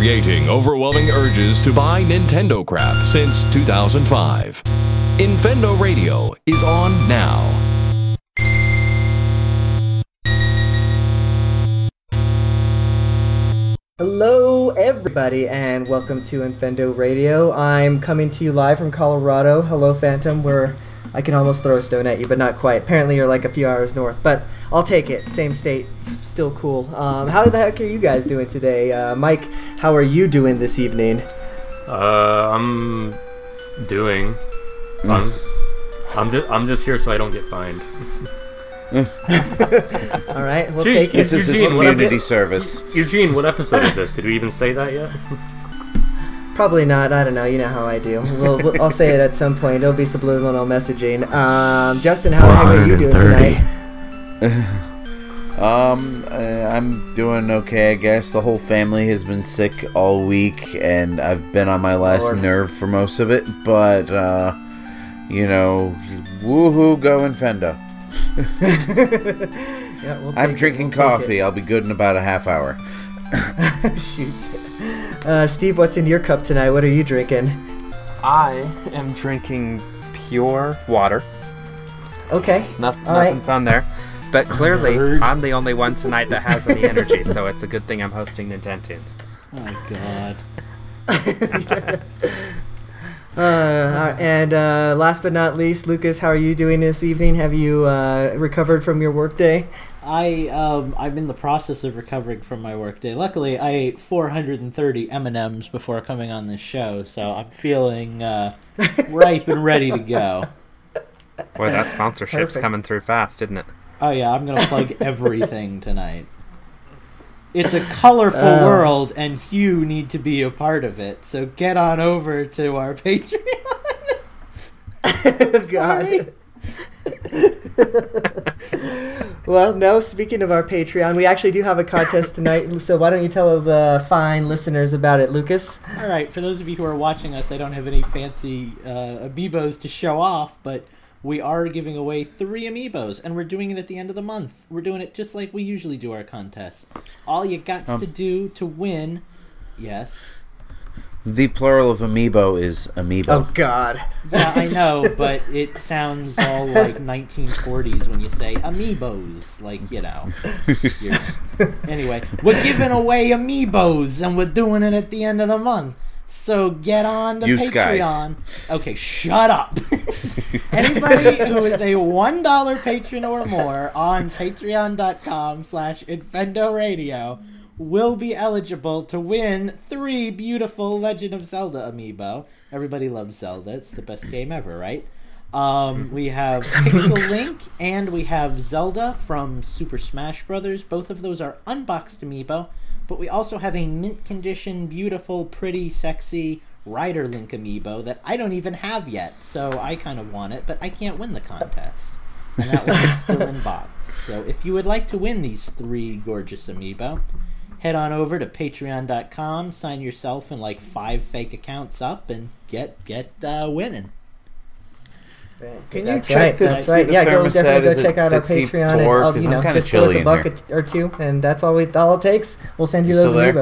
creating overwhelming urges to buy Nintendo crap since 2005. Infendo Radio is on now. Hello, everybody, and welcome to Infendo Radio. I'm coming to you live from Colorado. Hello, Phantom. Where I can almost throw a stone at you, but not quite. Apparently, you're like a few hours north, but I'll take it. Same state, s- still cool. Um, how the heck are you guys doing today, uh, Mike? How are you doing this evening? Uh, I'm doing. I'm, I'm just I'm just here so I don't get fined. All right, we'll Gee, take it. This is his Eugene, what community happened? service. Eugene, what episode is this? Did we even say that yet? Probably not. I don't know. You know how I do. We'll, we'll, I'll say it at some point. It'll be subliminal messaging. Um, Justin, how the heck are you doing tonight? Um, uh, I'm doing okay, I guess. The whole family has been sick all week, and I've been on my last Lord. nerve for most of it. But uh, you know, woohoo, go Infendo. Yeah, we'll I'm take it, drinking we'll coffee. I'll be good in about a half hour. Shoot. Uh, Steve, what's in your cup tonight? What are you drinking? I am drinking pure water. Okay. No- All nothing right. fun there. But clearly, Nerd. I'm the only one tonight that has any energy, so it's a good thing I'm hosting Nintendo's. Oh God. Uh, and uh, last but not least, Lucas, how are you doing this evening? Have you uh, recovered from your workday? I um I'm in the process of recovering from my workday. Luckily, I ate 430 M and M's before coming on this show, so I'm feeling uh, ripe and ready to go. Boy, that sponsorship's Perfect. coming through fast, isn't it? Oh yeah, I'm gonna plug everything tonight. It's a colorful Uh. world, and you need to be a part of it. So get on over to our Patreon. God. well, no, speaking of our Patreon, we actually do have a contest tonight. So why don't you tell the fine listeners about it, Lucas? All right, for those of you who are watching us, I don't have any fancy uh, amiibos to show off, but we are giving away three amiibos, and we're doing it at the end of the month. We're doing it just like we usually do our contests. All you got Um. to do to win, yes, The plural of amiibo is amiibo. Oh, God. yeah, I know, but it sounds all like 1940s when you say amiibos, like you know. Anyway, we're giving away amiibos, and we're doing it at the end of the month. So get on to You guys. Patreon. Okay, shut up. Anybody who is a one dollar patron or more on patreon.com slash Infendo Radio will be eligible to win three beautiful Legend of Zelda amiibo. Everybody loves Zelda. It's the best game ever, right? Um, we have Pixel Link and we have Zelda from Super Smash Brothers. Both of those are unboxed amiibo, but we also have a mint condition, beautiful, pretty, sexy Rider Link amiibo that I don't even have yet. So I kind of want it, but I can't win the contest. And that one is still in box. So if you would like to win these three gorgeous amiibo, head on over to patreon.com, sign yourself and like five fake accounts up, and get get uh, winning. Can you That's check right. to That's right. the Yeah, go definitely go check out our 64? Patreon. And, I'll, 'Cause you know, kinda just throw us a in here. bucket or two, and that's all we all it takes. We'll send you You those still there?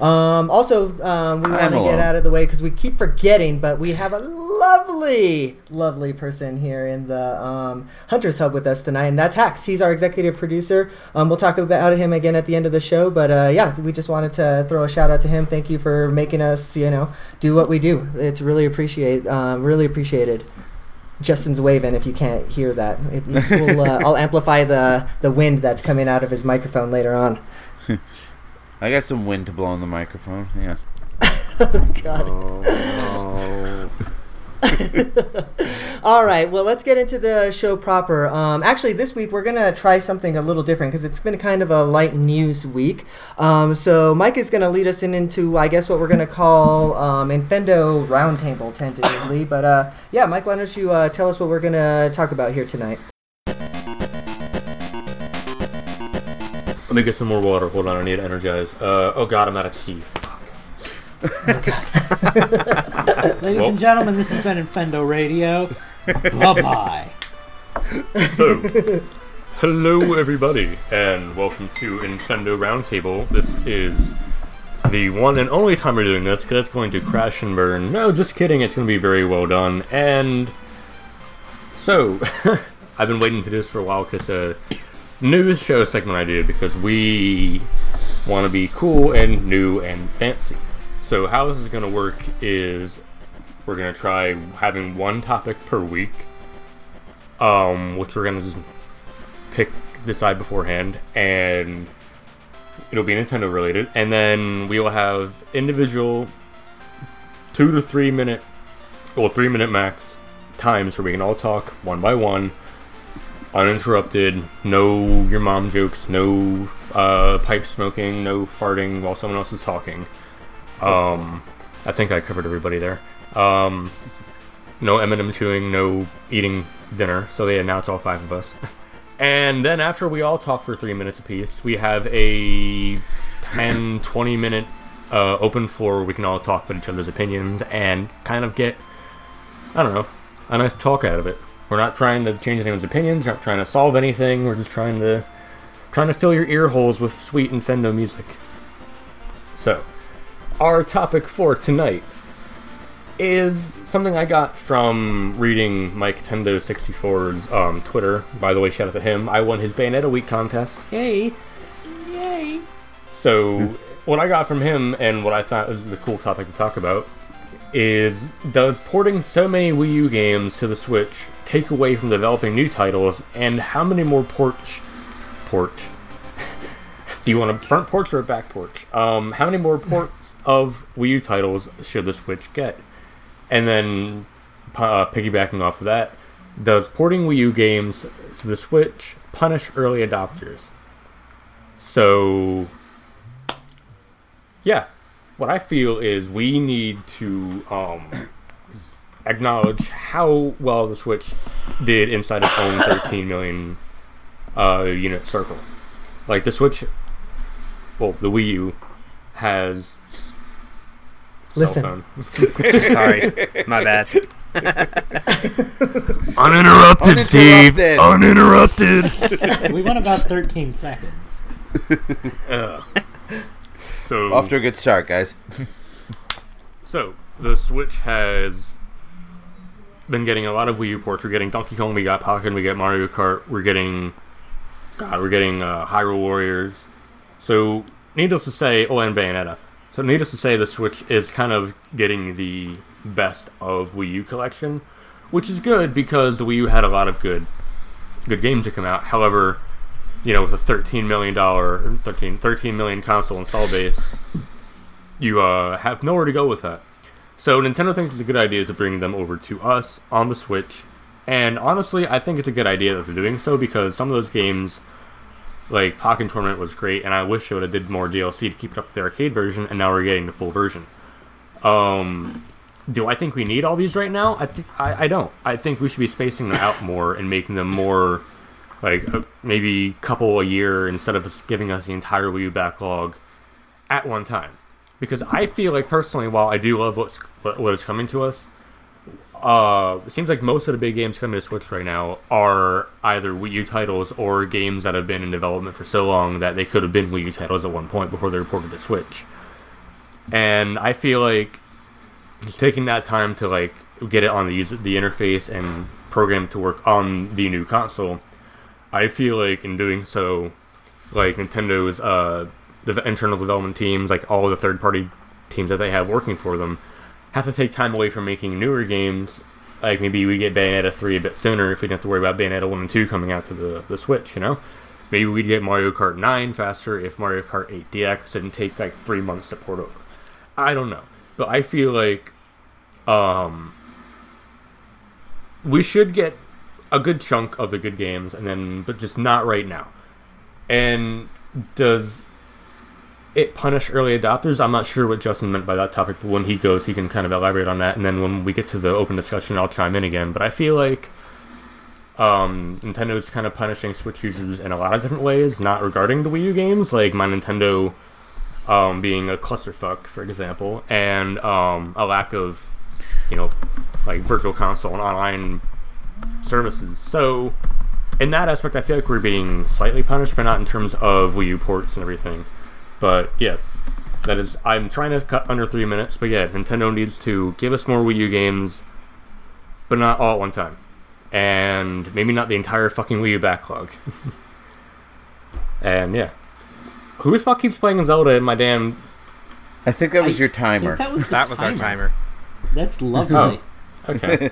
Um, also, um, we want to get out of the way because we keep forgetting, but we have a lovely, lovely person here in the um, Hunters Hub with us tonight, and that's Hax. He's our executive producer. Um, we'll talk about him again at the end of the show, but uh, yeah, we just wanted to throw a shout out to him. Thank you for making us, you know, do what we do. It's really appreciate, um, really appreciated. Justin's waving. If you can't hear that, it, it will, uh, I'll amplify the the wind that's coming out of his microphone later on. I got some wind to blow on the microphone. Yeah. oh, God. Oh, All right, well, let's get into the show proper. Um, actually, this week we're gonna try something a little different because it's been kind of a light news week. Um, so Mike is gonna lead us in into, I guess, what we're gonna call um, Infendo Roundtable tentatively. But uh, yeah, Mike, why don't you uh, tell us what we're gonna talk about here tonight? Let me get some more water. Hold on, I need to energize. Uh, oh god, I'm out of tea. Ladies and gentlemen, this has been Infendo Radio. bye bye. So, hello everybody, and welcome to Infendo Roundtable. This is the one and only time we're doing this because it's going to crash and burn. No, just kidding. It's going to be very well done. And so, I've been waiting to do this for a while because a new show segment idea because we want to be cool and new and fancy. So how this is going to work is we're going to try having one topic per week, um, which we're going to just pick decide beforehand, and it'll be Nintendo related, and then we will have individual two to three minute, well, three minute max times where we can all talk one by one, uninterrupted. No your mom jokes, no uh, pipe smoking, no farting while someone else is talking. Um, I think I covered everybody there. Um, no M&M chewing, no eating dinner. So yeah, announce all five of us. And then after we all talk for three minutes apiece, we have a 10, 20 minute uh, open floor where we can all talk about each other's opinions and kind of get, I don't know, a nice talk out of it. We're not trying to change anyone's opinions, we're not trying to solve anything, we're just trying to trying to fill your ear holes with sweet Nintendo music. So, our topic for tonight is something I got from reading Mike Tendo 64's um, Twitter. By the way, shout out to him. I won his Bayonetta Week contest. Yay! Yay! So, what I got from him and what I thought was the cool topic to talk about is does porting so many Wii U games to the Switch take away from developing new titles, and how many more porch porch? Do you want a front porch or a back porch? Um, how many more ports of Wii U titles should the Switch get? And then, uh, piggybacking off of that, does porting Wii U games to the Switch punish early adopters? So, yeah, what I feel is we need to um, acknowledge how well the Switch did inside its own 13 million uh, unit circle. Like the Switch, well, the Wii U has. Listen. Sorry, my bad. Uninterrupted, Steve. Uninterrupted. we went about 13 seconds. so Off to a good start, guys. So the Switch has been getting a lot of Wii U ports. We're getting Donkey Kong, we got Pokken, we get Mario Kart, we're getting God, we're getting uh, Hyrule Warriors. So needless to say, oh, and Bayonetta. So needless to say, the Switch is kind of getting the best of Wii U collection, which is good because the Wii U had a lot of good good games to come out. However, you know, with a 13 million dollar 13 13 million console install base, you uh, have nowhere to go with that. So Nintendo thinks it's a good idea to bring them over to us on the Switch, and honestly, I think it's a good idea that they're doing so because some of those games, like Pokken Tournament, was great, and I wish they would have did more DLC to keep it up to the arcade version, and now we're getting the full version. Um, do I think we need all these right now? I think I, I don't. I think we should be spacing them out more and making them more like uh, maybe couple a year instead of giving us the entire Wii U backlog at one time. Because I feel like personally, while I do love what's what, what is coming to us, uh, it seems like most of the big games coming to Switch right now are either Wii U titles or games that have been in development for so long that they could have been Wii U titles at one point before they were ported to Switch. And I feel like just taking that time to like get it on the user, the interface and program to work on the new console, I feel like in doing so, like Nintendo's uh, the internal development teams, like all the third party teams that they have working for them, have to take time away from making newer games. Like maybe we get Bayonetta 3 a bit sooner if we don't have to worry about Bayonetta 1 and 2 coming out to the, the Switch, you know? Maybe we'd get Mario Kart 9 faster if Mario Kart 8 DX didn't take like three months to port over. I don't know. But I feel like um, we should get a good chunk of the good games and then but just not right now. And does it punish early adopters? I'm not sure what Justin meant by that topic, but when he goes, he can kind of elaborate on that. And then when we get to the open discussion, I'll chime in again. But I feel like um, Nintendo's kind of punishing Switch users in a lot of different ways, not regarding the Wii U games, like my Nintendo um, being a clusterfuck, for example, and um, a lack of, you know, like virtual console and online services. So, in that aspect, I feel like we're being slightly punished, but not in terms of Wii U ports and everything. But yeah, That is, I'm trying to cut under three minutes, but yeah, Nintendo needs to give us more Wii U games, but not all at one time, and maybe not the entire fucking Wii U backlog. and yeah, who the fuck keeps playing Zelda in my damn? I think that was I your timer. That was That was our timer. That's oh, lovely. Oh. Okay,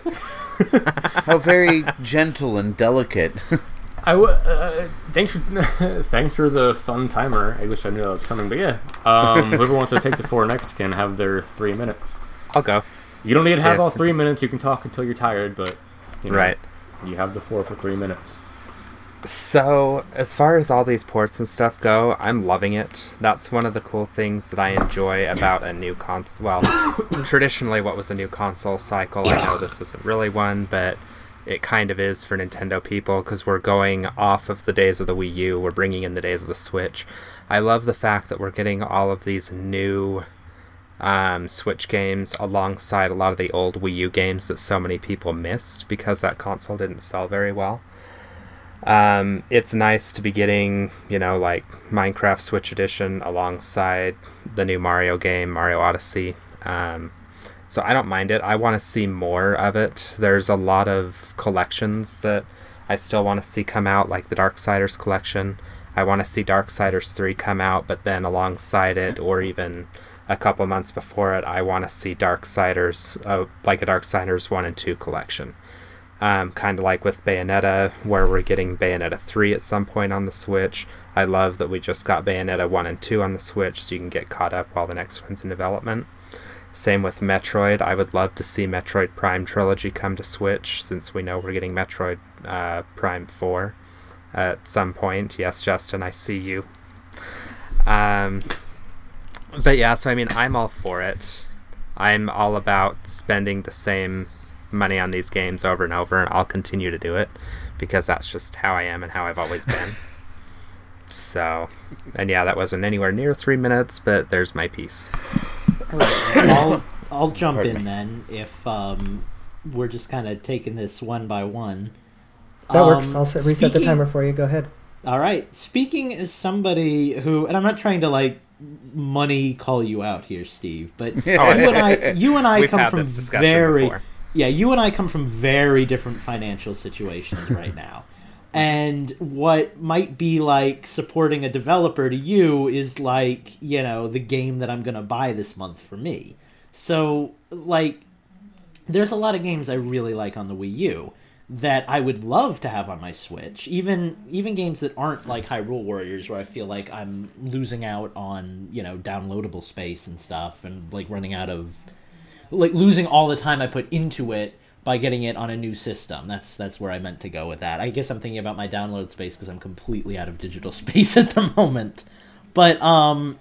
How very gentle and delicate. I w- uh, thanks for thanks for the fun timer. I wish I knew that was coming, but yeah, um, whoever wants to take the floor next can have their three minutes. I'll go. You don't need to have Yeah. all three minutes. You can talk until you're tired, but you know, Right. You have the floor for three minutes. So, as far as all these ports and stuff go, I'm loving it. That's one of the cool things that I enjoy about a new console. Well, traditionally, what was a new console cycle? I know this isn't really one, but it kind of is for Nintendo people because we're going off of the days of the Wii U, we're bringing in the days of the Switch. I love the fact that we're getting all of these new um, Switch games alongside a lot of the old Wii U games that so many people missed because that console didn't sell very well. Um, it's nice to be getting, you know, like Minecraft Switch Edition alongside the new Mario game, Mario Odyssey. Um, so I don't mind it. I want to see more of it. There's a lot of collections that I still want to see come out, like the Darksiders collection. I want to see Darksiders 3 come out, but then alongside it, or even a couple months before it, I want to see Darksiders, uh, like a Darksiders 1 and 2 collection. Um, kind of like with Bayonetta, where we're getting Bayonetta 3 at some point on the Switch. I love that we just got Bayonetta 1 and 2 on the Switch, so you can get caught up while the next one's in development. Same with Metroid. I would love to see Metroid Prime Trilogy come to Switch, since we know we're getting Metroid uh, Prime 4 at some point. Yes, Justin, I see you. Um, but yeah, so I mean, I'm all for it. I'm all about spending the same money on these games over and over, and I'll continue to do it because that's just how I am and how I've always been. So, and yeah, that wasn't anywhere near three minutes, but there's my piece. I'll I'll jump Pardon in me. then if um, we're just kind of taking this one by one. That works. Um, I'll set, reset the timer for you. Go ahead. All right. Speaking as somebody who, and I'm not trying to like money call you out here, Steve, but you and I, you and I We've come had from this discussion very, before. yeah, you and I come from very different financial situations right now. And what might be like supporting a developer to you is like, you know, the game that I'm going to buy this month for me. So, like, there's a lot of games I really like on the Wii U that I would love to have on my Switch. Even even games that aren't like Hyrule Warriors, where I feel like I'm losing out on you know downloadable space and stuff, and like running out of like losing all the time I put into it by getting it on a new system. That's that's where I meant to go with that. I guess I'm thinking about my download space because I'm completely out of digital space at the moment. But um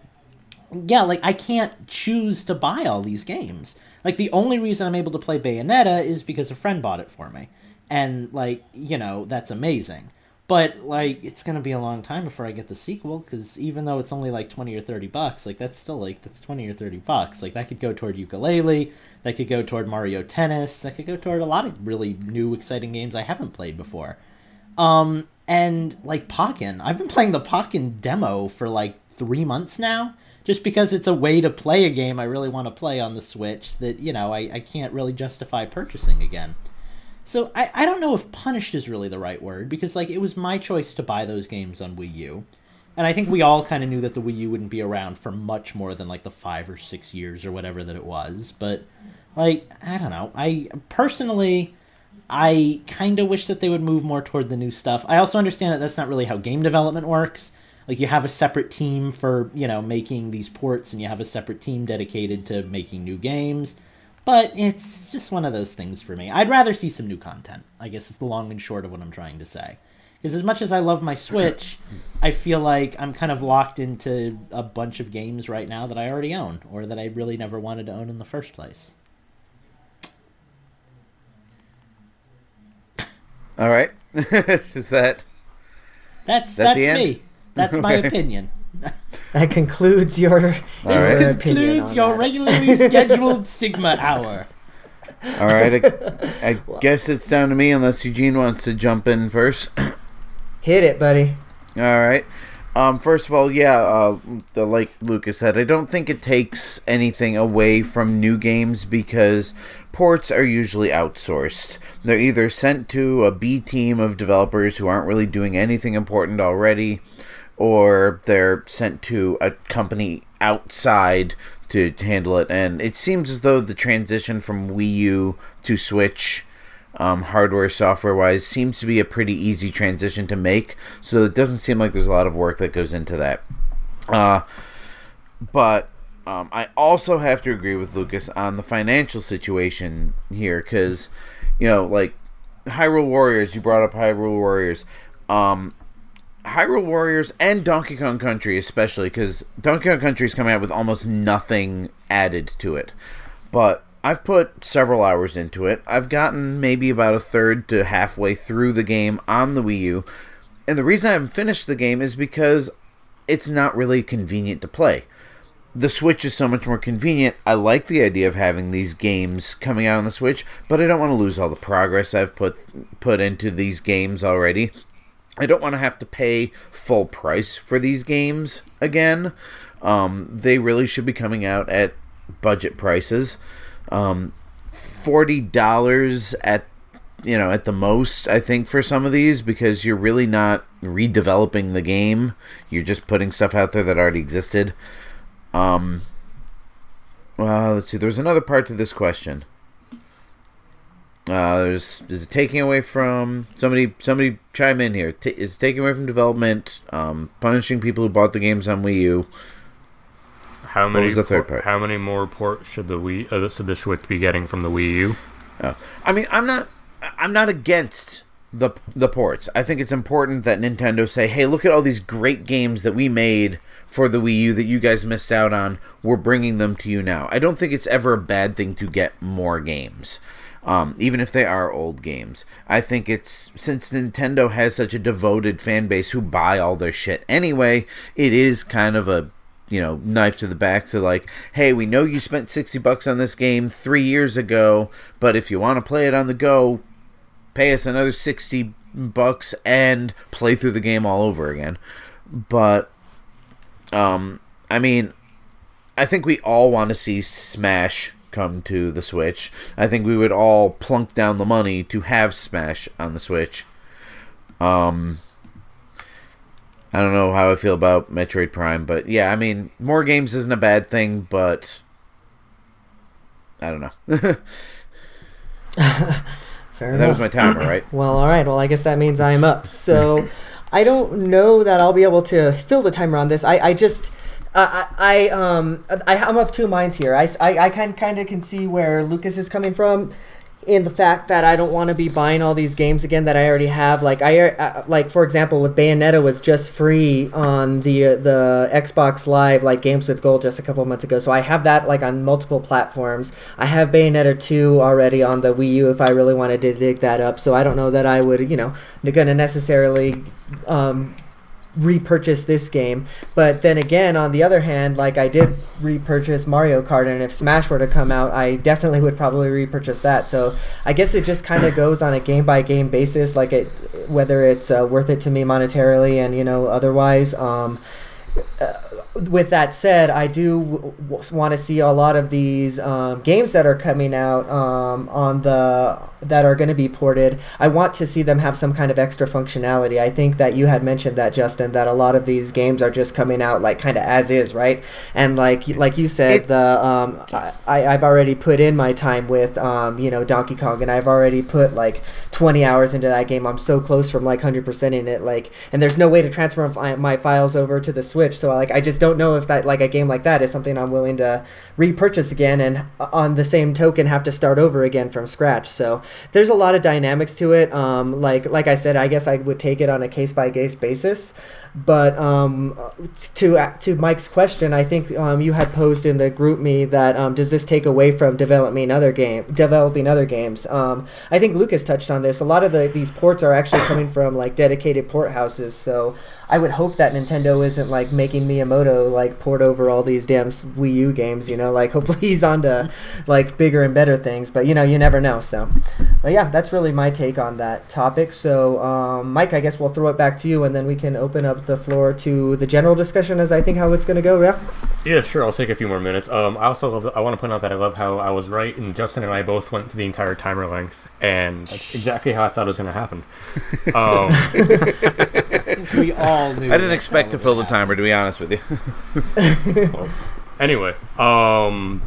yeah, like I can't choose to buy all these games. Like the only reason I'm able to play Bayonetta is because a friend bought it for me. And like, you know, that's amazing. But like it's to be a long time before I get the sequel cuz even though it's only like 20 or 30 bucks, like that's still like that's 20 or 30 bucks. Like that could go toward ukulele, that could go toward Mario Tennis, that could go toward a lot of really new exciting games I haven't played before. Um, and like Pokken, I've been playing the Pokken demo for like three months now, just because it's a way to play a game I really want to play on the Switch that, you know, I, I can't really justify purchasing again. So I, I don't know if punished is really the right word, because like it was my choice to buy those games on Wii U. And I think we all kind of knew that the Wii U wouldn't be around for much more than like the five or six years or whatever that it was. But like, I don't know. I personally I kind of wish that they would move more toward the new stuff. I also understand that that's not really how game development works. Like you have a separate team for, you know, making these ports and you have a separate team dedicated to making new games. But it's just one of those things for me. I'd rather see some new content. I guess it's the long and short of what I'm trying to say. Because as much as I love my Switch, I feel like I'm kind of locked into a bunch of games right now that I already own or that I really never wanted to own in the first place. All right. Is that That's That that's end? me. That's my opinion. That concludes your, All right. your opinion concludes your that. regularly scheduled Sigma hour. all right? I, I guess it's down to me unless Eugene wants to jump in first. Hit it, buddy. All right. Um, first of all, yeah, uh, the, like Lucas said, I don't think it takes anything away from new games because ports are usually outsourced. They're either sent to a B team of developers who aren't really doing anything important already, or they're sent to a company outside to handle it. And it seems as though the transition from Wii U to Switch um, hardware software wise seems to be a pretty easy transition to make. So it doesn't seem like there's a lot of work that goes into that. Uh, but um, i also have to agree with lucas on the financial situation here because you know like hyrule warriors you brought up hyrule warriors. Um, Hyrule Warriors and Donkey Kong Country, especially because Donkey Kong Country is coming out with almost nothing added to it. But I've put several hours into it. I've gotten maybe about a third to halfway through the game on the Wii U. And the reason I haven't finished the game is because it's not really convenient to play. The Switch is so much more convenient. I like the idea of having these games coming out on the Switch, but I don't want to lose all the progress I've put put into these games already. I don't want to have to pay full price for these games again. Um, they really should be coming out at budget prices. Um, Forty dollars at you know at the most I think for some of these because you're really not redeveloping the game. You're just putting stuff out there that already existed. Um, let's see. There's another part to this question. Uh, there's is it taking away from somebody? Somebody chime in here. T- is it taking away from development? Um, punishing people who bought the games on Wii U? How many? was the third part? How many more ports should the Wii, uh, should the Switch be getting from the Wii U? Oh. I mean, I'm not. I'm not against the the ports. I think it's important that Nintendo say, "Hey, look at all these great games that we made for the Wii U that you guys missed out on. We're bringing them to you now." I don't think it's ever a bad thing to get more games. Um, even if they are old games, I think it's since Nintendo has such a devoted fan base who buy all their shit anyway. It is kind of a you know knife to the back to like hey we know you spent 60 bucks on this game three years ago but if you want to play it on the go pay us another 60 bucks and play through the game all over again but um i mean i think we all want to see smash come to the switch i think we would all plunk down the money to have smash on the switch um I don't know how I feel about Metroid Prime, but yeah, I mean, more games isn't a bad thing, but I don't know. Fair enough. that enough. was my timer, right? Well, all right. Well, I guess that means I'm up. So, I don't know that I'll be able to fill the timer on this. I, I just, I, I, um, I, I'm of two minds here. I, I, I kind kind of can see where Lucas is coming from, in the fact that I don't want to be buying all these games again that I already have. Like I, uh, like for example, with Bayonetta was just free on the uh, the Xbox Live, like Games with Gold, just a couple months ago. So I have that like on multiple platforms. I have Bayonetta two already on the Wii U if I really wanted to dig that up. So I don't know that I would, you know, gonna necessarily. Um, repurchase this game. But then again, on the other hand, like I did repurchase Mario Kart, and if Smash were to come out, I definitely would probably repurchase that. So I guess it just kind of goes on a game by game basis, like it whether it's uh, worth it to me monetarily and you know otherwise. Um, uh, with that said, I do w- w- want to see a lot of these um, games that are coming out um, on the that are going to be ported. I want to see them have some kind of extra functionality. I think that you had mentioned that Justin that a lot of these games are just coming out like kind of as is, right? And like like you said, It- the um, I I've already put in my time with um, you know Donkey Kong, and I've already put like 20 hours into that game. I'm so close from like 100% in it, like, and there's no way to transfer my, my files over to the Switch. So like I just don't know if that like a game like that is something I'm willing to repurchase again, and uh, on the same token have to start over again from scratch. So there's a lot of dynamics to it. Um, like like I said, I guess I would take it on a case by case basis. But um, to to Mike's question, I think um, you had posed in the GroupMe that um, does this take away from developing other game developing other games? Um, I think Lucas touched on this. A lot of the these ports are actually coming from like dedicated port houses. So I would hope that Nintendo isn't like making Miyamoto like port over all these damn Wii U games. You know, like hopefully he's on to like bigger and better things. But you know, you never know. So but yeah, that's really my take on that topic. So, um, Mike, I guess we'll throw it back to you, and then we can open up the floor to the general discussion as I think how it's going to go. Yeah. Yeah, sure. I'll take a few more minutes. Um, I also love. I want to point out that I love how I was right, and Justin and I both went to the entire timer length, and that's exactly how I thought it was going to happen. Um, we all knew. I didn't expect to fill the timer, to be honest with you. anyway, um,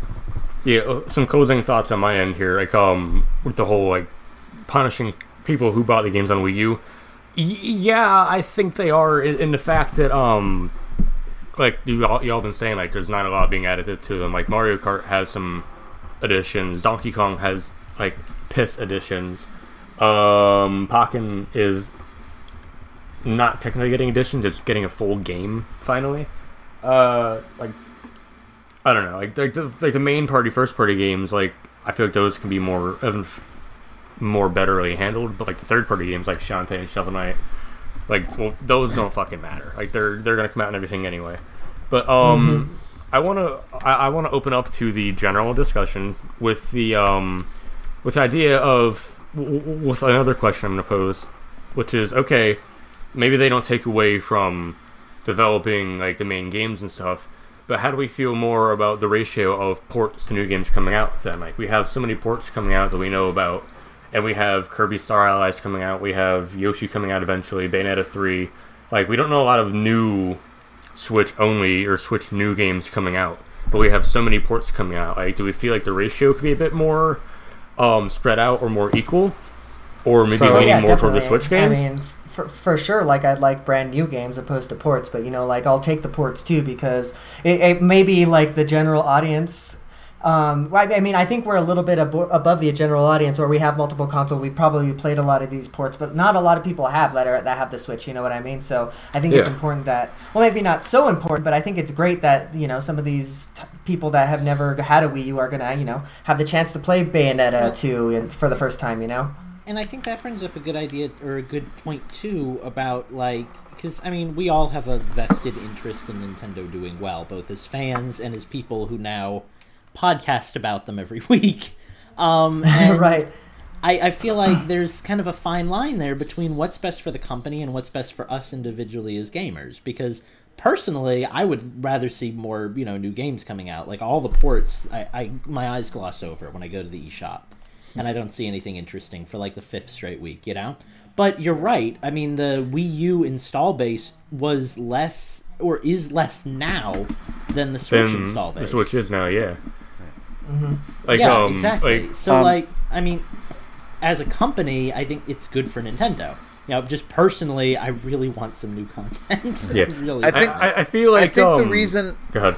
yeah, uh, some closing thoughts on my end here. Like, um, with the whole like punishing people who bought the games on Wii U. Y- yeah, I think they are in, in the fact that um, like you all y'all been saying, like there's not a lot being added to them. Like Mario Kart has some additions. Donkey Kong has like piss additions. Um, Pokken is not technically getting additions; it's getting a full game finally. Uh, like I don't know, like like the, like the main party, first party games, like I feel like those can be more even more betterly handled. But like the third party games, like Shantae and Shovel Knight, like well, those don't fucking matter. Like they're they're gonna come out and everything anyway. But um, I want to I, I want to open up to the general discussion with the um with the idea of with another question I'm gonna pose, which is okay, maybe they don't take away from developing like the main games and stuff. But how do we feel more about the ratio of ports to new games coming out then? Like we have so many ports coming out that we know about, and we have Kirby Star Allies coming out. We have Yoshi coming out eventually. Bayonetta three. Like we don't know a lot of new Switch only or Switch new games coming out, but we have so many ports coming out. Like, do we feel like the ratio could be a bit more um, spread out or more equal, or maybe So- leaning yeah, more toward the. Switch games? I mean, for, for sure, like I'd like brand new games opposed to ports, but you know, like I'll take the ports too because it, it may be like the general audience. Um, I I mean, I think we're a little bit abo- above the general audience, where we have multiple console. We probably played a lot of these ports, but not a lot of people have that are that have the Switch. You know what I mean? So I think it's important that, well, maybe not so important, but I think it's great that you know some of these t- people that have never had a Wii U are gonna you know have the chance to play Bayonetta two in, for the first time. You know? And I think that brings up a good idea or a good point too about like because I mean we all have a vested interest in Nintendo doing well, both as fans and as people who now podcast about them every week. Um, and right. I, I feel like there's kind of a fine line there between what's best for the company and what's best for us individually as gamers. Because personally, I would rather see more, you know, new games coming out. Like all the ports, I, I my eyes gloss over when I go to the eShop, and I don't see anything interesting for like the fifth straight week, you know. But you're right. I mean, the Wii U install base was less or is less now than the Switch Then install base. the Switch is now, yeah. Like, yeah, um, exactly. like, so, Um, like, I mean, as a company, I think it's good for Nintendo. You know, just personally, I really want some new content. Yeah. really. I I, think- I, I feel like I think the um, reason Go ahead.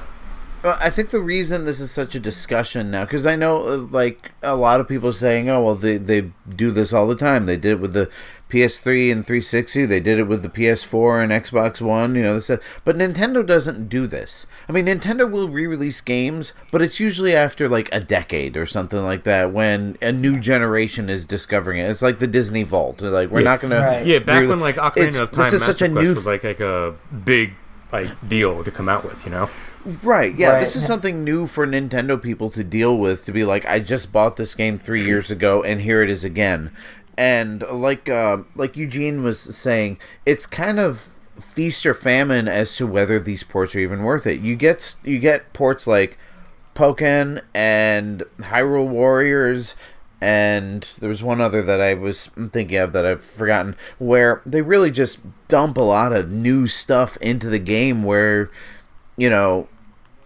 Well, I think the reason this is such a discussion now, because I know, uh, like a lot of people saying, "Oh, well, they they do this all the time. They did it with the PS3 and 360. They did it with the PS4 and Xbox One. You know, this, uh, but Nintendo doesn't do this. I mean, Nintendo will re-release games, but it's usually after like a decade or something like that when a new generation is discovering it. It's like the Disney Vault. Like we're Yeah. not gonna. Right. Yeah, back re- when like Ocarina it's- of Time this is such a Master new Quest was like like a big like deal to come out with, you know. Right, yeah, Right. this is something new for Nintendo people to deal with to be like, I just bought this game three years ago, and here it is again. And like, uh, like Eugene was saying, it's kind of feast or famine as to whether these ports are even worth it. You get you get ports like Pokken and Hyrule Warriors, and there was one other that I was thinking of that I've forgotten, where they really just dump a lot of new stuff into the game. Where you know,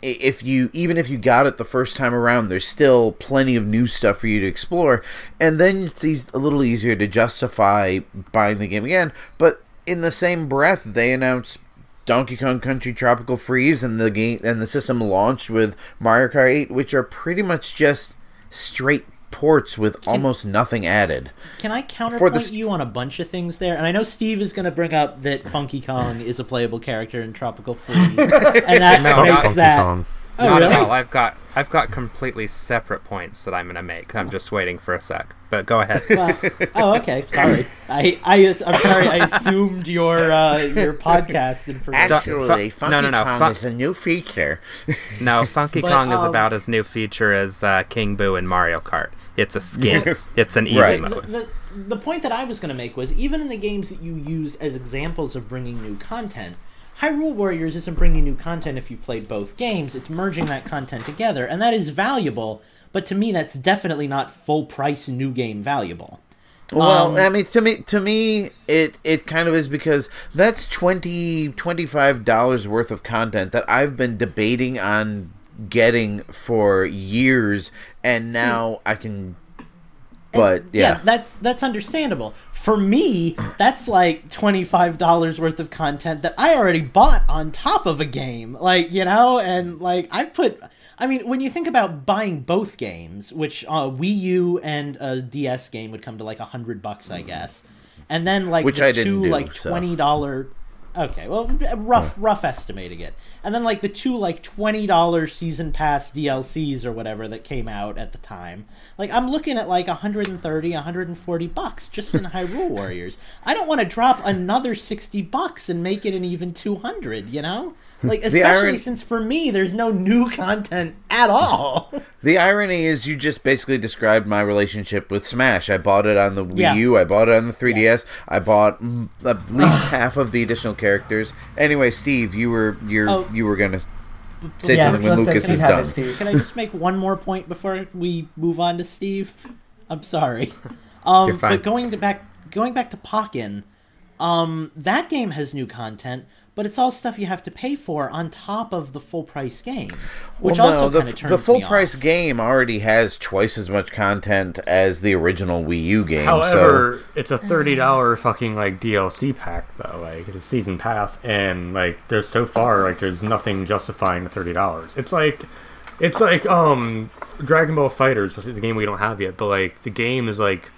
if you even if you got it the first time around, there's still plenty of new stuff for you to explore, and then it's eas- a little easier to justify buying the game again. But in the same breath, they announced Donkey Kong Country Tropical Freeze and the game and the system launched with Mario Kart 8, which are pretty much just straight ports with almost nothing added. Can I counterpoint s- you on a bunch of things there? And I know Steve is going to bring up that Funky Kong is a playable character in Tropical Freeze, and that No, makes not that Kong. Oh, Not really? at all. I've got I've got completely separate points that I'm gonna make. I'm just waiting for a sec. But go ahead. Well, oh, okay. Sorry. I, I, I'm sorry. I assumed your uh, your podcast information. Actually, fu- Funky no, no, no, Kong fu- is a new feature. No, Funky But, Kong is um, about as new feature as uh, King Boo in Mario Kart. It's a skin. it's an easy Right. the, mode. the, the point that I was going to make was even in the games that you used as examples of bringing new content, Hyrule Warriors isn't bringing new content if you've played both games. It's merging that content together, and that is valuable. But to me, that's definitely not full price new game valuable. Well, Um, I mean, to me, to me, it it kind of is because that's 20 dollars worth of content that I've been debating on getting for years, and now I can. But yeah, that's that's understandable. For me, that's like twenty five dollars worth of content that I already bought on top of a game. Like you know, and like I put. I mean, when you think about buying both games, which uh, Wii U and a DS game would come to like a hundred bucks, I guess, and then like Which the I didn't two do, like twenty dollar. Okay, well, rough rough estimating it, and then like the two like twenty dollar season pass DLCs or whatever that came out at the time. Like I'm looking at like 130, 140 bucks just in Hyrule Warriors. I don't want to drop another sixty bucks and make it an even two hundred. You know, like especially iron- since for me there's no new content at all. the irony is you just basically described my relationship with Smash. I bought it on the Wii Yeah. U. I bought it on the 3DS. I bought mm, at least half of the additional characters. Anyway, Steve, you were you Oh. you were gonna say Yes, something when Lucas is done. Can I just make one more point before we move on to Steve? I'm sorry. Um, You're fine. But going to back going back to Pokken, um, that game has new content, but it's all stuff you have to pay for on top of the full price game, which well, also no, kind of the, turns the full me price off. game already has twice as much content as the original Wii U game. However, it's a thirty dollar fucking like DLC pack though. Like it's a season pass, and like there's so far like there's nothing justifying the thirty dollars. It's like it's like um Dragon Ball FighterZ, which is the game we don't have yet, but like the game is like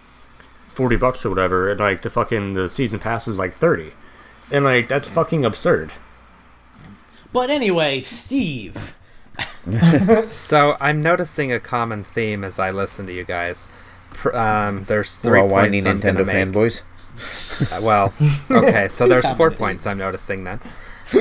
forty bucks or whatever, and like the fucking the season pass is like thirty, and like that's fucking absurd. But anyway, Steve. So I'm noticing a common theme as I listen to you guys. Um, there's so three we're all whiny points I'm Nintendo make. fanboys. Uh, well, okay, so there's four points I'm noticing then.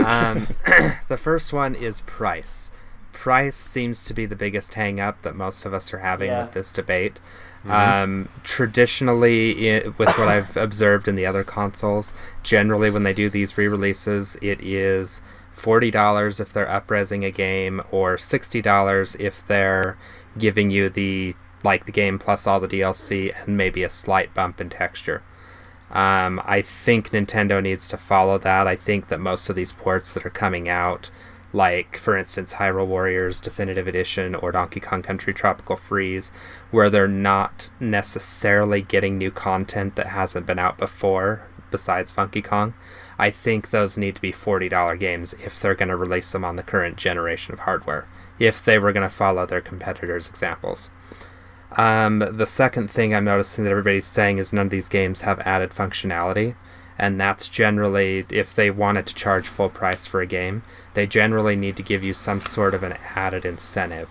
Um, the first one is price. Price seems to be the biggest hang up that most of us are having Yeah. with this debate. Um, traditionally, i with what I've observed in the other consoles, generally when they do these re releases, it is $40 if they're upresing a game, or $60 if they're giving you the like the game plus all the DLC and maybe a slight bump in texture. Um, I think Nintendo needs to follow that. I think that most of these ports that are coming out, like for instance Hyrule Warriors Definitive Edition or Donkey Kong Country Tropical Freeze, where they're not necessarily getting new content that hasn't been out before, besides Funky Kong, I think those need to be $40 games if they're going to release them on the current generation of hardware, if they were going to follow their competitors' examples. Um, the second thing I'm noticing that everybody's saying is none of these games have added functionality, and that's generally if they wanted to charge full price for a game, they generally need to give you some sort of an added incentive,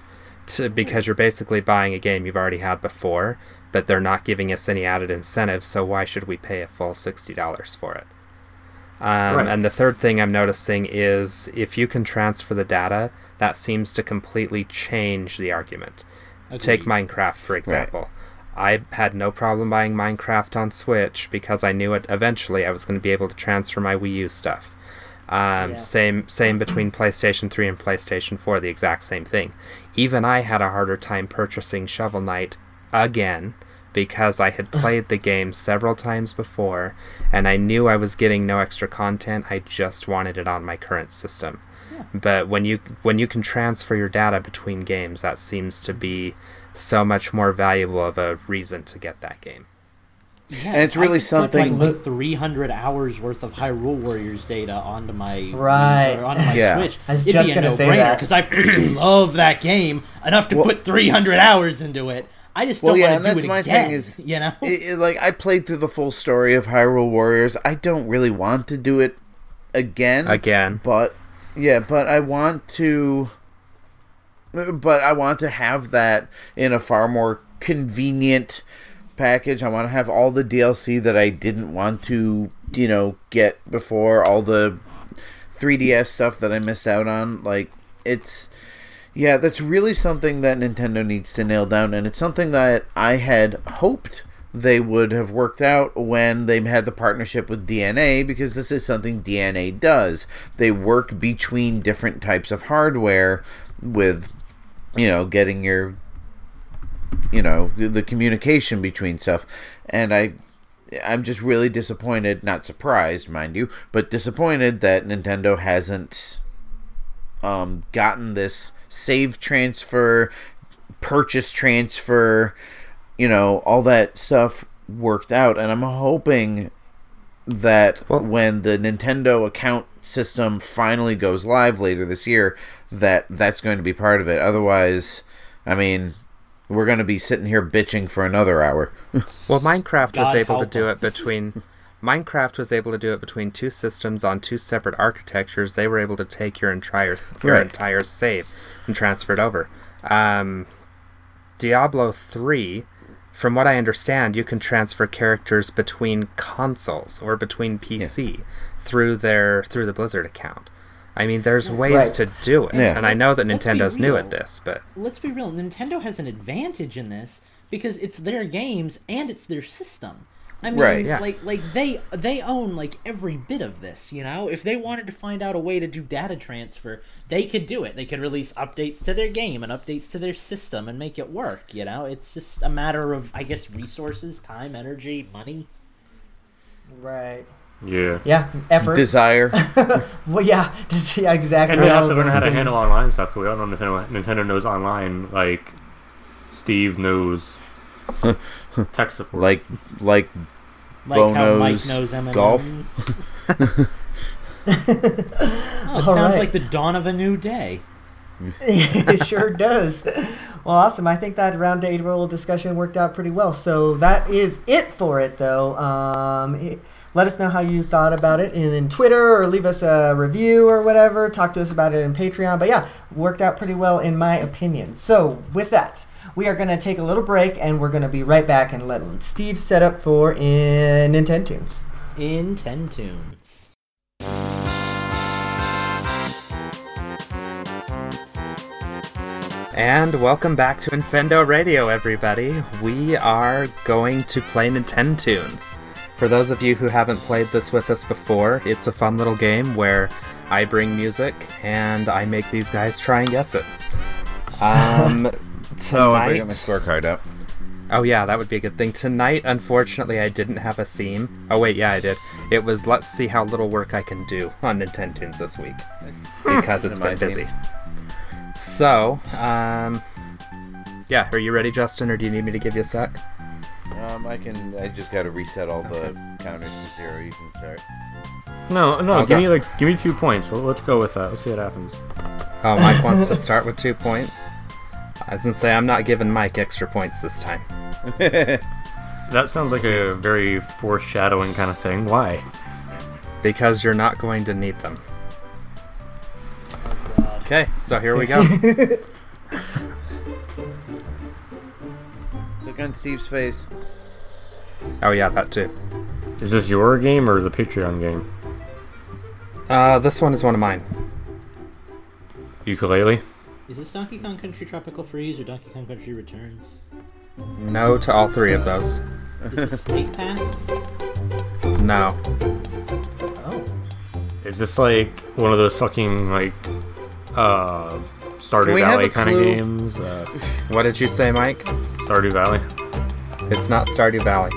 to, because you're basically buying a game you've already had before, but they're not giving us any added incentive. So why should we pay a full sixty dollars for it? Um, Right. And the third thing I'm noticing is if you can transfer the data, that seems to completely change the argument. Take Minecraft, for example. I had no problem buying Minecraft on Switch because I knew it eventually I was going to be able to transfer my Wii U stuff. Um, Yeah. Same same between PlayStation 3 and PlayStation 4, the exact same thing. Even I had a harder time purchasing Shovel Knight again because I had played the game several times before and I knew I was getting no extra content. I just wanted it on my current system. But when you when you can transfer your data between games, that seems to be so much more valuable of a reason to get that game. Yeah, And it's I really could put, something- like, my 300 hours worth of Hyrule Warriors data onto my Right. or onto my Yeah. Switch. I was It'd just be a gonna say no-brainer that. because I freaking love that game enough to Well- put 300 hours into it. I just Well, don't yeah, want and to do that's it my again. thing is, you know, it- it- like I played through the full story of Hyrule Warriors. I don't really want to do it again. Again, but yeah, but I want to. But I want to have that in a far more convenient package. I want to have all the DLC that I didn't want to, you know, get before all the 3DS stuff that I missed out on. Like it's yeah, that's really something that Nintendo needs to nail down and it's something that I had hoped they would have worked out when they had the partnership with DeNA because this is something DeNA does. They work between different types of hardware with you know, getting your you know, the communication between stuff. And I I'm just really disappointed, not surprised, mind you, but disappointed that Nintendo hasn't um, gotten this save transfer, purchase transfer, you know, all that stuff worked out. And I'm hoping that Well- when the Nintendo account system finally goes live later this year, that that's going to be part of it. Otherwise, I mean, we're going to be sitting here bitching for another hour. Well, Minecraft was God able to help do it between. Minecraft was able to do it between two systems on two separate architectures. They were able to take your entire your Right. entire save and transfer it over. Um, Diablo three, from what I understand, you can transfer characters between consoles or between PC through their through the Blizzard account. I mean, there's ways Right. to do it, Yeah. and I know that Let's Nintendo's new at this, but Let's be real. Nintendo has an advantage in this because it's their games and it's their system. I mean, Right. Yeah. like like they they own like every bit of this. You know, if they wanted to find out a way to do data transfer, they could do it. They could release updates to their game and updates to their system and make it work. You know, it's just a matter of I guess resources, time, energy, money. Right. Yeah. Yeah. Effort. Desire. well, yeah. Just, yeah. Exactly. And we have to learn those how to things. handle online stuff because we all know Nintendo, Nintendo knows online. Like, Steve knows tech support. like like Like how Mike Bono's knows M&Ms. golf. oh, it All sounds right. like the dawn of a new day. it sure does. Well, awesome. I think that round table discussion worked out pretty well. So that is it for it, though. Um, it- let us know how you thought about it in, in Twitter or leave us a review or whatever. Talk to us about it in Patreon. But yeah, worked out pretty well in my opinion. So with that, we are going to take a little break and we're going to be right back and let Steve set up for in Nintendo Tunes. In ten tunes. And welcome back to Infendo Radio, everybody. We are going to play Nintendo Tunes. For those of you who haven't played this with us before, it's a fun little game where I bring music and I make these guys try and guess it. Um, Oh, I bring up my tonight- scorecard up. Oh yeah, that would be a good thing. Tonight, unfortunately, I didn't have a theme. Oh wait, yeah, I did. It was let's see how little work I can do on Nintendo Tunes this week because it's been busy. So, um, yeah, are you ready, Justin, or do you need me to give you a sec? Um, I can. I just got to reset all the counters to zero. You can start. no, no. Okay. Give me like, give me two points. Well, let's go with that. Let's see what happens. Oh, Mike wants to start with two points. I was gonna say I'm not giving Mike extra points this time That sounds like a very foreshadowing kind of thing. Why? because you're not going to need them. Okay, so here we go. Look on Steve's face. oh yeah, that too. Is this your game or the Patreon game? Uh, this one is one of mine. Yooka-Laylee. Is this Donkey Kong Country Tropical Freeze or Donkey Kong Country Returns? No to all three of those. Is this Snake Pass? No. Oh. Is this like one of those fucking like uh Stardew Can we have Valley kind of games? Uh, What did you say, Mike? Stardew Valley. It's not Stardew Valley.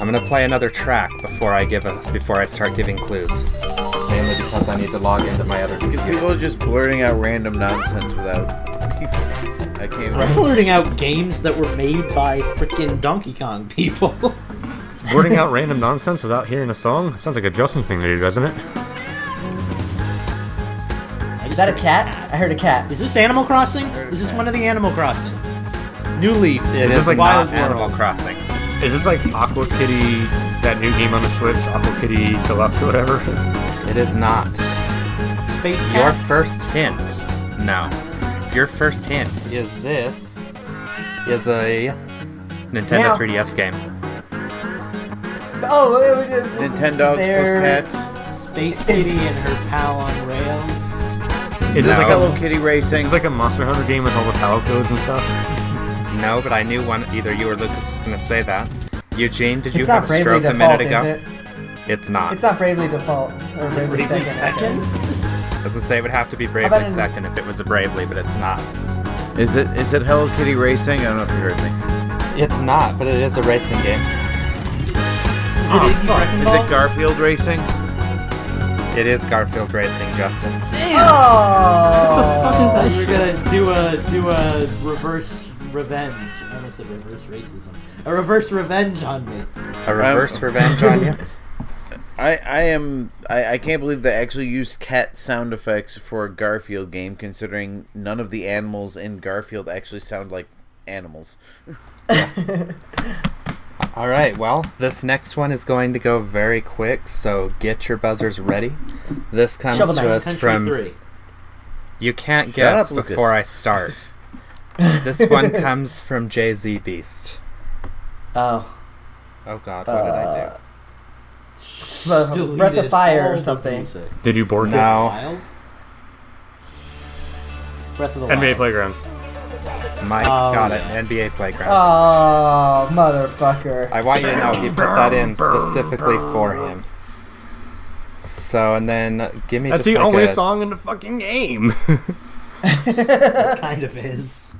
I'm gonna play another track before I give a before I start giving clues. Mainly because I need to log into my other Because computer. people are just blurting out random nonsense without. I can't. I'm blurting out games that were made by freaking Donkey Kong people. Blurting out random nonsense without hearing a song sounds like a Justin thing to do, doesn't it? Is that a cat? I heard a cat. Is this Animal Crossing? Is this one of the Animal Crossings. New Leaf. It It's is like not Wild Animal Crossing. Is this like Aqua Kitty, that new game on the Switch, Aqua Kitty Deluxe or whatever? It is not. Space Your first hint. No. your first hint is this is a Nintendo Now. 3DS game. Oh, it was it was- Nintendogs plus there- cats. Space Kitty and her pal on rails. Is Is this this like Hello a, Kitty is Racing? this like a Monster Hunter game with all the power codes and stuff? No, but I knew one. Either you or Lucas was going to say that. Eugene, did you It's have not a Bravely stroke a minute ago? is it? It's not. It's not Bravely Default or Bravely, Bravely Second. Second? Doesn't say it would have to be about Bravely in- second if it was a Bravely, but it's not. Is it is it Hello Kitty Racing? I don't know if you heard me. It's not, but it is a racing game. Oh. Is it Garfield Racing? It is Garfield Racing, Justin. Damn! Oh! We're gonna do a do a reverse revenge. I almost said reverse racism. A reverse revenge on me. A reverse um, revenge on you. I, I am I, I can't believe they actually used cat sound effects for a Garfield game considering none of the animals in Garfield actually sound like animals. All right, well, this next one is going to go very quick, so get your buzzers ready. This comes Shovel to Knight, us Country from. three. You can't Shut guess up, before I start. this one comes from Jay Z Beast. Oh. Oh God, what did I do? Uh, Breath of Fire or something. Did you board No. Wild. Breath of the? NBA Wild. Playgrounds. Mike Oh, got yeah. it. NBA Playgrounds. Oh, motherfucker. I want you to know he put that in specifically for him. So and then give me That's just the like only a, song in the fucking game. kind of is.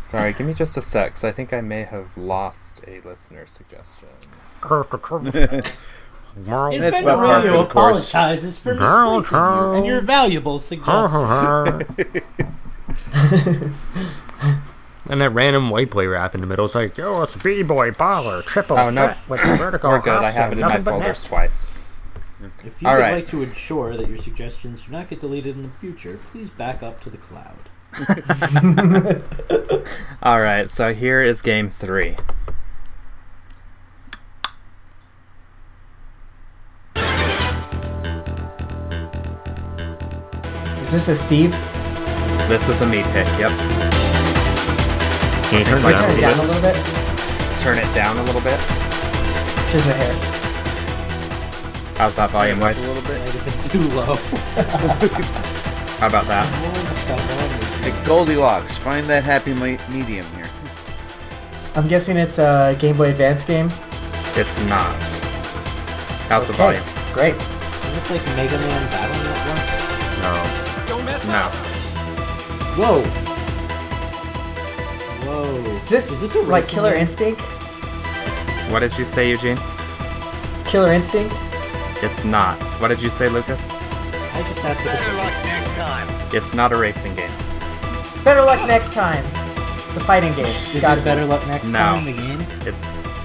Sorry, give me just a sec, 'cause I think I may have lost a listener suggestion. That's Infendo about par for Radio course. apologizes for misplacing you and your valuable suggestions. and that random white boy rap in the middle is like, yo, it's B-boy baller, triple Oh, no. threat with the vertical We're good. I have it in my nothing folders net." twice. If you All would right. like to ensure that your suggestions do not get deleted in the future, please back up to the cloud. All right, so here is game three. Is this a Steve? This is a me pick. Yep. Can you turn it Turn it down down a a little little bit. Turn it down a little bit. Just a hair. How's that volume wise? A little bit. Might have been too low. How about that? Like Goldilocks, find that happy medium here. I'm guessing it's a Game Boy Advance game. It's not. How's the volume? Great. Is this like Mega Man Battle Network? No. No. Whoa! Whoa. This, is this a like Killer game? Instinct? What did you say, Eugene? Killer Instinct? It's not. What did you say, Lucas? I just have to. Better luck next time. It's not a racing game. Better luck next time. It's a fighting game. It's Is gotta it be. better luck next No. time? The game. It,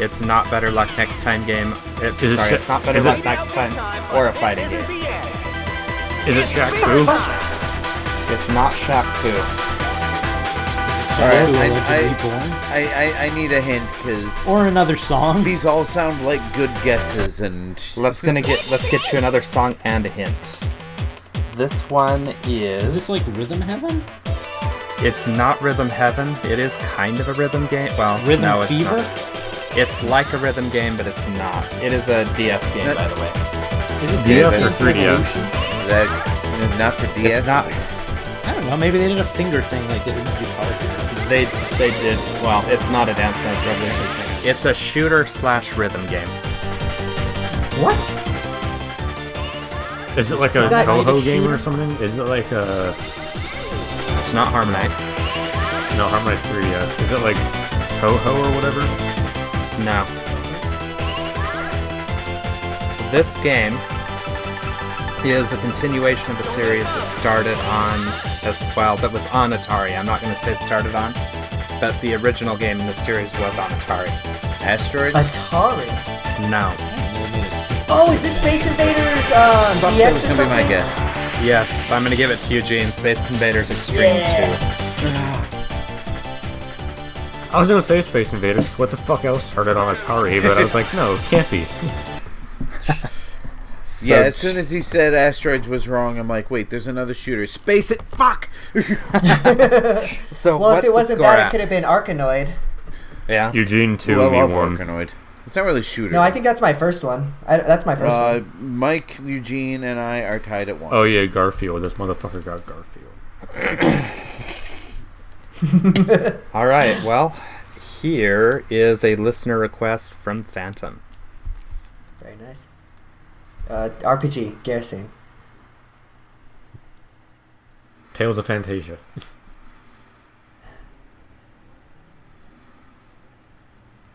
it's not better luck next time game. It, Is it sorry, Sha- it's not better is it- luck next time or a fighting game. Is it Shaq Fu? It's not Shaq Fu. All right, I, I, I, I, I need a hint because Or another song. these all sound like good guesses, and Let's gonna get let's get you another song and a hint. This one is. Is this like Rhythm Heaven? It's not Rhythm Heaven. It is kind of a rhythm game. Well, Rhythm no, it's Fever? not. It's like a rhythm game, but it's not. It is a DS game, That- by the way. Is this DS or Dance 3DS? Revolution? that not for DS. It's not. I don't know. Maybe they did a finger thing like they did with Guitar Hero. They they did well. It's not a Dance Dance Revolution. Thing. It's a shooter slash rhythm game. What? Is it like a Is that Touhou a game or shooter? something? Is it like a It's not HarmoKnight. no HarmoKnight 3DS? Is it like Touhou or whatever? No. This game is a continuation of a series that started on as well that was on Atari. I'm not going to say it started on, but the original game in the series was on Atari. Asteroids. Atari. No. Oh, is this Space Invaders um, Fuck, DX or was gonna something? be my guess. Yes, I'm going to give it to Eugene. Space Invaders Extreme Yeah. 2. I was gonna say Space Invaders. What the fuck else started on Atari? But I was like, no, it can't be. So- yeah, as soon as he said asteroids was wrong, I'm like, wait, there's another shooter. Space it. Fuck. So Well, if it wasn't that, at? it could have been Arkanoid. Yeah. Eugene two, well, I me love one. Arkanoid. It's not really shooter. No, I think that's my first one. I, that's my first uh, one. Mike, Eugene, and I are tied at one. Oh yeah, Garfield. This motherfucker got Garfield. All right. Well, here is a listener request from Phantom. Very nice. Uh, RPG, Garrison. Tales of Phantasia.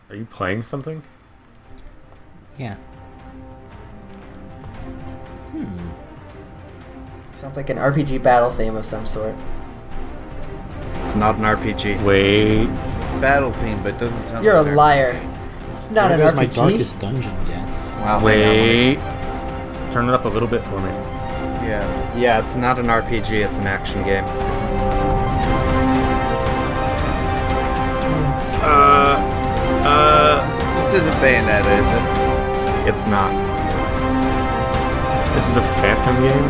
Are you playing something? Yeah. Hmm. Sounds like an RPG battle theme of some sort. It's not an RPG. Wait. Battle theme, but it doesn't sound. Like it. You're a like an liar. RPG. It's not There an goes my darkest dungeon Yes. Wow. hang Wait. Turn it up a little bit for me. Yeah. Yeah, it's not an RPG. It's an action game. Uh. Uh. This isn't Bayonetta, is it? It's not. This is a Phantom game.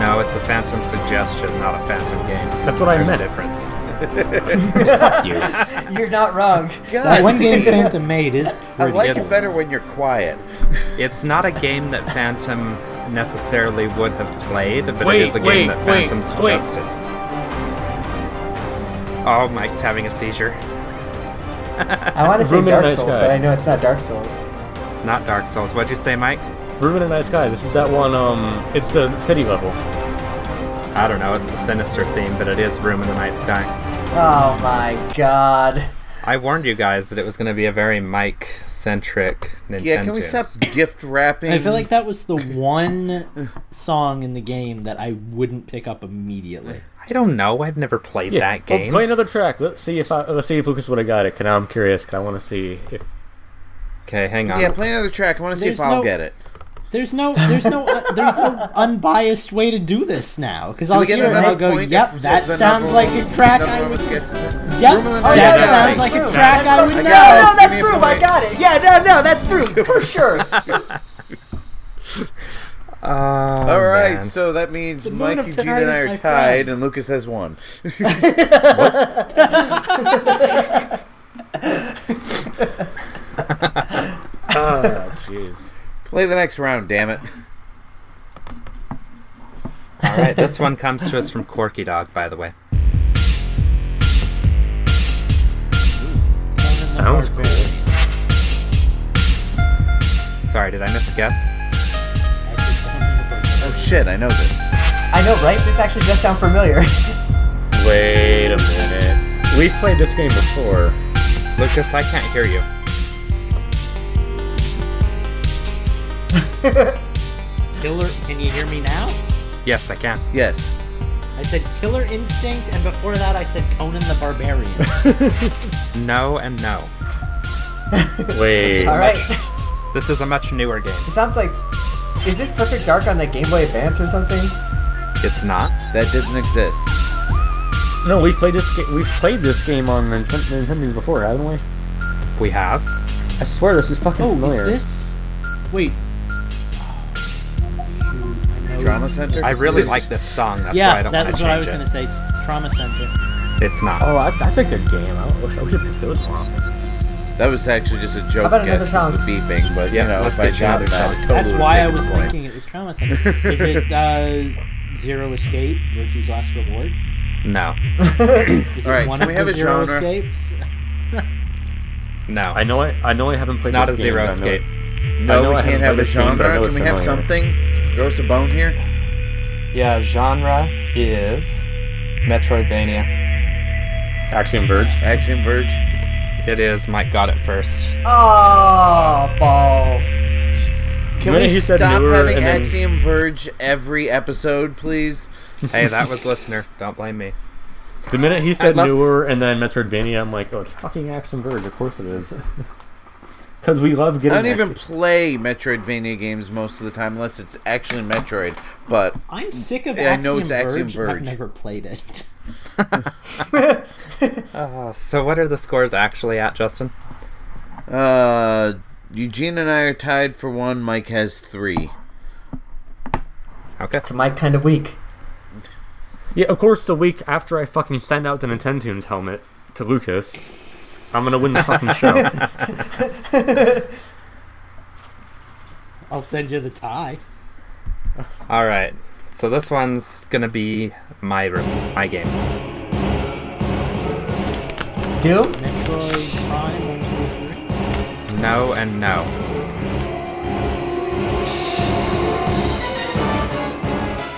No, it's a Phantom suggestion, not a Phantom game. That's what I meant. a difference. you. You're not wrong. That one game. Phantom made is pretty. Good. I like It's- it better when you're quiet. It's not a game that Phantom necessarily would have played, but Wait, it is a wait, game that Phantom wait. suggested. Oh, Mike's having a seizure. I want to say Room in a Dark Night Souls, Sky. but I know it's not Dark Souls. Not Dark Souls. What'd you say, Mike? Room in a Night Sky. This is that one. Um. It's the city level. I don't know. It's the sinister theme, but it is Room in the Night Sky. Oh my god. I warned you guys that it was going to be a very Mike-centric Nintendo. Yeah, can we stop gift wrapping? I feel like that was the one song in the game that I wouldn't pick up immediately. I don't know. I've never played Yeah. that well, game. play another track. Let's see if I, let's see if Lucas would have got it. Cause now I'm curious. Cause I want to see if. Okay, hang on. Yeah, play another track. I want to see if There's I'll no- get it. There's no, there's no, uh, there's no unbiased way to do this now. Because I'll get hear it and I'll go, "Yep, that sounds like a track another I would." was guessed? Yep, Room in the that Oh, yeah, sounds like a track That's I would know. No, no, that's me a. I got it. Yeah, no, no, that's proof for sure. Oh, All right, man. so that means The moon Mike, Eugene, and I are tied, friend. and Lucas has one. Oh, jeez. Play the next round, damn it. All right, this one comes to us from Corky Dog, by the way. Sounds cool. Sorry, did I miss a guess? Oh shit, I know this. I know, right? This actually does sound familiar. Wait a minute. We've played this game before. Lucas, I can't hear you. Killer, can you hear me now? Yes, I can. Yes. I said Killer Instinct, and before that I said Conan the Barbarian. No and no. Wait. All right. This is a much newer game. It sounds like. Is this Perfect Dark on the Game Boy Advance or something? It's not. That doesn't exist. No, we've played this. Ga- we've played this game on Ninten- Nintendo before, haven't we? We have. I swear this is fucking oh, familiar. is this? Wait. Trauma Center? I really like this song. That's why I don't that want was to what I was going to say. It's Trauma Center. It's not. Oh, I, that's a good game. I wish I wish I picked those more often. That was actually just a joke about another guess song? with the beeping, but Yeah, you know, let's if I get you got another that, song. it totally That's would've why I taken was point. thinking it was Trauma Center. Is it uh, Zero Escape, Virtue's Last Reward? No. Is All right, it one can of we have the a Zero genre? Escapes? No. I know. I I know. I haven't it's played. not this a game, zero but I know escape. I No, we I can't haven't have played a this game, genre. know Can we have familiar. something? Throw us a bone here. Yeah, genre is Metroidvania. Axiom Verge. Axiom Verge. It is. Mike got it first. Oh, balls. Can we he stop newer having and then- Axiom Verge every episode, please? Hey, that was listener. Don't blame me. The minute he said love- newer and then Metroidvania, I'm like, oh, it's fucking Axiom Verge. Of course it is. Because we love I don't even play Metroidvania games most of the time unless it's actually Metroid. But I'm sick of Yeah, I know it's Verge, Axiom but Verge. I've never played it. Uh, so what are the scores actually at, Justin? uh, Eugene and I are tied for one. Mike has three. Okay. It's my kind of week. Yeah, of course, the week after I fucking send out the Nintendo's helmet to Lucas, I'm gonna win the fucking show. I'll send you the tie. All right. So this one's gonna be my room, my game. Doom? Metroid Prime 1, 2, 3. No and no.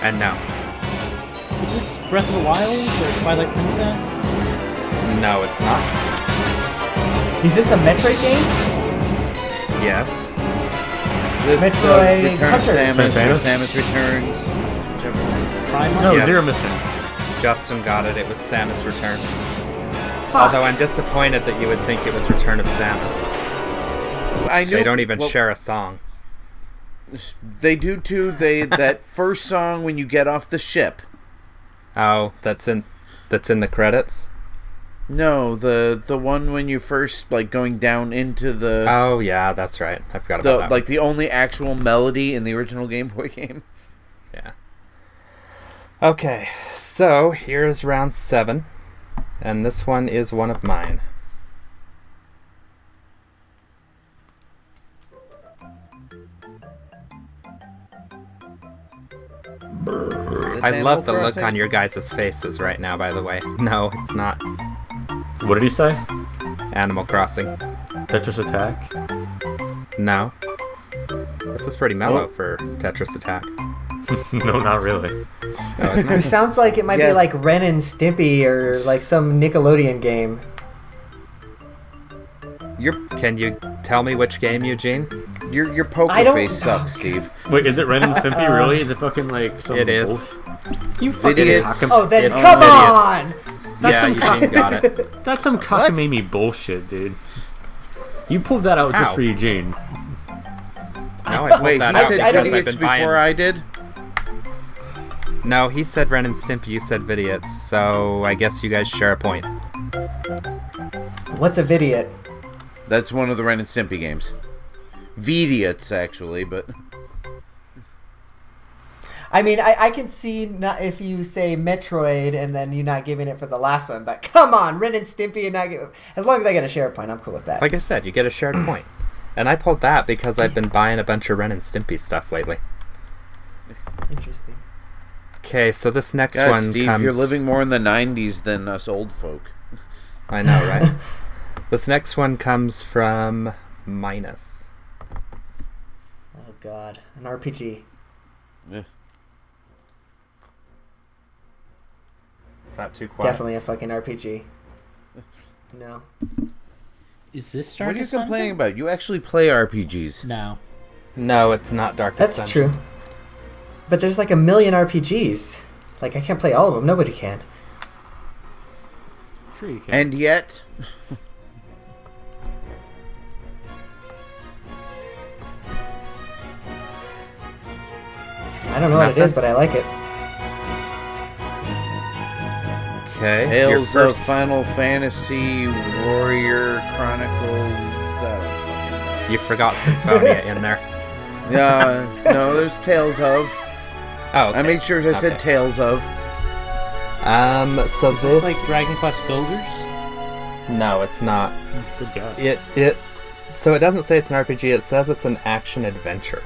And no. Is this Breath of the Wild or Twilight Princess? No, it's not. Is this a Metroid game? Yes. This Metroid uh, Return Hunters. Samus Samus? Samus Returns. whichever Prime No, Yes. zero mission. Justin got it. It was Samus Returns. Fuck. Although I'm disappointed that you would think it was Return of Samus. I knew, They don't even well, share a song. They do too. They that first song when you get off the ship. Oh, that's in that's in the credits. No, the the one when you first like going down into the Oh yeah, that's right. I forgot about the that. like the only actual melody in the original Game Boy game. Yeah. Okay, so here's round seven, and this one is one of mine. I love the look on your guys' faces right now. By the way, no, it's not What did he say? Animal Crossing. Tetris Attack? No. This is pretty mellow Oh. for Tetris Attack. no, not really. No, It sounds like it might Yeah. be like Ren and Stimpy or like some Nickelodeon game. Your Can you tell me which game, Eugene? your your poker face sucks, Steve. Wait, is it Ren and Stimpy uh-uh. really? Is it fucking like some It is. bullshit? You fucking Idiots. cock- Oh, then It's come idiots. on! Yeah, some cock- Eugene got it. That's some cockamamie bullshit, dude. You pulled that out just Ow. for Eugene. No, I pulled Wait, that he out said because I've idiots been buying. before I did. No, he said Ren and Stimpy. You said Veediots. So I guess you guys share a point. What's a vidiot? That's one of the Ren and Stimpy games. Veediots, actually, but I mean, I, I can see not if you say Metroid and then you're not giving it for the last one, but come on, Ren and Stimpy and not give as long as I get a share point, I'm cool with that. Like I said, you get a shared point. And I pulled that because I've been buying a bunch of Ren and Stimpy stuff lately. Interesting. Okay, so this next God, one Steve, comes. you're living more in the '90s than us old folk. I know, right? this next one comes from Minus. Oh god, an RPG. Is that too quiet? Definitely a fucking RPG. No. Is this What are you Stardust Dungeon? complaining about? You actually play RPGs. No. No, it's not Darkest That's Dungeon. true. But there's like a million RPGs. Like I can't play all of them. Nobody can. Sure you can. And yet, I don't know what it is, but I like it. Okay. your Tales of Final Fantasy Warrior Chronicles. Uh, You forgot Symphonia in there. fucking- yeah, no, there's Tales of. Oh, okay. I made sure I said Okay. Tales of. Um, so Is this this like Dragon Quest Builders? no, it's not. Good guess. It it so it doesn't say it's an RPG. It says it's an action adventure.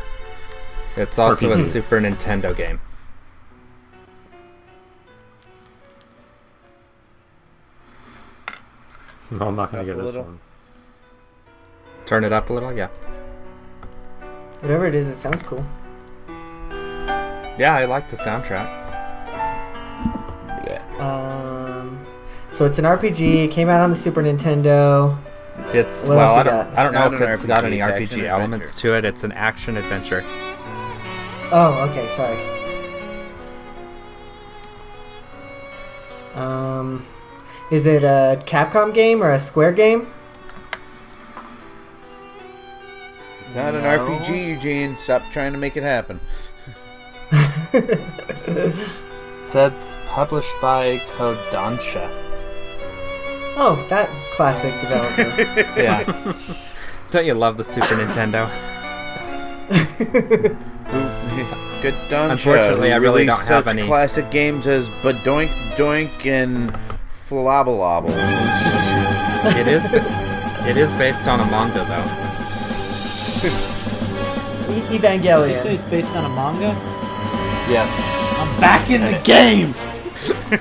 It's also a Super Nintendo game. No, I'm not gonna get this little. one. Turn it up a little, yeah. Whatever it is, it sounds cool. Yeah, I like the soundtrack. Yeah. Um, so it's an RPG. It came out on the Super Nintendo. It's What well, else we I don't, got? I don't know if an it's got any RPG action elements to it. It's an action adventure. Oh, okay. Sorry. Um, is it a Capcom game or a Square game? It's not an RPG, Eugene. Stop trying to make it happen. That's published by Kodansha. Oh, that classic developer. Yeah. Don't you love the Super Nintendo? Good. Unfortunately, I really don't have such any. classic games as Badoink Doink and Flabberlobble. It is. It is based on a manga though. E- Did you say it's based on a manga? Yes. I'm back in the game.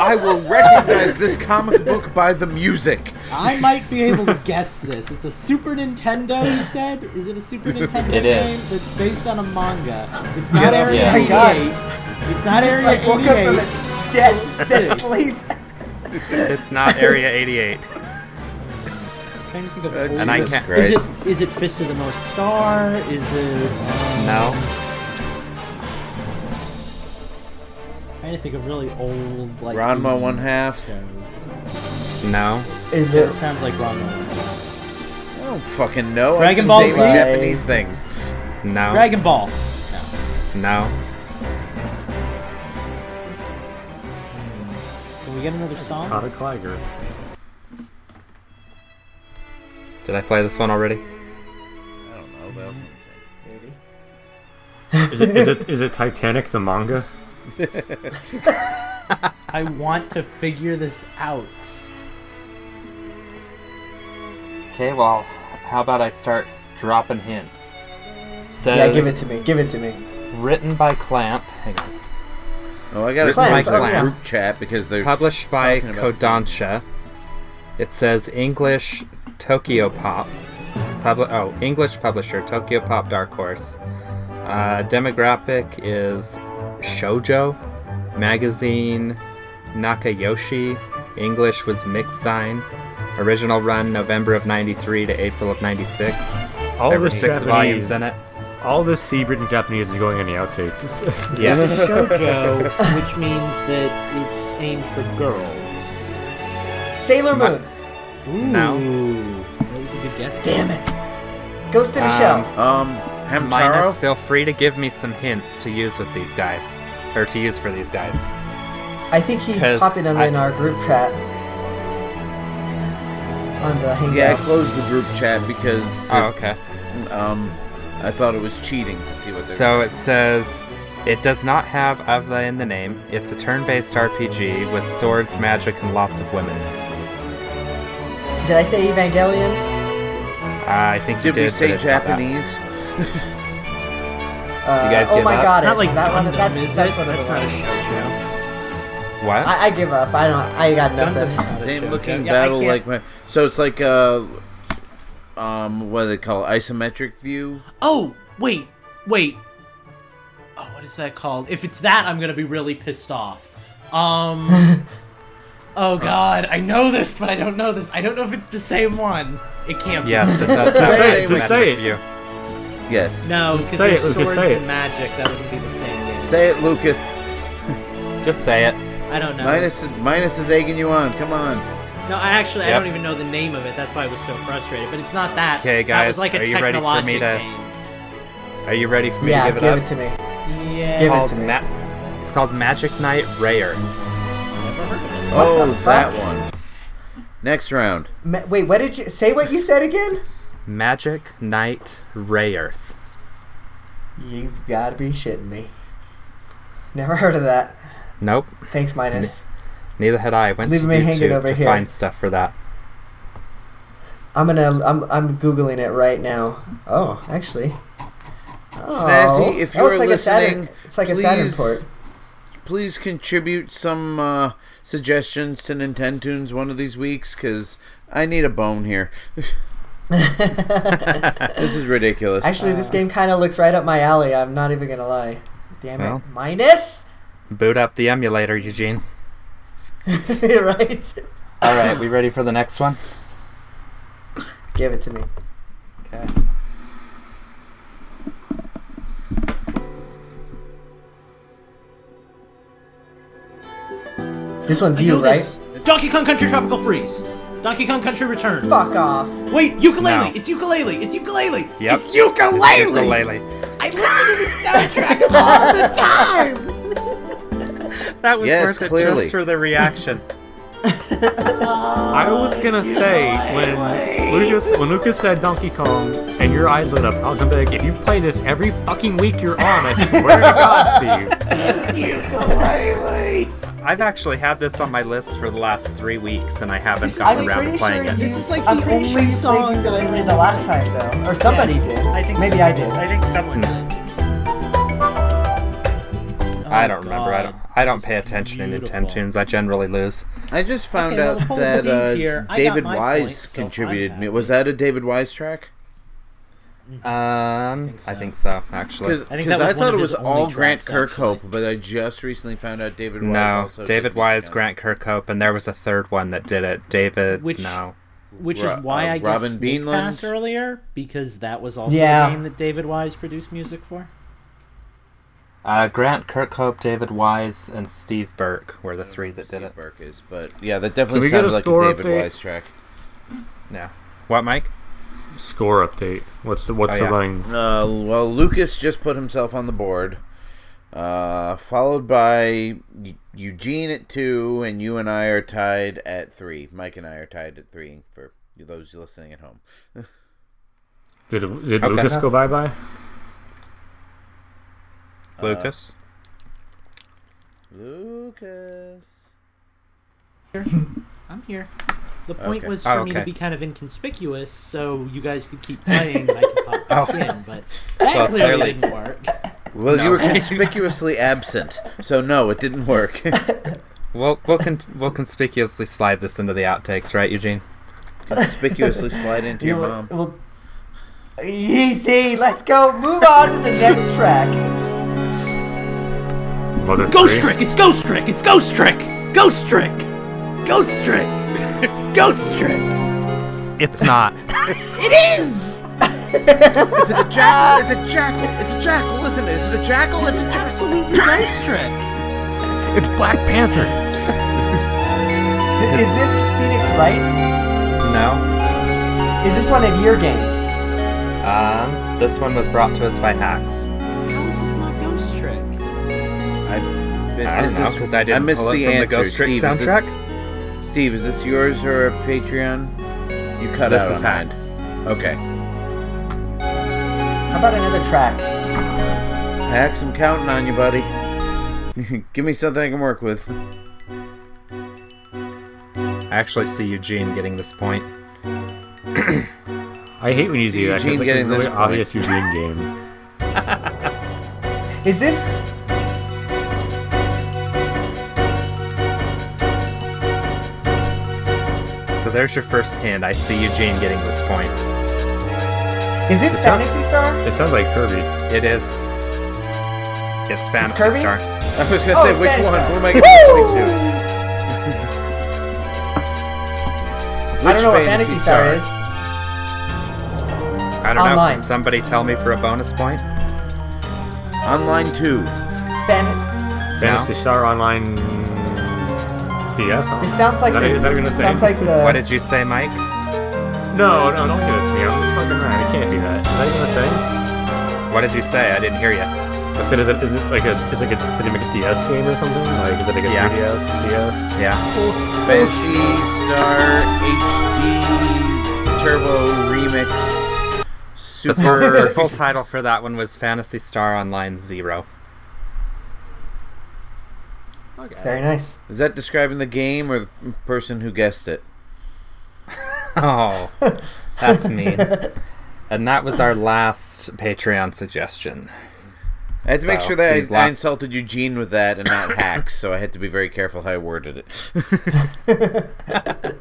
I will recognize this comic book by the music. I might be able to guess this. It's a Super Nintendo. You said? Is it a Super Nintendo It game is. that's based on a manga? It's not Area Yeah. Oh my God. 88. It's not Just Area like woke 88. From its dead, dead sleep. It's not Area 88. I'm trying to think of Uh, old- And I can't- Is it is it Fist of the North Star? Is it? Um, No. trying to think of really old like. Ranma 80s one half. shows. No. Is It it? sounds like Ranma. I don't fucking know. Dragon I'm just Ball Z? Japanese things. No. Dragon Ball. No. No. We get another song? Not a Clagger. Did I play this one already? I don't know. What else am Maybe. Is it, is it is it Titanic the manga? I want to figure this out. Okay, well, how about I start dropping hints? Says Yeah, give it to me. Give it to me. written by Clamp, hang on, Oh, I got a Clamp, click oh, the group chat because they're published by Kodansha. It says English Tokyo Pop. Publi- oh, English publisher Tokyo Pop Dark Horse. Uh, demographic is shoujo. Magazine Nakayoshi. English was mixed sign. Original run November of 93 to April of 96. All there were six Japanese, volumes in it. All this Steve written Japanese is going in the outtakes. Yes. Shoujo, which means that it's aimed for girls. Sailor Ma- Moon. Ooh, No. that was a good guess. Damn it. Ghost in a Um, Shell. Um, Minus, Hamtaro? feel free to give me some hints to use with these guys. Or to use for these guys. I think he's popping them I- in our group chat. On the Hangout. Yeah, I closed the group chat because Oh, okay. um, I thought it was cheating to see what they So were it says it does not have Avla in the name. It's a turn-based RPG with swords, magic, and lots of women. Did I say Evangelion? Uh, I think you Did did. we say but it's not that. Japanese? Uh, You guys oh give my up? god, It's not is like that one? That's, is that's it? one of That's not a ones. shoujo. What? I, I give up. I don't. I got nothing. is not a Same shoujo. looking Yeah, battle can't- like my. So it's like uh, um, what do they call it? isometric view? Oh, wait, wait. Oh, what is that called? If it's that, I'm gonna be really pissed off. Um. oh God, I know this, but I don't know this. I don't know if it's the same one. It can't be. yes, it does have Say it, an just say it. view. Yes. No, Just because say there's it, swords say it. and magic. That wouldn't be the same game. Say it, Lucas. Just say it. I don't know. Minus is minus is egging you on. Come on. No, I actually I don't even know the name of it. That's why I was so frustrated. But it's not that. Okay, That was guys, like a are you ready for me to- game. Are you ready for me Yeah, to give give it it, to me. Yeah. Give it to me. Ma- it's called Magic Knight Rayearth. Never heard of it. Oh, what oh, the that fuck? one. Next round. Ma- wait, what did you say? What you said again? Magic Knight Rayearth. You've got to be shitting me. Never heard of that. Nope, Thanks, minus. Neither had I. Went Leaving to me hanging YouTube over to here. find stuff for that. I'm gonna. I'm. I'm googling it right now. Oh, actually. Oh, Snazzy, if oh, you're it's like a Saturn. listening, It's like a Saturn please- port. Please contribute some uh, suggestions to Nintendo's one of these weeks, because I need a bone here. this is ridiculous. Actually, this game kind of looks right up my alley. I'm not even gonna lie. Damn Well. it. Minus. Boot up the emulator, Eugene. right. All right, we ready for the next one? Give it to me. Okay. This one's I you, right? this. Donkey Kong Country Tropical Freeze. Donkey Kong Country Returns. Fuck off. Wait, Yooka-Laylee. No. It's Yooka-Laylee. It's Yooka-Laylee. Yep. It's Yooka-Laylee. Yooka-Laylee. I listen to this soundtrack all the time. That was Yes, worth it clearly. just for the reaction. I was gonna say when Lucas when Lucas said Donkey Kong and your eyes lit up, I was gonna be like, if you play this every fucking week you're on, I swear to God, Steve. I've actually had this on my list for the last three weeks, and I haven't I'm gotten around to playing sure it. This is like I'm the pretty sure only you song played that I Yooka-Laylee the last time though, or somebody did. I think maybe I did. I think someone hmm. did. I Oh, don't remember. I don't. I don't pay attention in beautiful. Nintentunes. I generally lose. I just found Okay, well, out the that uh, here, David Wise point, so I'm contributed. happy. Was that a David Wise track? Um, think so. I think so. Actually, Because I I, that was one thought it was all Grant Kirkhope, actually. but I just recently found out David Wise no. also. David did Wise, Grant Kirkhope, and there was a third one that did it. David. Which- no. Which Ro- is why uh, I guess Robin Beanland? Earlier because that was also Yeah. a game that David Wise produced music for. Uh, Grant Kirkhope, David Wise, and Steve Burke were the three that did Steve it. Burke is, but yeah, that Can definitely we get sounded a like a David update? Wise track. Yeah. What, Mike? Score update. What's the what's Oh, the yeah. running? Uh, well, Lucas just put himself on the board, uh, followed by Eu- Eugene at two, and you and I are tied at three. Mike and I are tied at three for those listening at home. Did did Okay. Lucas go bye bye? Uh, Lucas? Lucas. I'm here. The point Okay. was ah, for Oh, me to be kind of inconspicuous, so you guys could keep playing and I could pop back Oh. in, but that Well, clearly, clearly- didn't work. Well, No. you were conspicuously absent, so no, it didn't work. We'll we'll con- we'll conspicuously slide this into the outtakes, right, Eugene? conspicuously slide into your You- mom. well, easy. Let's go. Move on to the next track. Mother Ghost three? Trick! It's Ghost Trick! It's Ghost Trick! Ghost Trick! Ghost Trick! Ghost Trick! It's not. It is! Is it a jackal? It's a jackal. It's a jackal. Listen, is it a jackal? It's a jackal. Absolutely Ghost Trick! It's Black Panther. Is this Phoenix Wright? no. Is this one of your games? Um, this one was brought to us by Hacks. I, I don't know because I didn't missed pull it the from answer. the Ghost Trick Steve, is this- soundtrack. Steve, is this yours or a Patreon? You cut This out is on mine. Hacks. Okay. How about another track? Hacks, I'm counting on you, buddy. Give me something I can work with. I actually see Eugene getting this point. I hate when you See do that. 'cause Eugene it's like getting a really this point. obvious Eugene game. Is this? So there's your first hint. I see Eugene getting this point. Is this Is that- Phantasy Star? It sounds like Kirby. It is. It's Phantasy Kirby? Star. I was gonna Oh, say which Phantasy one. Star. Who am I giving the point to? I don't know what Phantasy Phantasy Star Star? is. I don't know. Online. Can somebody tell me for a bonus point? Online two. It's fan. Phantasy Star Online DS. huh? It sounds like Is that- the. is it sounds like the. what did you say, Mike? No, no, don't give it to me. I'm just fucking around. It can't be that. Is that even a thing? What did you say? I didn't hear you. I said, is it, is it like a, is it like a, did they make a DS game or something? Like, is it like a Yeah. 3DS, DS? Yeah. Phantasy Star HD Turbo Remix. The full, the Super. full title for that one was Phantasy Star Online Zero. Very nice. Is that describing the game or the person who guessed it? Oh, that's mean. And that was our last Patreon suggestion. I had to make sure that I, these I insulted Eugene with that and not hacks, so I had to be very careful how I worded it.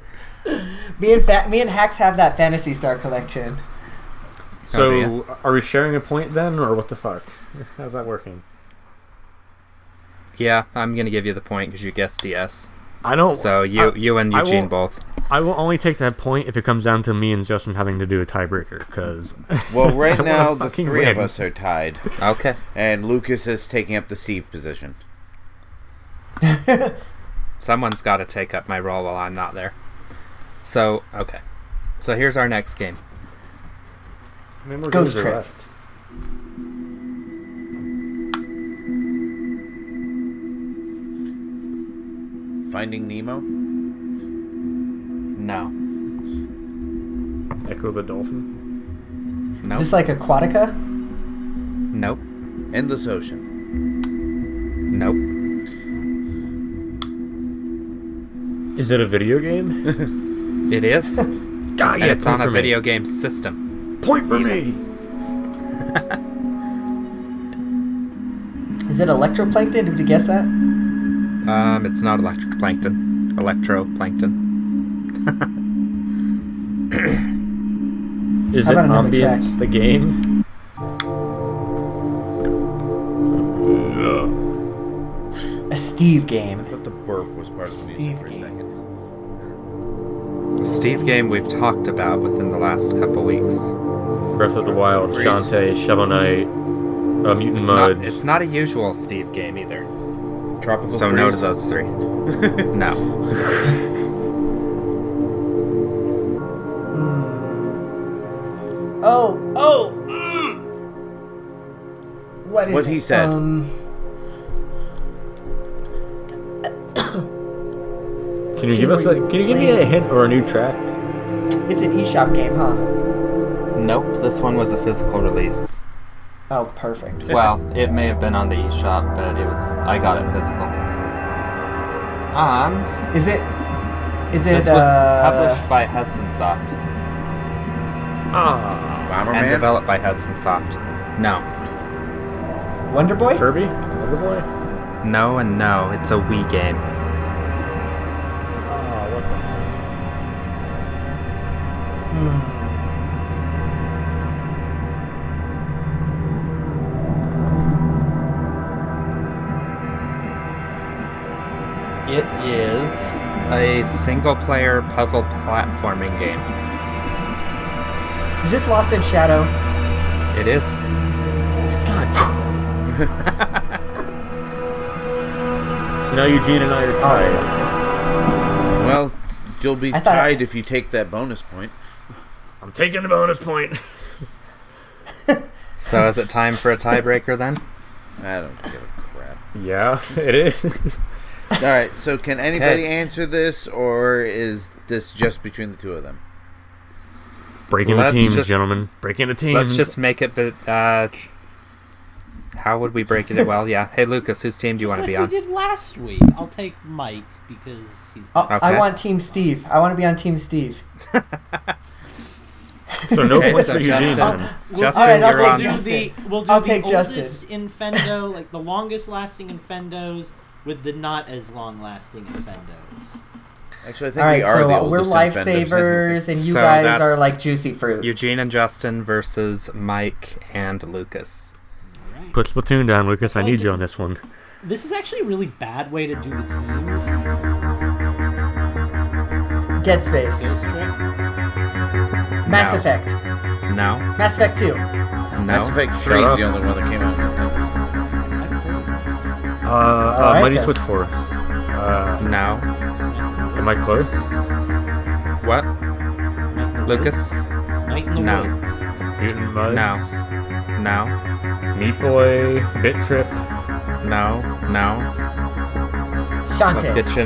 Me and Fa- me and Hacks have that Phantasy Star collection. Oh, so, Oh, are we sharing a point then, or what the fuck? How's that working? Yeah, I'm gonna give you the point because you guessed DS. I don't. So you, I- you and I Eugene won't- both. I will only take that point if it comes down to me and Justin having to do a tiebreaker, because. Well, right now the fucking three of us are tied, Okay. and Lucas is taking up the Steve position. Someone's got to take up my role while I'm not there. So okay. So here's our next game. How many more Ghost games are Trick. left? Finding Nemo. No. Ecco the Dolphin. Nope. Is this like Aquatica? Nope. Endless Ocean. Nope. Is it a video game? It is. God, and it's on a video game system. Point for me. Is it Electroplankton? Did you guess that? Um, it's not electric plankton. Electroplankton. Is How it about another Ambience, track? the game? A Steve game. I thought the burp was part of the Steve music for a game. second. The Steve game we've talked about within the last couple weeks. Breath of the Wild, Freeze. Shantae, Shovel Knight, uh, Mutant It's not, Mudds. it's not a usual Steve game either. Tropical So no to those three. no. Oh, oh. mm. What is What it? he said. Um, Can you give us a? Can you give me a hint or a new track? it's an eShop game, huh? Nope, this one was a physical release. Oh, perfect. Well, it may have been on the eShop, but it was I got it physical. Um, Is it? Is it? this was uh, published by Hudson Soft Ah, Bomberman? and developed by Hudson Soft. No, Wonder Boy? Kirby, Wonder Boy. no, and no. It's a Wii game. A single-player puzzle platforming game. Is this Lost in Shadow? It is. So now Eugene and I are oh. tied. Well, you'll be I tied if you take that bonus point. I'm taking the bonus point. So is it time for a tiebreaker then? I don't give a crap. Yeah, it is. All right, so can anybody Okay. answer this, or is this just between the two of them? Breaking Let's the teams, just- gentlemen. Breaking the teams. Let's just make it. But uh, how would we break it? Well, yeah. Hey, Lucas, whose team do you want to like be on? we did last week. I'll take Mike because he's. Oh, I Okay. want Team Steve. I want to be on Team Steve. So no Okay, points so for Eugene. Justin- then. Justin, Alright, I'll you're take on. do Justin. the we'll do I'll the take oldest Infendo, like the longest lasting Infendos with the not as long lasting Infendos. Actually, I think All right, we are the so we're oldest lifesavers, and you So guys that's- are like juicy fruit. Eugene and Justin versus Mike and Lucas. Right. Put Splatoon down, Lucas. I Well, need you on this one. This is actually a really bad way to do the teams. Dead Space, Ghost Trick. Mass No. Effect, No, Mass Effect Two. no. Mass Effect 3 is up. the only one that came out. Uh, uh Alright Mighty then. Switch Force. Uh, No. am I close? What? Night in the Lucas? Woods. Night in the No. Woods. Mutant Mudds. No. No. Meat Boy. Bit Trip. No. No. Let's get you.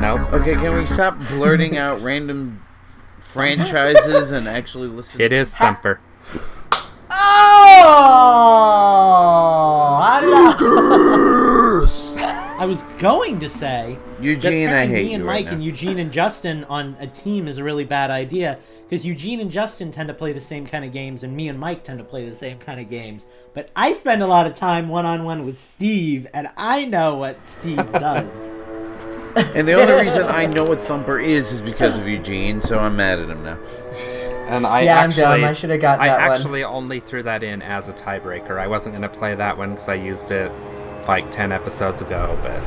Nope. Okay, can we stop blurting out random franchises and actually listen? It is Thumper. Oh! I love- I was going to say that Eugene, I pairing hate me you and right Mike now. and Eugene and Justin on a team is a really bad idea because Eugene and Justin tend to play the same kind of games, and me and Mike tend to play the same kind of games. But I spend a lot of time one on one with Steve, and I know what Steve does. And the only reason I know what Thumper is is because of Eugene, so I'm mad at him now. And I Yeah, I'm actually, dumb. I should've got I that one. I actually only threw that in as a tiebreaker. I wasn't going to play that one because I used it like 10 episodes ago, but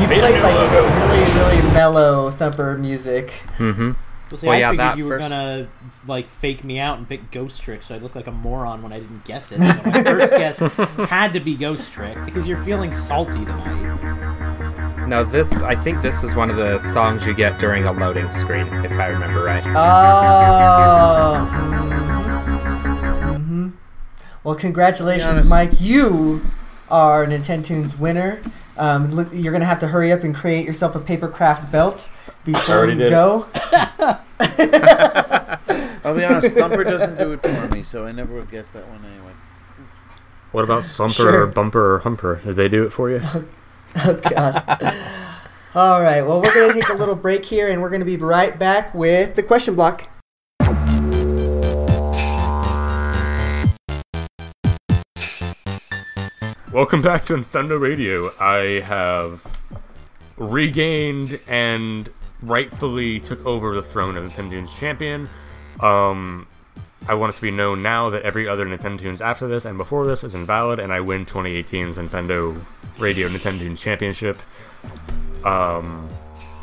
You played like really, really mellow thumper music. mm-hmm. Well, see, Well, I yeah, figured that you were first- gonna like fake me out and pick Ghost Trick, so I look like a moron when I didn't guess it. So my first guess had to be Ghost Trick because you're feeling salty tonight. No, this I think this is one of the songs you get during a loading screen, if I remember right. Oh. hmm Well, congratulations. Mike. You our Nintendoons winner. Um, look, you're gonna have to hurry up and create yourself a papercraft belt before already you did. go. I'll be honest, Thumper doesn't do it for me, so I never would have guessed that one anyway. What about Sumper Sure. or Bumper or Humper? Did they do it for you? Oh God. All right. Well, we're gonna take a little break here, and we're gonna be right back with the question block. Welcome back to Infendo Radio. I have regained and rightfully took over the throne of Nintendoons champion. Um, I want it to be known now that every other Nintendoons after this and before this is invalid, and I win 2018's Infendo Radio Nintendoons Championship. Um,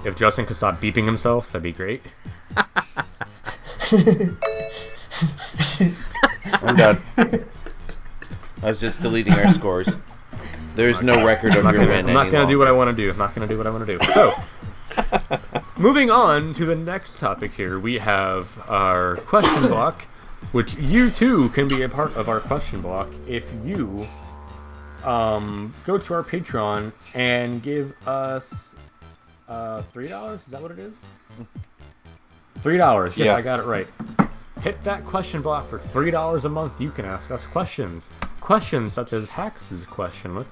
if Justin could stop beeping himself, that'd be great. I'm done. I was just deleting our scores. There's no record of your win I'm not any gonna do what I want to do. I'm not gonna do what I want to do. So, moving on to the next topic here, we have our question block, which you too can be a part of our question block if you um, go to our Patreon and give us uh, three dollars. Is that what it is? Three dollars. Yes, I got it right. Hit that question block for three dollars a month. You can ask us questions. Questions such as Hax's question,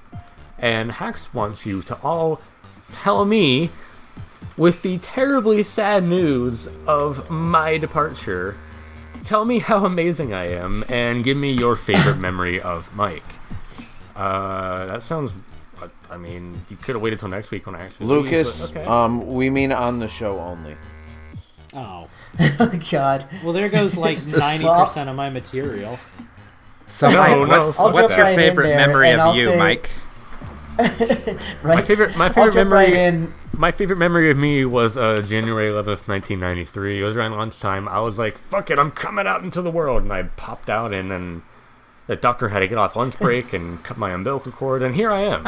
and Hax wants you to all tell me, with the terribly sad news of my departure, tell me how amazing I am, and give me your favorite memory of Mike. Uh, that sounds. I mean, you could have waited till next week when I actually. Lucas, but okay. um, we mean on the show only. Oh. Oh God. Well, there goes like 90% of my material. So, No, Mike, what's, what's your right favorite memory of I'll you, say- Mike? Right. My favorite, my favorite memory, right in. my favorite memory of me was uh, January eleventh, nineteen ninety three. It was around lunchtime. I was like, "Fuck it, I'm coming out into the world," and I popped out, and then the doctor had to get off lunch break and cut my umbilical cord, and here I am.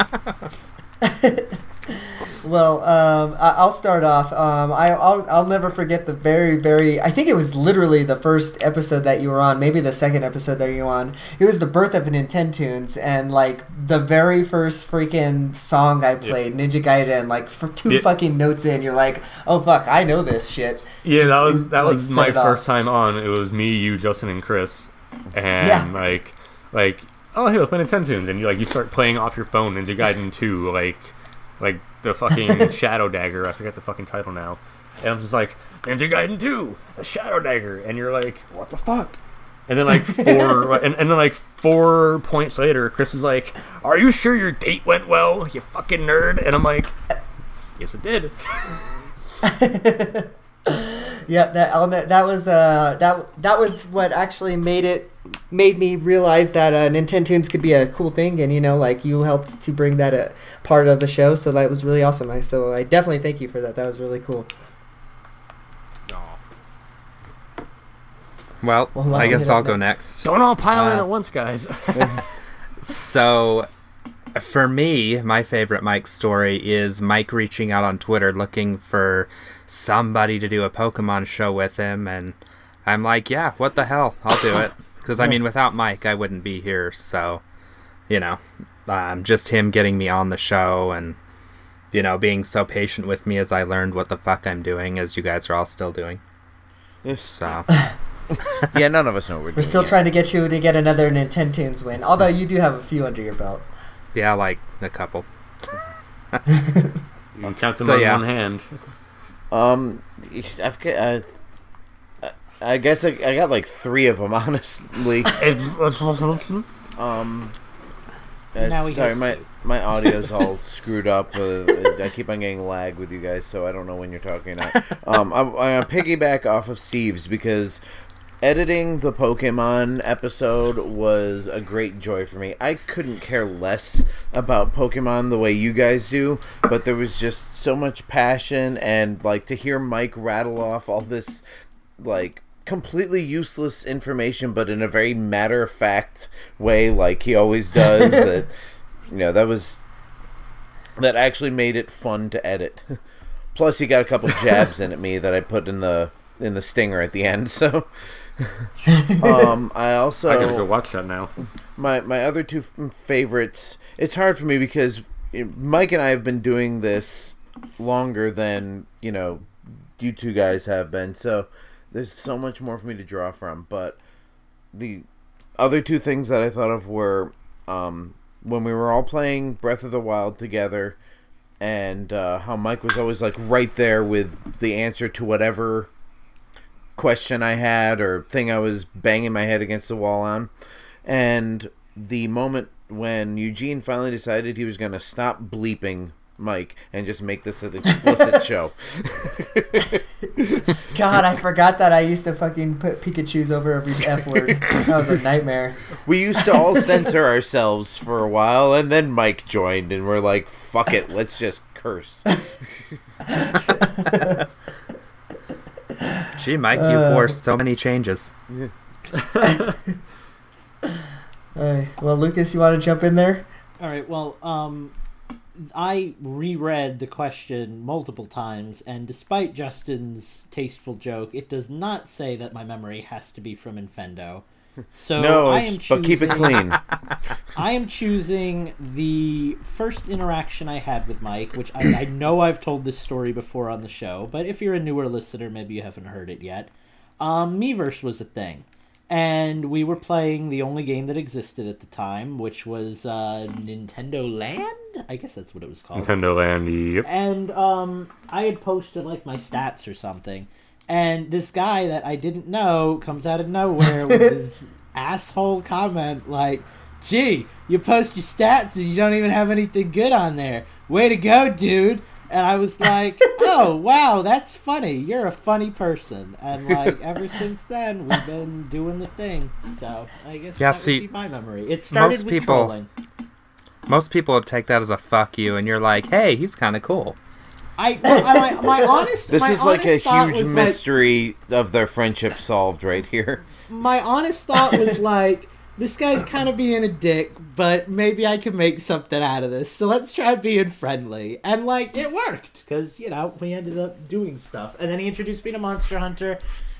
Well, um, I- I'll start off. Um, I, I'll, I'll never forget the very, very. I think it was literally the first episode that you were on, maybe the second episode that you were on. It was the birth of Nintendoons, and like the very first freaking song I played, Ninja Gaiden. Like for two Yeah. fucking notes in, you're like, oh fuck, I know this shit. Yeah, Just, that was that like, was my first time on. It was me, you, Justin, and Chris, and Yeah. like, like, oh hey, let's play Nintendoons, and you like you start playing off your phone Ninja Gaiden two, like, like the fucking Shadow Dagger. I forget the fucking title now, and I'm just like Ninja Gaiden two, a Shadow Dagger, and you're like, what the fuck? And then like four, and, and then like four points later, Chris is like, "Are you sure your date went well, you fucking nerd?" And I'm like, "Yes, it did." Yeah, that I'll, that was uh that that was what actually made it made me realize that uh, Nintendoons could be a cool thing, and you know, like you helped to bring that a part of the show, so that was really awesome. I so I definitely thank you for that. That was really cool. Well, Well, I guess I'll go next. next. Don't all pile in Uh, at once, guys. So, for me, my favorite Mike story is Mike reaching out on Twitter looking for somebody to do a Pokemon show with him, and I'm like, yeah, what the hell? I'll do it. Because, I mean, without Mike, I wouldn't be here, so, you know, um, just him getting me on the show and, you know, being so patient with me as I learned what the fuck I'm doing, as you guys are all still doing. Yes. So, Yeah, none of us know what we're, We're doing still yet. trying to get you to get another Nintendoons win, although you do have a few under your belt. yeah, like a couple. You can count them So, on yeah. one hand. Um, I've got, uh, I guess I, I got like three of them, honestly. Um, uh, Now he sorry, has my two. my audio's all screwed up. Uh, I keep on getting lag with you guys, so I don't know when you're talking. Now. Um, I'm, I'm gonna piggyback off of Steve's because editing the Pokemon episode was a great joy for me. I couldn't care less about Pokemon the way you guys do, but there was just so much passion and like to hear Mike rattle off all this like completely useless information but in a very matter of fact way like he always does that you know that was that actually made it fun to edit plus he got a couple jabs in at me that i put in the in the stinger at the end so um i also I gotta go watch that now. my my other two f- favorites. It's hard for me because eh, Mike and I have been doing this longer than you know you two guys have been. So there's so much more for me to draw from. But the other two things that I thought of were um, when we were all playing Breath of the Wild together, and uh, how Mike was always like right there with the answer to whatever question I had or thing I was banging my head against the wall on. And the moment when Eugene finally decided he was going to stop bleeping Mike and just make this an explicit show. God, I forgot that I used to fucking put Pikachu's over every F word. That was a nightmare. We used to all censor ourselves for a while, and then Mike joined, and we're like, fuck it, let's just curse. Gee, Mike, you wore so many changes. Alright, well, Lucas, you want to jump in there? All right. Well, um, I reread the question multiple times, and despite Justin's tasteful joke, it does not say that my memory has to be from Infendo. So no, I am it's- but keep it clean. I am choosing the first interaction I had with Mike, which I, I know I've told this story before on the show, but if you're a newer listener, maybe you haven't heard it yet. Um, Miiverse was a thing. And we were playing the only game that existed at the time, which was uh, Nintendo Land? I guess that's what it was called Nintendo Land. Yep. and um, I had posted like my stats or something, and this guy that I didn't know comes out of nowhere with his asshole comment like, "Gee, you post your stats and you don't even have anything good on there. Way to go, dude!" And I was like, "Oh wow, that's funny. You're a funny person." And like ever since then, we've been doing the thing. So I guess Yeah, that see, would be my memory. It started most with people- trolling. Most people would take that as a fuck you, and you're like, hey, he's kind of cool. I, I my, my honest. This my is like a huge was like- mystery of their friendship solved right here. my honest thought was like, this guy's kind of being a dick, but maybe I can make something out of this. So let's try being friendly. And like, it worked because you know we ended up doing stuff. And then he introduced me to Monster Hunter,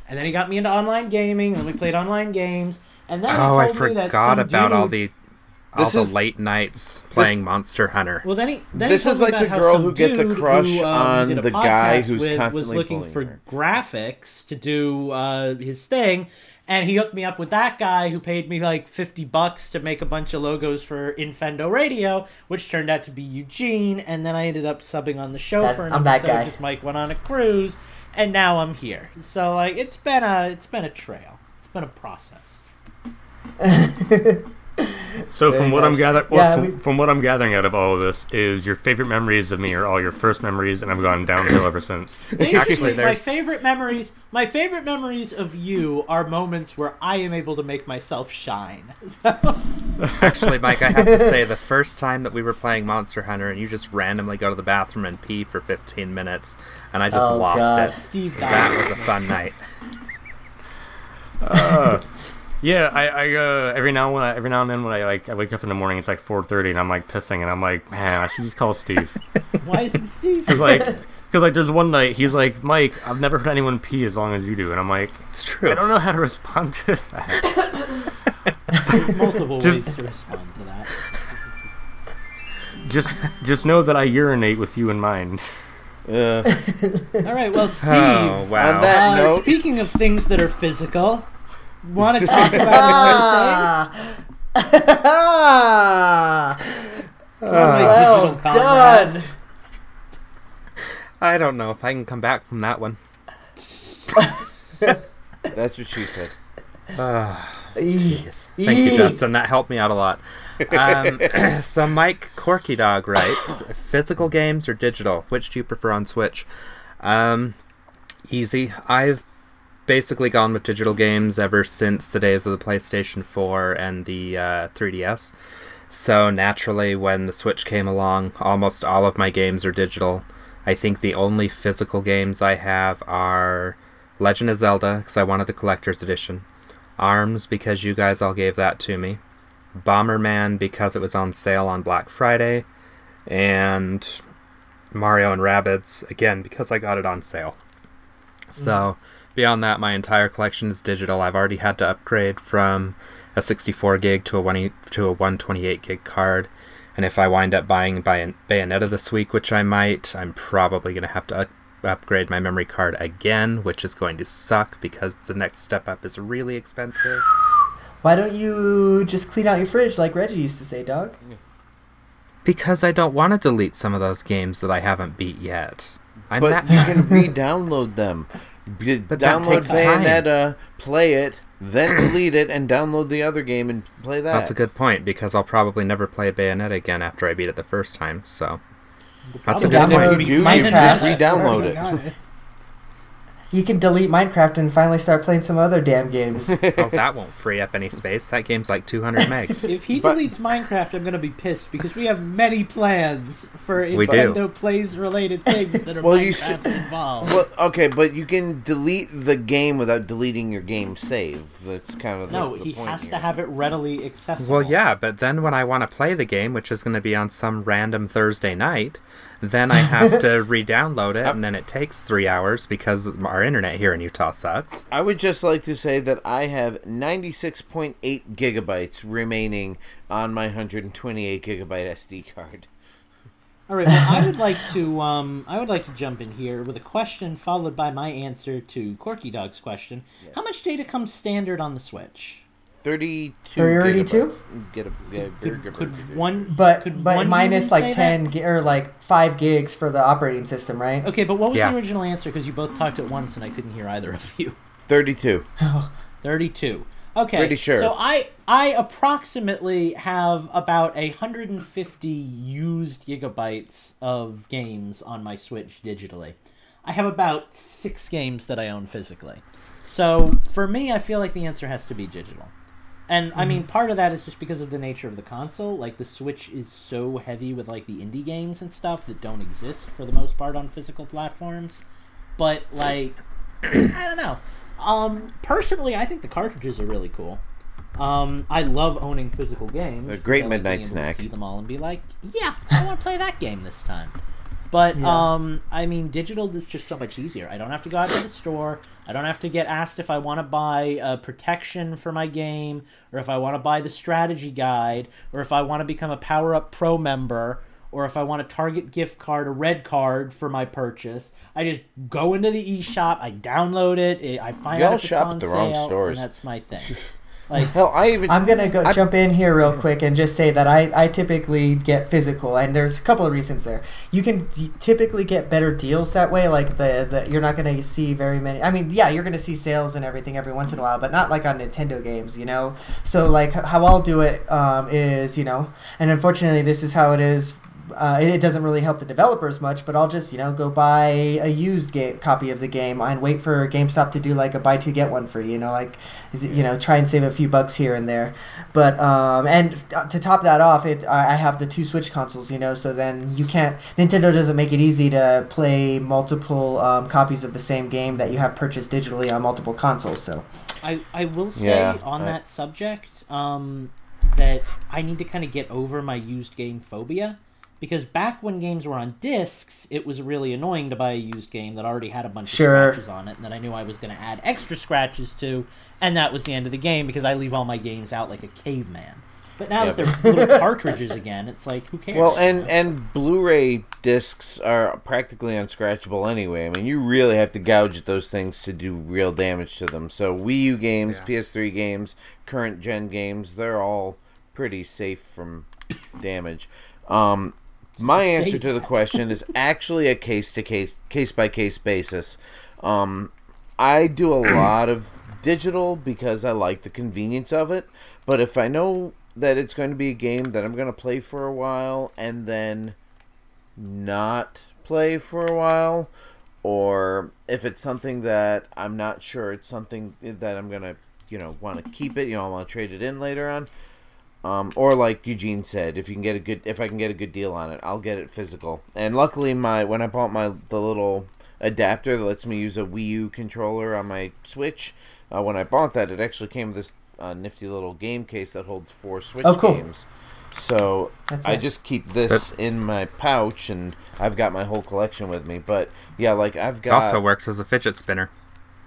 and then he got me into online gaming, and we played online games. And then Oh, he I told me that forgot some about all the all This the is- late nights playing Monster Hunter. Well, then he then This he is like about the girl who gets a crush who, um, on a the guy who's with, was constantly looking for her. graphics to do uh, his thing, and he hooked me up with that guy who paid me like fifty bucks to make a bunch of logos for Infendo Radio, which turned out to be Eugene, and then I ended up subbing on the show That- for an I'm that guy. because Mike went on a cruise, and now I'm here. So like, it's been a it's been a trail, it's been a process. So Very from what I'm nice. gathering, Yeah, from, we- from what I'm gathering out of all of this is your favorite memories of me are all your first memories, and I've gone downhill ever since. Actually, my favorite memories, my favorite memories of you are moments where I am able to make myself shine. Actually, Mike, I have to say, the first time that we were playing Monster Hunter and you just randomly go to the bathroom and pee for 15 minutes, and I just Oh, lost God. it. Steve That died. was a fun night. Uh, Yeah, I, I uh, every now and when I, every now and then when I like I wake up in the morning, it's like 4:30, and I'm like pissing, and I'm like, man, I should just call Steve. Why isn't Steve? Cause like, cause like, there's one night he's like, Mike, I've never heard anyone pee as long as you do, and I'm like, It's true. I don't know how to respond to that. There's multiple Just- ways to respond to that. just, just know that I urinate with you in mind. Uh, All right, well, Steve. Oh, wow. On that uh, note, speaking of things that are physical, want to talk about another Ah! thing? My well digital comrades. done. I don't know if I can come back from that one. that's what she said. Yes. Thank you, Justin. That helped me out a lot. Um, so, Mike Corky Dog writes Physical games or digital? Which do you prefer on Switch? Um, easy. I've basically gone with digital games ever since the days of the PlayStation 4 and the uh, 3DS. So, naturally, when the Switch came along, almost all of my games are digital. I think the only physical games I have are Legend of Zelda, because I wanted the collector's edition. Arms because you guys all gave that to me. Bomberman because it was on sale on Black Friday. And Mario and Rabbids again because I got it on sale. So beyond that, my entire collection is digital. I've already had to upgrade from a 64 gig to a one to a 128 gig card. And if I wind up buying Bay- Bayonetta this week, which I might, I'm probably going to have to up- upgrade my memory card again, which is going to suck because the next step up is really expensive. Why don't you just clean out your fridge like Reggie used to say, dog? Because I don't want to delete some of those games that I haven't beat yet. I'm But that you can re-download them. B- But download takes time. Bayonetta, play it, then delete it, and download the other game and play that. That's a good point because I'll probably never play Bayonetta again after I beat it the first time. So that's a good point. And you you just re-download it. It. You can delete Minecraft and finally start playing some other damn games. oh, that won't free up any space. That game's like 200 megs. If he But- deletes Minecraft, I'm gonna be pissed because we have many plans for We do. Nintendo Plays related things that are Well, you Minecraft s- involved. Well, okay, but you can delete the game without deleting your game save. That's kind of the, no, the he point has here. to have it readily accessible. Well, yeah, but then when I want to play the game, which is going to be on some random Thursday night, then I have to re-download it, and then it takes three hours because our internet here in Utah sucks. I would just like to say that I have 96.8 gigabytes remaining on my 128 gigabyte SD card. All right, well, I would like to um, I would like to jump in here with a question followed by my answer to Corky Dog's question. How much data comes standard on the Switch? 32 32? gigabytes. Get a, yeah, Could, could one But could but one minus like ten that? or like five gigs for the operating system, right? Okay, but what was Yeah. the original answer? Because you both talked at once and I couldn't hear either of you. 32. Thirty-two. Okay, Pretty sure. So I I approximately have about a hundred and fifty used gigabytes of games on my Switch digitally. I have about six games that I own physically. So for me, I feel like the answer has to be digital. And I mean, part of that is just because of the nature of the console. Like the Switch is so heavy with like the indie games and stuff that don't exist for the most part on physical platforms. But like, I don't know. Um, personally, I think the cartridges are really cool. Um, I love owning physical games. A great because I like midnight being able to snack. See them all and be like, yeah, I want to play that game this time. But Yeah. um, I mean, digital is just so much easier. I don't have to go out to the store. I don't have to get asked if I want to buy uh, protection for my game, or if I want to buy the strategy guide, or if I want to become a Power Up Pro member, or if I want a Target gift card, a red card for my purchase. I just go into the eShop, I download it, it I find Y'all out shop at the wrong sale, stores. and that's my thing. Like, Hell, I even. I'm gonna go I- jump in here real quick and just say that I, I typically get physical, and there's a couple of reasons there. You can d- typically get better deals that way. Like the, the you're not gonna see very many. I mean, yeah, you're gonna see sales and everything every once in a while, but not like on Nintendo games, you know. So like how I'll do it um, is you know, and unfortunately this is how it is. Uh, it, it doesn't really help the developers much, but I'll just you know go buy a used game copy of the game and wait for GameStop to do like a buy two get one free. You know, like you know try and save a few bucks here and there. But um, and to top that off, it I I have the two Switch consoles. You know, so then you can't. Nintendo doesn't make it easy to play multiple um, copies of the same game that you have purchased digitally on multiple consoles. So I, I will say Yeah, on I- that subject um, that I need to kind of get over my used game phobia because back when games were on discs, it was really annoying to buy a used game that already had a bunch Sure. of scratches on it and that I knew I was going to add extra scratches to, and that was the end of the game because I leave all my games out like a caveman. But now Yeah, that they're little cartridges again, it's like who cares? Well, you and know? and Blu-ray discs are practically unscratchable anyway. I mean, you really have to gouge at those things to do real damage to them. So Wii U games, PS3 games, current gen games, they're all pretty safe from damage. Um, my answer to the question is actually a case to case, case by case basis. Um, I do a lot of digital because I like the convenience of it. But if I know that it's going to be a game that I'm going to play for a while and then not play for a while, or if it's something that I'm not sure it's something that I'm going to, you know, want to keep it, you know, I want to trade it in later on. Um, or like Eugene said, if you can get a good, if I can get a good deal on it, I'll get it physical. And luckily, my when I bought my the little adapter that lets me use a Wii U controller on my Switch, uh, when I bought that, it actually came with this uh, nifty little game case that holds four Switch Oh, cool. games. So That's I nice. just keep this in my pouch, and I've got my whole collection with me. But yeah, like I've It got also works as a fidget spinner.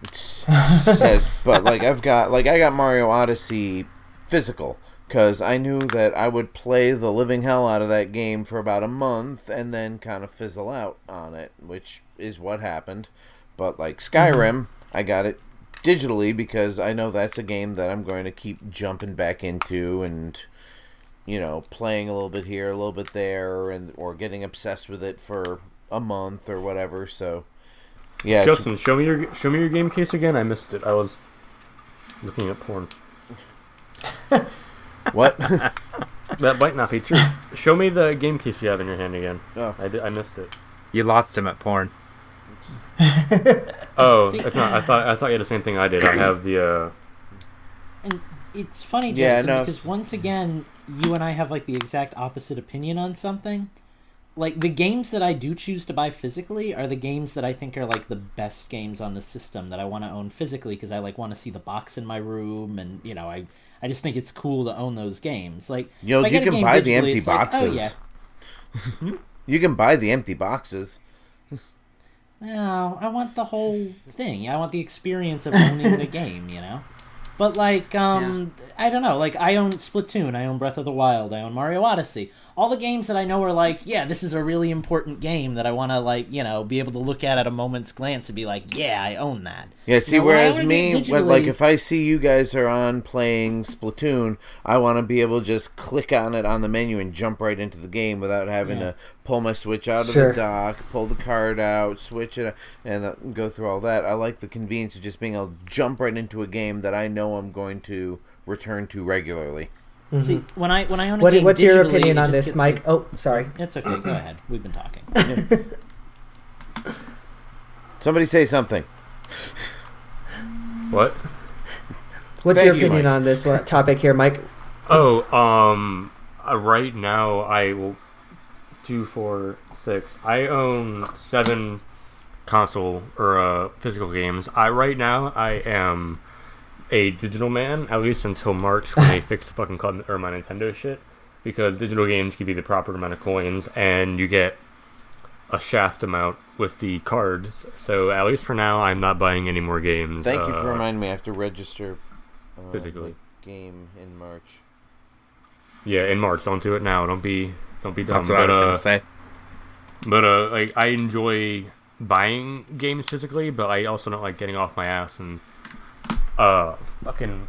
yeah, but like I've got like I got Mario Odyssey physical because I knew that I would play the living hell out of that game for about a month and then kind of fizzle out on it, which is what happened. But like Skyrim, mm-hmm. I got it digitally because I know that's a game that I'm going to keep jumping back into and you know playing a little bit here, a little bit there, and or getting obsessed with it for a month or whatever. So yeah, Justin, show me your show me your game case again. I missed it. I was looking at porn. what? That might not be true. show me the game case you have in your hand again. Oh. I, did, I missed it. You lost him at porn. Oh, it's not. I thought I thought you had the same thing I did. I have the. uh And it's funny, Yeah, Justin, no. because once again, you and I have like the exact opposite opinion on something. Like the games that I do choose to buy physically are the games that I think are like the best games on the system that I want to own physically because I like want to see the box in my room and you know I I just think it's cool to own those games. Like Yo, you can buy the empty it's like, oh, boxes. yeah. you can buy the empty boxes. No, I want the whole thing. I want the experience of owning the game, you know? But like, um, I don't know. Like, I own Splatoon, I own Breath of the Wild, I own Mario Odyssey. All the games that I know are like, yeah, this is a really important game that I want to like, you know, be able to look at at a moment's glance and be like, yeah, I own that. Yeah, see, Now, when whereas me, when, like, if I see you guys are on playing Splatoon, I want to be able to just click on it on the menu and jump right into the game without having Yeah. to pull my Switch out of Sure. the dock, pull the card out, switch it, and uh, go through all that. I like the convenience of just being able to jump right into a game that I know I'm going to return to regularly. See, when I when I own a What, game what's your opinion on this, Mike? like- Oh, sorry. it's okay. Go ahead. We've been talking. Somebody say something. what? What's Thank your you, opinion Mike. on this topic here, Mike? Oh, um, uh, right now I will two, four, six. I own seven console or uh, physical games. I right now I am a digital man at least until March when they fix the fucking club or my Nintendo shit because digital games give you the proper amount of coins and you get a shaft amount with the cards. So at least for now, I'm not buying any more games. Thank you for uh, reminding me. I have to register uh, physically. game in March. Yeah, in March. Don't do it now. Don't be don't be dumb. That's what I but, was uh, gonna say. But uh, like I enjoy buying games physically, but I also don't like getting off my ass and uh fucking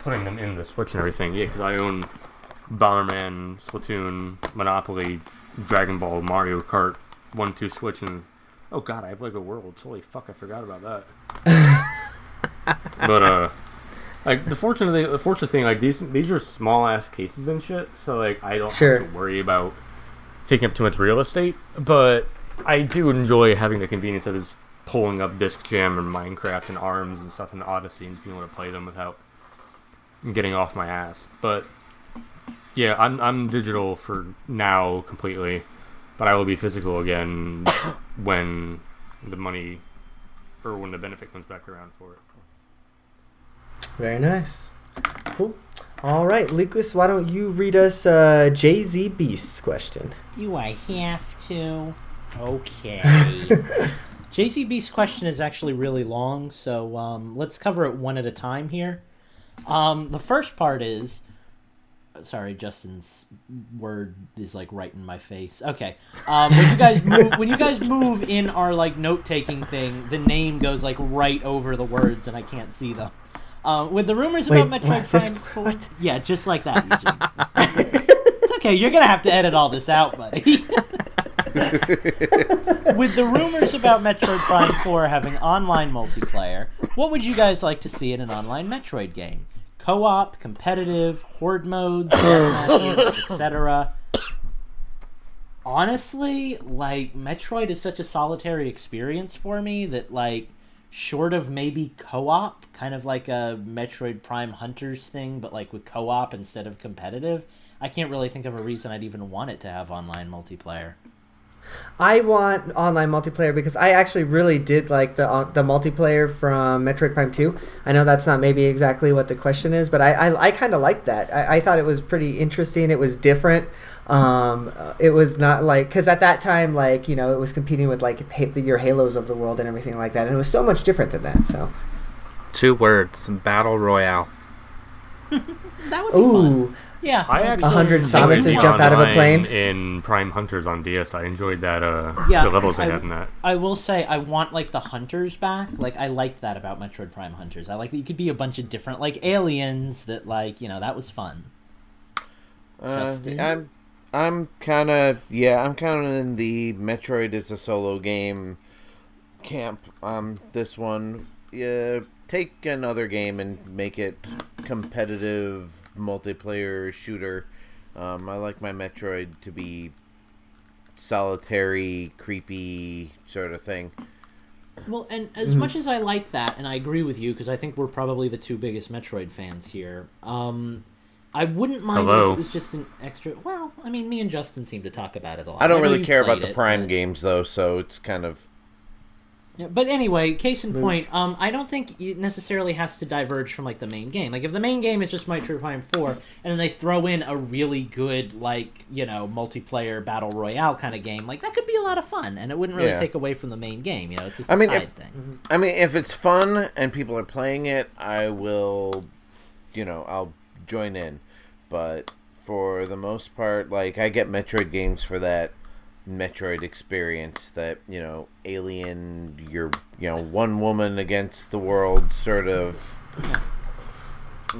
putting them in the Switch and everything. Yeah, because I own Bomberman, Splatoon, Monopoly, Dragon Ball, Mario Kart, One Two Switch, and oh god, I have Lego Worlds. Holy fuck, I forgot about that. but uh. Like the fortunate, thing, the fortunate thing, like these, these are small ass cases and shit. So like, I don't Sure. have to worry about taking up too much real estate, but I do enjoy having the convenience of just pulling up Disc Jam and Minecraft and ARMS and stuff in Odyssey and being able to play them without getting off my ass. But yeah, I'm I'm digital for now completely, but I will be physical again when the money or when the benefit comes back around for it. Very nice. Cool. All right, Lucas, why don't you read us uh, Jay Z Beast's question? Do I have to? Okay. Jay Z Beast's question is actually really long, so um, let's cover it one at a time here. Um, the first part is. Sorry, Justin's word is like right in my face. Okay, um, when you guys move, when you guys move in our like note taking thing, the name goes like right over the words, and I can't see them. Uh, with the rumors Wait, about Metroid what? Prime 4, what? yeah, just like that. It's okay. You're gonna have to edit all this out, buddy. With the rumors about Metroid Prime 4 having online multiplayer, what would you guys like to see in an online Metroid game? Co-op, competitive, horde modes, etc. Honestly, like Metroid is such a solitary experience for me that like short of maybe co-op, kind of like a Metroid Prime Hunters thing, but like with co-op instead of competitive, I can't really think of a reason I'd even want it to have online multiplayer. I want online multiplayer because I actually really did like the uh, the multiplayer from Metroid Prime Two. I know that's not maybe exactly what the question is, but I I, I kind of liked that. I, I thought it was pretty interesting. It was different. Um, it was not like because at that time, like you know, it was competing with like ha- your Halos of the world and everything like that, and it was so much different than that. So Two words: battle royale. that would be fun. Ooh, Yeah, I that actually 100 enjoyed Samuses the jump out of a plane? in Prime Hunters on DS. I enjoyed that. Uh, Yeah, the levels they I- had in that. I will say I want like the hunters back. Like I liked that about Metroid Prime Hunters. I like that you could be a bunch of different like aliens that like you know that was fun. Uh, I'm I'm kind of yeah, I'm kind of in the Metroid is a solo game camp. Um, this one, yeah, take another game and make it competitive multiplayer shooter. Um, I like my Metroid to be solitary, creepy sort of thing. Well, and as much as I like that, and I agree with you because I think we're probably the two biggest Metroid fans here. Um, I wouldn't mind Hello. if it was just an extra. Well, I mean, me and Justin seem to talk about it a lot. I don't know really care about the it, Prime but- games though, so it's kind of Yeah, but anyway, case in point, um, I don't think it necessarily has to diverge from like the main game. Like if the main game is just Metroid Prime Four, and then they throw in a really good like you know multiplayer battle royale kind of game, like that could be a lot of fun, and it wouldn't really Yeah. take away from the main game. You know, it's just a I mean, side if- thing. I mean, if it's fun and people are playing it, I will, you know, I'll join in. But for the most part, like I get Metroid games for that Metroid experience, that you know, alien, you're you know, one woman against the world sort of.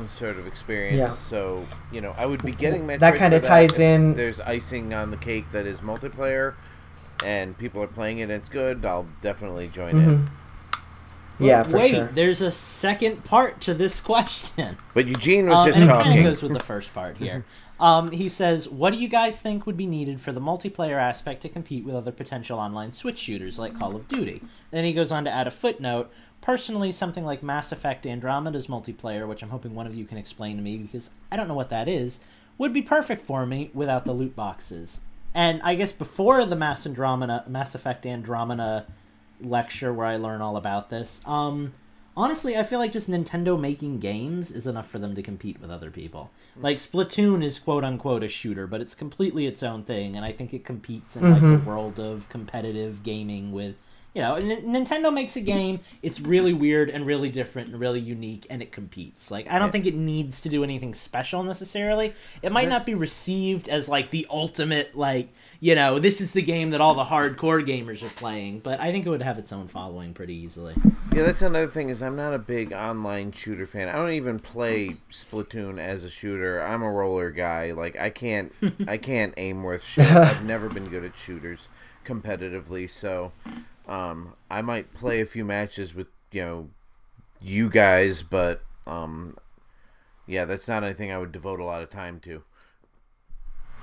Sort of experience. Yeah. So you know, I would be getting Metroid. That kinda for ties in- There's icing on the cake that is multiplayer, and people are playing it. and It's good. I'll definitely join in. Mm-hmm. Yeah, for wait, sure. there's a second part to this question. But Eugene was Um, just and it kind of goes with the first part here. Um, he says, "What do you guys think would be needed for the multiplayer aspect to compete with other potential online Switch shooters like Call of Duty?" Then he goes on to add a footnote. Personally, something like Mass Effect Andromeda's multiplayer, which I'm hoping one of you can explain to me because I don't know what that is, would be perfect for me without the loot boxes. And I guess before the Mass Andromeda, Mass Effect Andromeda lecture where I learn all about this, um, honestly, I feel like just Nintendo making games is enough for them to compete with other people. Like Splatoon is quote unquote a shooter, but it's completely its own thing, and I think it competes in like the world of competitive gaming with. You know, N- Nintendo makes a game. It's really weird and really different and really unique, and it competes. Like, I don't think it needs to do anything special necessarily. It might not be received as like the ultimate, like you know, this is the game that all the hardcore gamers are playing. But I think it would have its own following pretty easily. Yeah, that's another thing is I'm not a big online shooter fan. I don't even play Splatoon as a shooter. I'm a roller guy. Like I can't I can't aim worth shit. I've never been good at shooters competitively, so um I might play a few matches with, you know, you guys, but um yeah, that's not anything I would devote a lot of time to.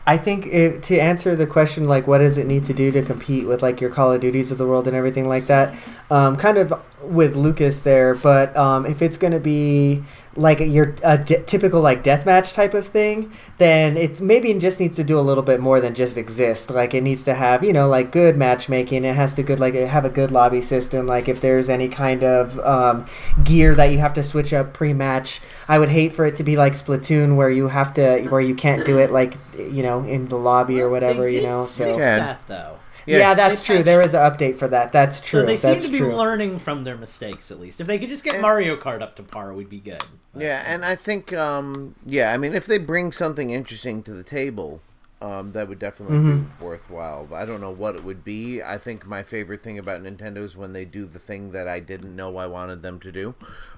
I think to answer the question, like, what does it need to do to compete with like your Call of Duties of the world and everything like that? Um, kind of with Lucas there, but um, if it's going to be like your a d- typical like deathmatch type of thing, then it's maybe it just needs to do a little bit more than just exist. Like it needs to have you know like good matchmaking. It has to good like have a good lobby system. Like if there's any kind of um, gear that you have to switch up pre-match, I would hate for it to be like Splatoon where you have to where you can't do it like you know in the lobby or whatever They you know. So Yeah. that though. Yeah, that's true. patched- There is an update for that. That's true. So they seem that's to be true. learning from their mistakes, at least. If they could just get And- Mario Kart up to par, we'd be good. But- Yeah, and I think, um, yeah, I mean, if they bring something interesting to the table, um, that would definitely Mm-hmm. be worthwhile. I don't know what it would be. I think my favorite thing about Nintendo is when they do the thing that I didn't know I wanted them to do.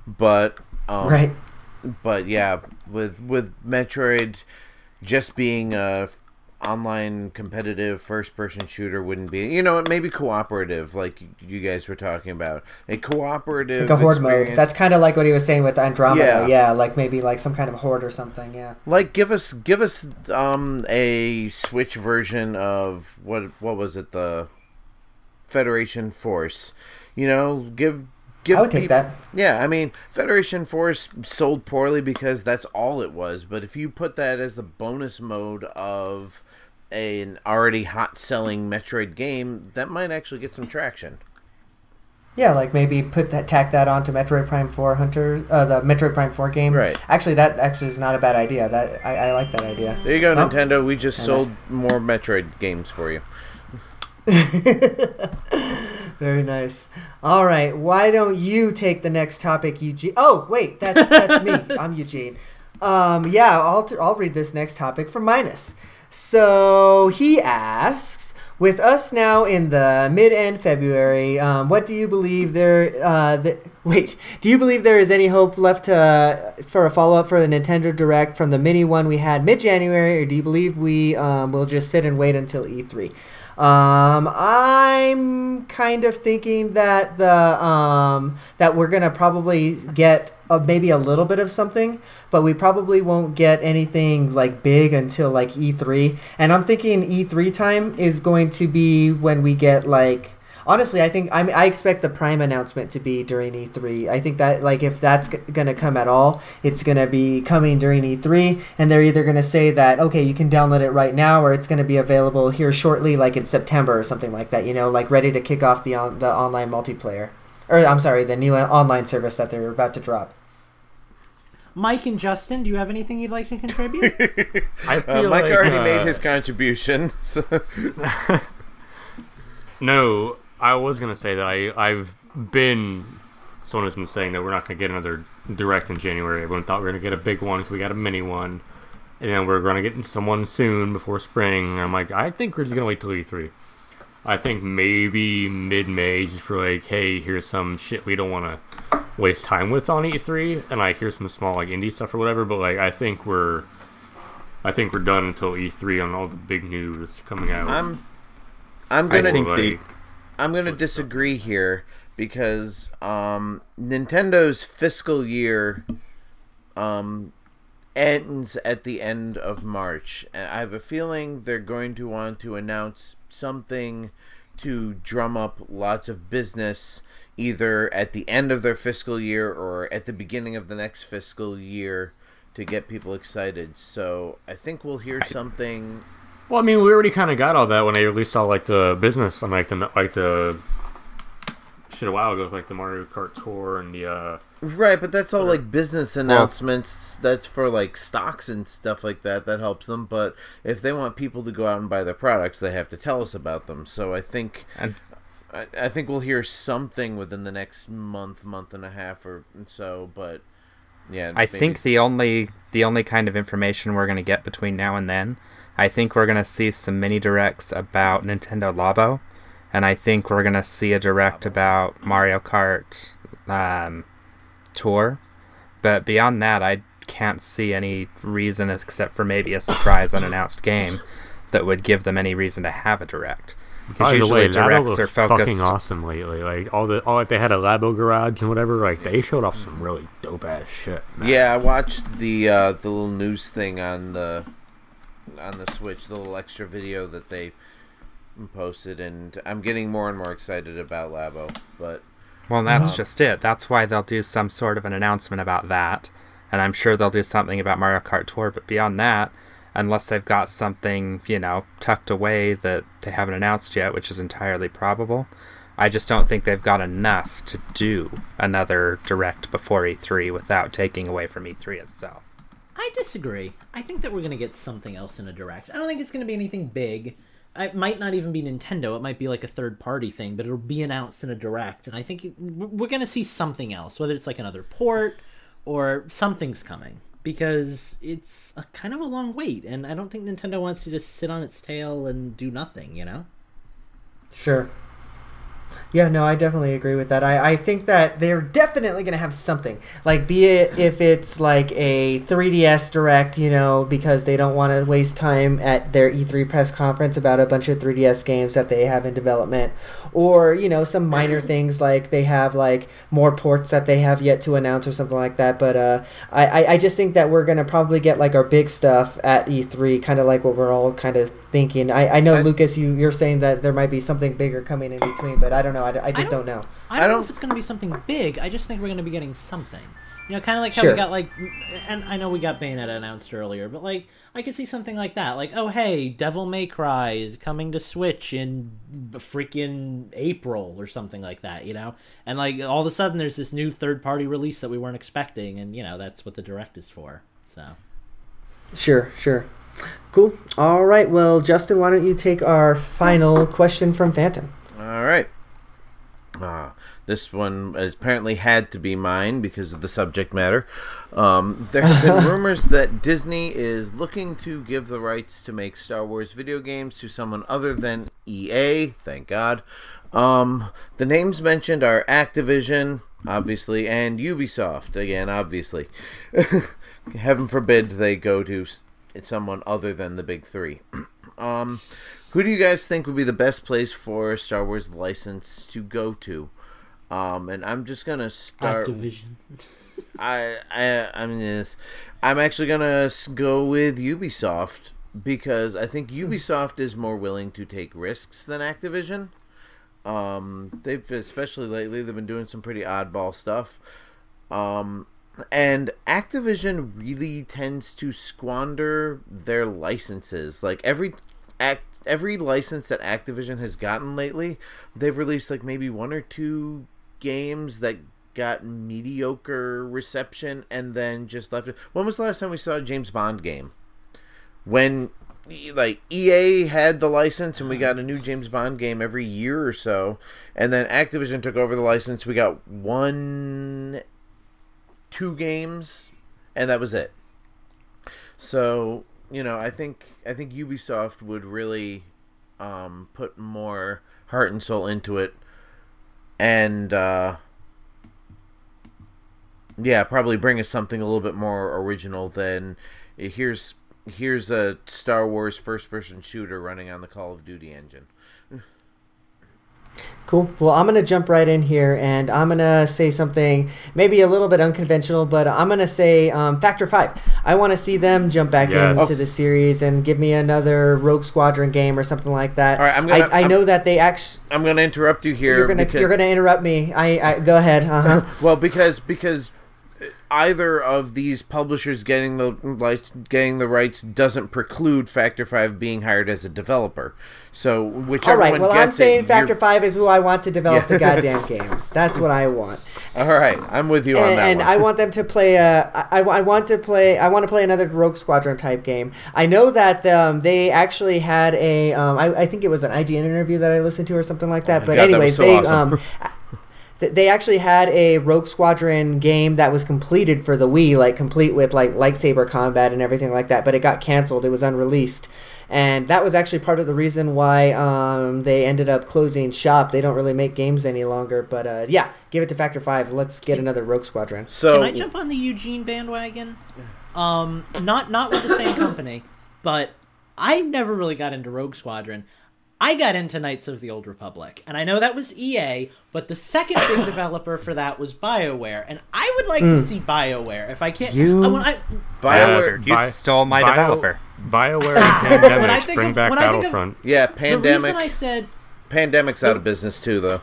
But, um, right. but yeah, with with Metroid just being a f- online competitive first person shooter wouldn't be you know maybe cooperative like you guys were talking about a cooperative Like a horde mode that's kind of like what he was saying with Andromeda. Yeah. Yeah. like maybe like some kind of horde or something. Yeah. Like give us give us um a Switch version of what what was it the Federation Force. You know, give give I would take that. Yeah, I mean, Federation Force sold poorly because that's all it was, but if you put that as the bonus mode of an already hot selling Metroid game, that might actually get some traction. Yeah, like maybe put that tack that onto Metroid Prime Four Hunter, uh, the Metroid Prime Four game. Right. Actually, that actually is not a bad idea. That I, I like that idea. There you go, Oh. Nintendo. We just sold more Metroid games for you. Very nice. All right, why don't you take the next topic, Eugene? Oh, wait, that's that's me. I'm Eugene. Um, yeah, I'll, t- I'll read this next topic from Minus. So he asks, with us now in the mid-end February, um, what do you believe there? Uh, wait, do you believe there is any hope left to, for a follow-up for the Nintendo Direct from the mini one we had mid-January, or do you believe we um, will just sit and wait until E3? Um, I'm kind of thinking that the um, that we're gonna probably get a, maybe a little bit of something, but we probably won't get anything like big until like E3. And I'm thinking E3 time is going to be when we get like honestly, I think I I expect the Prime announcement to be during E3. I think that like if that's g- gonna come at all, it's gonna be coming during E3, and they're either gonna say that okay, you can download it right now, or it's gonna be available here shortly, like in September or something like that. You know, like ready to kick off the on, the online multiplayer, or I'm sorry, the new uh, online service that they're about to drop. Mike and Justin, do you have anything you'd like to contribute? I Uh, Mike like, already uh, made his contribution. So. No, I was gonna say that I I've been someone who's been saying that we're not gonna get another direct in January. Everyone thought we were gonna get a big one because we got a mini one, and then we're gonna get someone soon before spring. I'm like, I think we're just gonna wait till E3. I think maybe mid May just for like, hey, here's some shit we don't want to waste time with on E3, and like here's some small like indie stuff or whatever. But like, I think we're I think we're done until E3 on all the big news coming out. I'm I'm gonna think I'm gonna disagree here because um, Nintendo's fiscal year um, ends at the end of March, and I have a feeling they're going to want to announce something to drum up lots of business either at the end of their fiscal year or at the beginning of the next fiscal year to get people excited. So I think we'll hear something Well, I mean, we already kind of got all that when they released all like the business and like the like the shit a while ago, like the Mario Kart Tour and the uh, Right, but that's all like business announcements. that's for like stocks and stuff like that. That helps them. But if they want people to go out and buy their products, they have to tell us about them. So I think And I, I think we'll hear something within the next month, month and a half or so. But yeah, I maybe- think the only the only kind of information we're going to get between now and then, I think we're going to see some mini directs about Nintendo Labo, and I think we're going to see a direct about Mario Kart um, Tour. But beyond that, I can't see any reason except for maybe a surprise unannounced game that would give them any reason to have a direct. Because By the usually way, Labo directs looks are focused. fucking awesome lately. Like all the all like they had a Labo garage and whatever. Like they showed off some really dope ass shit. man. Yeah, I watched the uh, the little news thing on the on the Switch, the little extra video that they posted, and I'm getting more and more excited about Labo. But Well, that's uh-huh. just it. That's why they'll do some sort of an announcement about that. And I'm sure they'll do something about Mario Kart Tour. But beyond that, unless they've got something, you know, tucked away that they haven't announced yet, which is entirely probable, I just don't think they've got enough to do another direct before E3 without taking away from E3 itself. I disagree. I think that we're going to get something else in a direct. I don't think it's going to be anything big. It might not even be Nintendo. It might be like a third party thing, but it'll be announced in a direct. And I think we're going to see something else, whether it's like another port or something's coming because it's a kind of a long wait. And I don't think Nintendo wants to just sit on its tail and do nothing, you know? Sure. Yeah, no, I definitely agree with that. I, I think that they're definitely going to have something. Like, be it if it's like a 3DS Direct, you know, because they don't want to waste time at their E3 press conference about a bunch of 3DS games that they have in development. Or, you know, some minor things like they have like more ports that they have yet to announce or something like that. But uh, I, I, I just think that we're going to probably get like our big stuff at E3, kind of like what we're all kind of thinking. I, I know, I- Lucas, you, you're saying that there might be something bigger coming in between, but I don't know. I, I just don't- don't, know. I don't, know don't- if it's going to be something big. I just think we're going to be getting something. You know, kind of like how Sure. we got like, and I know we got Bayonetta announced earlier, but like I could see something like that. Like, oh hey, Devil May Cry is coming to Switch in freaking April or something like that. You know, and like all of a sudden there's this new third party release that we weren't expecting, and you know that's what the direct is for. So Sure, sure. Cool. All right. Well, Justin, why don't you take our final question from Phantom? all right. Uh, this one has apparently had to be mine because of the subject matter. Um, there have been rumors that Disney is looking to give the rights to make Star Wars video games to someone other than EA. Thank God. Um, the names mentioned are Activision, obviously, and Ubisoft again, obviously. Heaven forbid they go to someone other than the big three. um, who do you guys think would be the best place for Star Wars license to go to? Um, and I'm just gonna start. Activision. I I I mean, this, I'm actually gonna go with Ubisoft because I think Ubisoft is more willing to take risks than Activision. Um, they've especially lately they've been doing some pretty oddball stuff. Um, and Activision really tends to squander their licenses. Like every act, every license that Activision has gotten lately, they've released like maybe one or two games that got mediocre reception and then just left it. When was the last time we saw a James Bond game? When like EA had the license and we got a new James Bond game every year or so, and then Activision took over the license. We got one, two games, and that was it. So you know, I think I think Ubisoft would really um, put more heart and soul into it, and uh, yeah, probably bring us something a little bit more original than here's here's a Star Wars first person shooter running on the Call of Duty engine. Cool. Well, I'm going to jump right in here and I'm going to say something maybe a little bit unconventional, but I'm going to say um, Factor 5. I want to see them jump back Yes. into the series and give me another Rogue Squadron game or something like that. All right, I'm gonna- I, I I'm- know that they actually. I'm going to interrupt you here. You're gonna you're gonna interrupt me. I, I go ahead. Uh huh. well because because either of these publishers getting the like getting the rights doesn't preclude Factor Five being hired as a developer. So whichever All right. one Well, I'm saying it, Factor you're- Five is who I want to develop Yeah. the goddamn games. That's what I want. All right, I'm with you on and, that and one. I want them to play a. I, I want to play. I want to play another Rogue Squadron type game. I know that um, they actually had a. Um, I, I think it was an IGN interview that I listened to or something like that. my but God, that anyways, so they awesome. um, they actually had a Rogue Squadron game that was completed for the Wii, like complete with like lightsaber combat and everything like that. But it got canceled. It was unreleased. And that was actually part of the reason why um, they ended up closing shop. They don't really make games any longer. But uh, yeah, give it to Factor Five. Let's get another Rogue Squadron. so Can I jump on the Eugene bandwagon? Um, not not with the same company, but I never really got into Rogue Squadron. I got into Knights of the Old Republic, and I know that was EA, but the second big developer for that was BioWare, and I would like to mm. see BioWare if I can't. You- I, when I, BioWare, Bastard, you Bi- stole my Bio- developer. BioWare and When I Pandemic think bring of- back when I think of- Battlefront. yeah, the reason I said Pandemic's out of business too, though.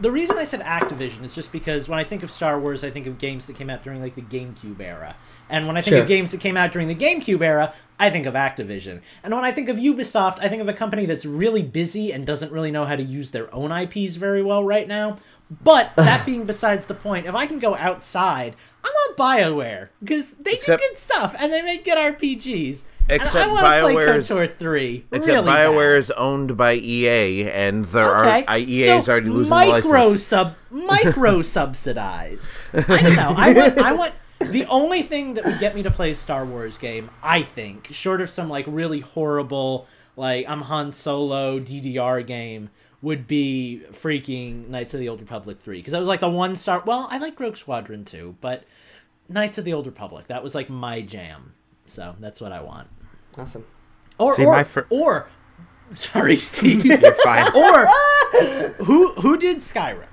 the reason I said Activision is just because when I think of Star Wars, I think of games that came out during like the GameCube era. And when I think Sure. of games that came out during the GameCube era, I think of Activision. And when I think of Ubisoft, I think of a company that's really busy and doesn't really know how to use their own IPs very well right now. But that being besides the point, if I can go outside, I want BioWare because they Except- do good stuff and they make good RPGs. Except and I want to play BioWare's- 3. Except really BioWare bad. is owned by EA, and there Okay, are I, EA is so already losing the micro license. sub micro subsidize. I don't know. I want. I want. The only thing that would get me to play a Star Wars game, I think, short of some like really horrible, like I'm Han Solo DDR game, would be freaking Knights of the Old Republic three because that was like the one star. Well, I like Rogue Squadron too, but Knights of the Old Republic that was like my jam. So that's what I want. Awesome. Or See, or, my fir- or sorry, Steve. You're fine. or who who did Skyrim?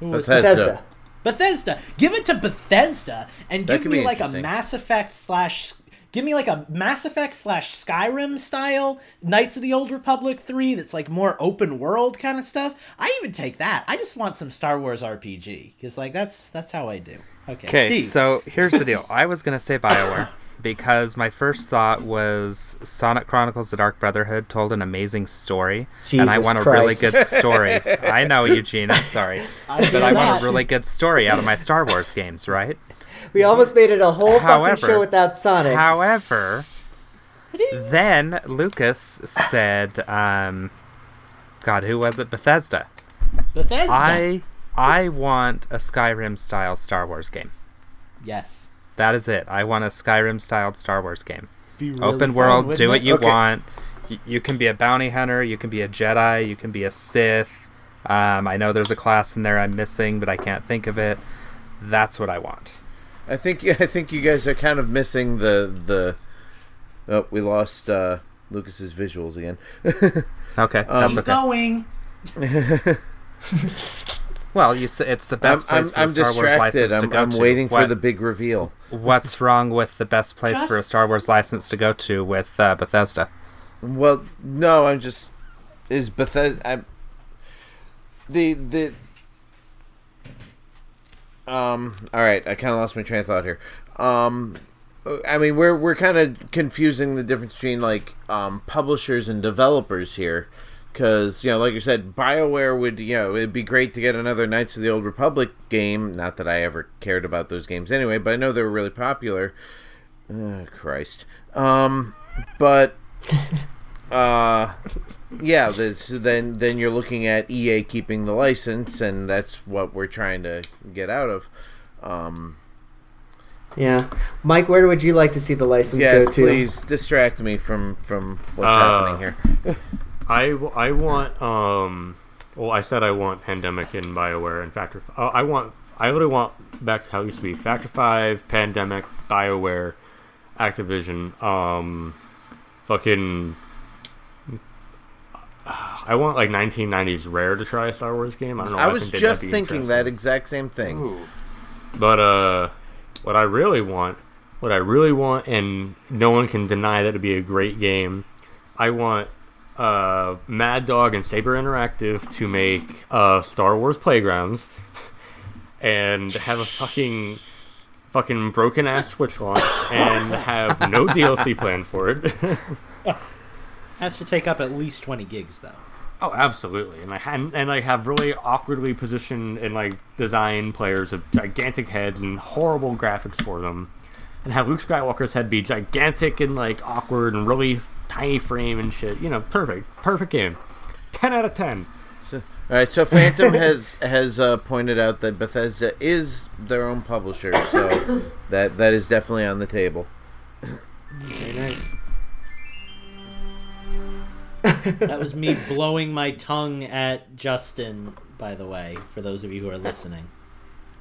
Who was? Bethesda. Bethesda. Bethesda. Give it to Bethesda and That give me like a. Mass Effect slash. Give me like a Mass Effect slash Skyrim style Knights of the Old Republic three that's like more open world kind of stuff. I even take that. I just want some Star Wars RPG because like that's that's how I do. Okay, Okay, Steve. so here's the deal. I was gonna say Bioware because my first thought was Sonic Chronicles: The Dark Brotherhood told an amazing story, and I Jesus want a really good story. I know Eugene, I'm sorry, I but I want a really good story out of my Star Wars games, right? We almost made it a whole However- fucking show without Sonic. However, then Lucas said, um, "God, who was it? Bethesda." Bethesda. I I want a Skyrim style Star Wars game. Yes. That is it. I want a Skyrim styled Star Wars game. Be really Open world, wouldn't do what you Okay. want. Y- you can be a bounty hunter, you can be a Jedi, you can be a Sith. Um, I know there's a class in there I'm missing, but I can't think of it. That's what I want. I think I think you guys are kind of missing the the. Oh, we lost uh, Lucas's visuals again. Okay, Um, that's Keep okay. going. Well, you s- it's the I'm, best I'm, place for I'm a Star Wars license to I'm, go I'm to. waiting for the big reveal. What's wrong with the best place for a Star Wars license to go to with uh, Bethesda? Well, no, I'm just is Bethesda. I'm, the the. Um. All right, I kind of lost my train of thought here. Um. I mean, we're we're kind of confusing the difference between like um, publishers and developers here, because you know, like you said, Bioware would you know it'd be great to get another Knights of the Old Republic game. Not that I ever cared about those games anyway, but I know they were really popular. Uh, Christ. Um, but uh, yeah. This, then then you're looking at EA keeping the license, and that's what we're trying to get out of. Um, Yeah, Mike, where would you like to see the license yes, go to? please distract me from from what's Uh, happening here. I, w- I want um well I said I want Pandemic and Bioware and Factor F- uh, I want I really want back to how it used to be Factor Five Pandemic Bioware Activision um fucking I want like 1990s Rare to try a Star Wars game. I don't know. I was think just thinking that exact same thing. But uh, what I really want, what I really want, and no one can deny that it'd be a great game. I want uh, Mad Dog and Saber Interactive to make uh, Star Wars Playgrounds, and have a fucking fucking broken ass Switch launch, and have no DLC planned for it. Has to take up at least 20 gigs, though. Oh, absolutely, and I and, and like have really awkwardly positioned and like design players of gigantic heads and horrible graphics for them, and have Luke Skywalker's head be gigantic and like awkward and really tiny frame and shit. You know, perfect, perfect game. Ten out of ten. All right, so Phantom has has uh, pointed out that Bethesda is their own publisher, so that that is definitely on the table. Very nice. That was me blowing my tongue at Justin, by the way, for those of you who are listening.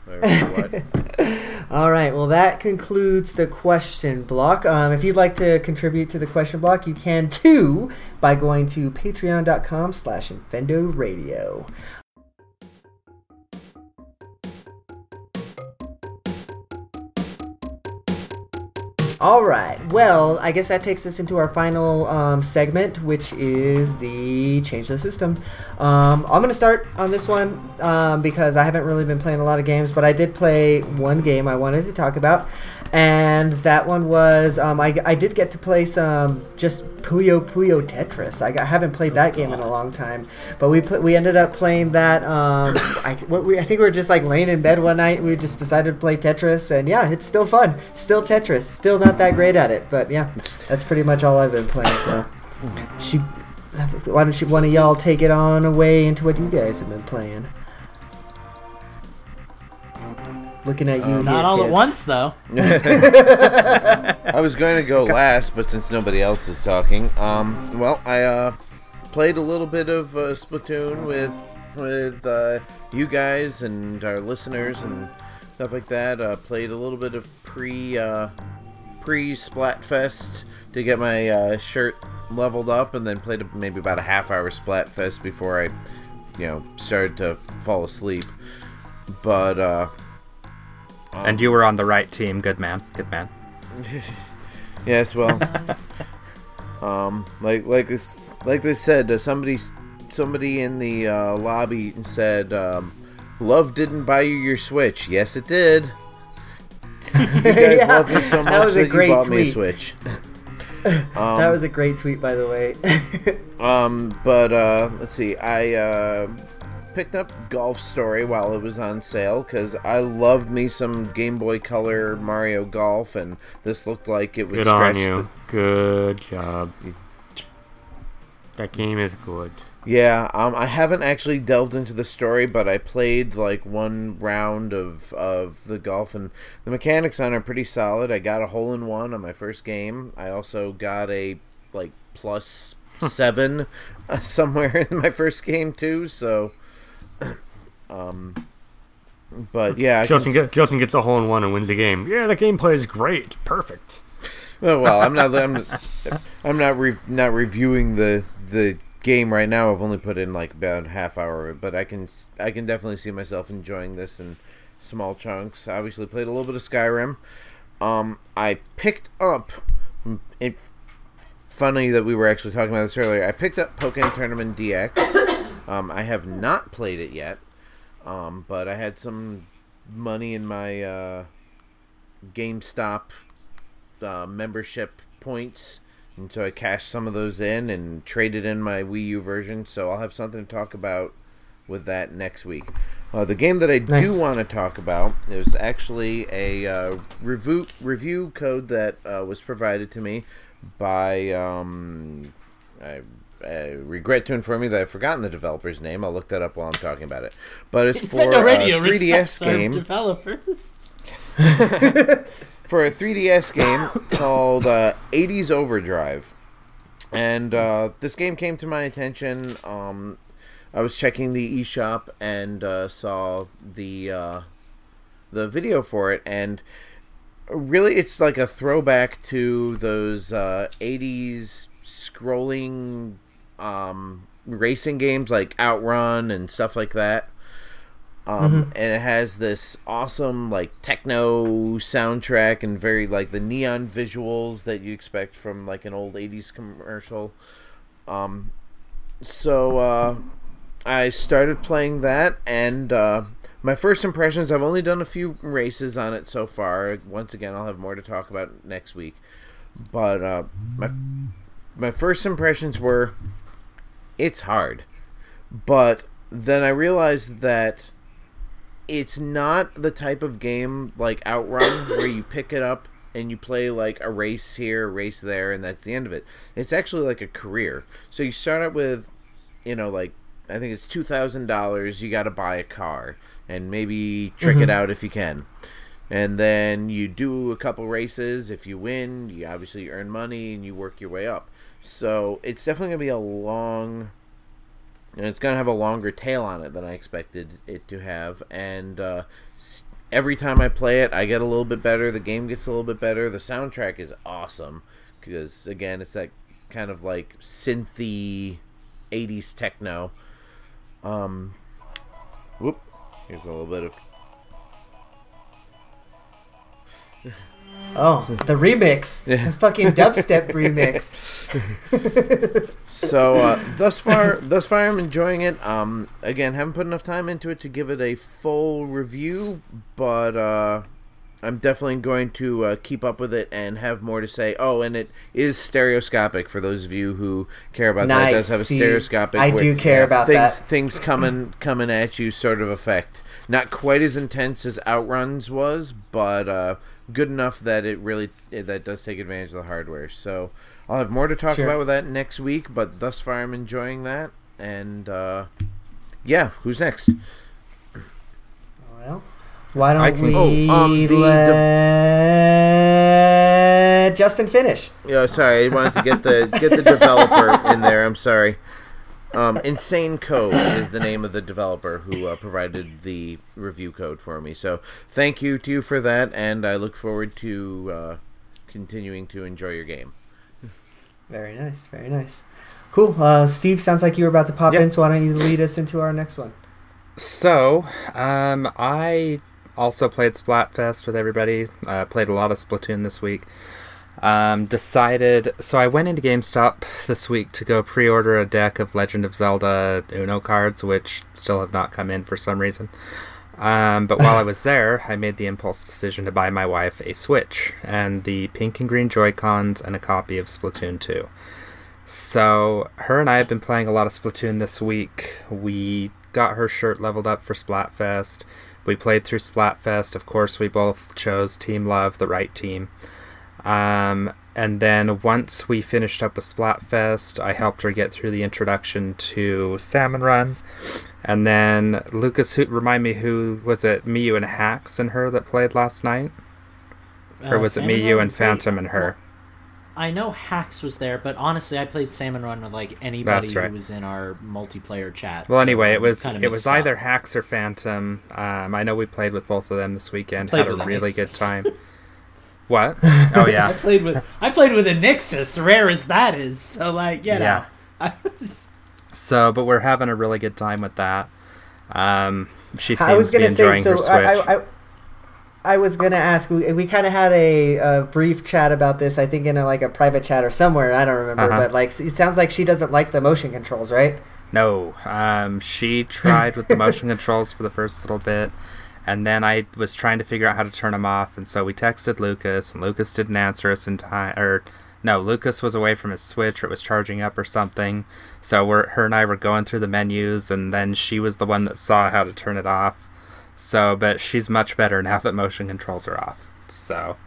All right. Well, that concludes the question block. Um, if you'd like to contribute to the question block, you can too by going to patreon.com slash Infendo Radio. All right. Well, I guess that takes us into our final um, segment, which is the change the system. Um, I'm gonna start on this one um, because I haven't really been playing a lot of games, but I did play one game I wanted to talk about, and that one was um, I, I did get to play some just Puyo Puyo Tetris. I, got, haven't played that game in a long time, but we put, we ended up playing that. Um, I what we I think we were just like laying in bed one night. We just decided to play Tetris, and yeah, it's still fun. Still Tetris. Still not that great at it, but yeah, that's pretty much all I've been playing. So, she, why don't you one of y'all take it on away into what you guys have been playing? Looking at you, Not here, all at once, though. I was going to go last, but since nobody else is talking, um, well, I uh, played a little bit of uh, Splatoon with with uh, you guys and our listeners and stuff like that. Uh, played a little bit of pre uh, pre Splatfest to get my uh, shirt leveled up, and then played maybe about a half hour Splatfest before I, you know, started to fall asleep. But uh, And you were on the right team. Good man. Good man. Yes, well, um, like like this, like they said, uh, somebody somebody in the uh, lobby said, um, "Love didn't buy you your Switch." Yes, it did. You guys Yeah, love me so that much was that, a you great bought me a tweet. Switch. that was a great tweet, by the way. Um, but uh, let's see, I uh, picked up Golf Story while it was on sale because I loved me some Game Boy Color Mario Golf, and this looked like it would Good scratch on you. Good job. That game is good. Yeah, um, I haven't actually delved into the story, but I played like one round of of the golf, and the mechanics on it are pretty solid. I got a hole in one on my first game. I also got a like plus seven uh, somewhere in my first game too. So, um, but yeah, Justin, can, get, Justin gets a hole in one and wins the game. Yeah, the gameplay is great, perfect. Oh, well, I'm not. I'm, I'm not. Re- not reviewing the the game right now. I've only put in like about half hour, but I can. I can definitely see myself enjoying this in small chunks. I obviously played a little bit of Skyrim. Um, I picked up. It, funny that we were actually talking about this earlier. I picked up Pokken Tournament DX. Um, I have not played it yet, um, but I had some money in my uh, GameStop uh, membership points, and so I cashed some of those in and traded in my Wii U version. So I'll have something to talk about with that next week. Uh, the game that I Nice. do want to talk about is actually a uh, review review code that uh, was provided to me by. Um, I, I regret to inform you that I've forgotten the developer's name. I'll look that up while I'm talking about it. But it's for a 3DS game developers. for a 3DS game called uh, 80s Overdrive. And uh, this game came to my attention. Um, I was checking the eShop and uh, saw the uh, the video for it, and really, it's like a throwback to those uh, 80s scrolling um, racing games like Outrun and stuff like that. Um, and it has this awesome like techno soundtrack and very like the neon visuals that you expect from like an old 80s commercial. Um so uh i started playing that and uh my first impressions i've only done a few races on it so far. Once again i'll have more to talk about next week. But uh my my first impressions were it's hard. But then i realized that it's not the type of game like Outrun where you pick it up and you play like a race here, a race there, and that's the end of it. It's actually like a career. So you start out with, you know, like I think it's two thousand dollars. You got to buy a car and maybe trick it mm-hmm. out if you can, and then you do a couple races. If you win, you obviously earn money and you work your way up. So it's definitely gonna be a long and it's going to have a longer tail on it than I expected it to have. And uh, every time I play it, I get a little bit better. The game gets a little bit better. The soundtrack is awesome because again, it's that kind of like synthy '80s techno. Um, whoop! Here's a little bit of Oh, the remix. The fucking dubstep remix. so uh, thus far thus far i'm enjoying it um again haven't put enough time into it to give it a full review but uh i'm definitely going to uh, keep up with it and have more to say oh and it is stereoscopic for those of you who care about that it does Nice. have a See, stereoscopic I do care about things that. things coming coming at you sort of effect not quite as intense as outruns was but uh good enough that it really that does take advantage of the hardware. So i'll have more to talk Sure. about with that next week but thus far i'm enjoying that. And uh yeah who's next? Well, why don't can- we Oh, um, the- the- let Justin finish? yeah sorry i wanted to get the get the developer in there. I'm sorry um, Insane Code is the name of the developer who uh, provided the review code for me. So thank you to you for that, and I look forward to uh, continuing to enjoy your game. Very nice, very nice. Cool. Uh, Steve, sounds like you were about to pop Yep. in, so why don't you lead us into our next one? So, um, I also played Splatfest with everybody. Uh, played a lot of Splatoon this week. Um, decided, so I went into GameStop this week to go pre-order a deck of Legend of Zelda Uno cards, which still have not come in for some reason. Um, but while I was there, I made the impulse decision to buy my wife a Switch and the pink and green Joy Cons and a copy of Splatoon 2. So, her and I have been playing a lot of Splatoon this week. We got her shirt leveled up for Splatfest. We played through Splatfest. Of course, we both chose Team Love, the right team. Um, and then once we finished up with Splatfest, I helped her get through the introduction to Salmon Run. And then Lucas, who, remind me who was it? Me, you, and Hacks and her that played last night, or Uh, was it Salmon me, you, Run and played- Phantom and her? I know Hacks was there, but honestly, I played Salmon Run with like anybody right. who was in our multiplayer chat. Well, so anyway, it was it was up. either Hacks or Phantom. Um, I know we played with both of them this weekend. Had a really good time. what? Oh yeah. I played with I played with a Nixus, rare as that is. So like, you know, Yeah. I, So, but we're having a really good time with that. Um, she seems I was to be gonna say enjoying so. her Switch. I, I, I, I was gonna ask. We, we kind of had a, a brief chat about this. I think in a, like a private chat or somewhere. I don't remember. Uh-huh. But like, it sounds like she doesn't like the motion controls, right? No, um, she tried with the motion controls for the first little bit, and then I was trying to figure out how to turn them off, and so we texted Lucas, and Lucas didn't answer us in time, or no, Lucas was away from his Switch, or it was charging up or something. So we're her and I were going through the menus, and then she was the one that saw how to turn it off. So, but she's much better now that motion controls are off. So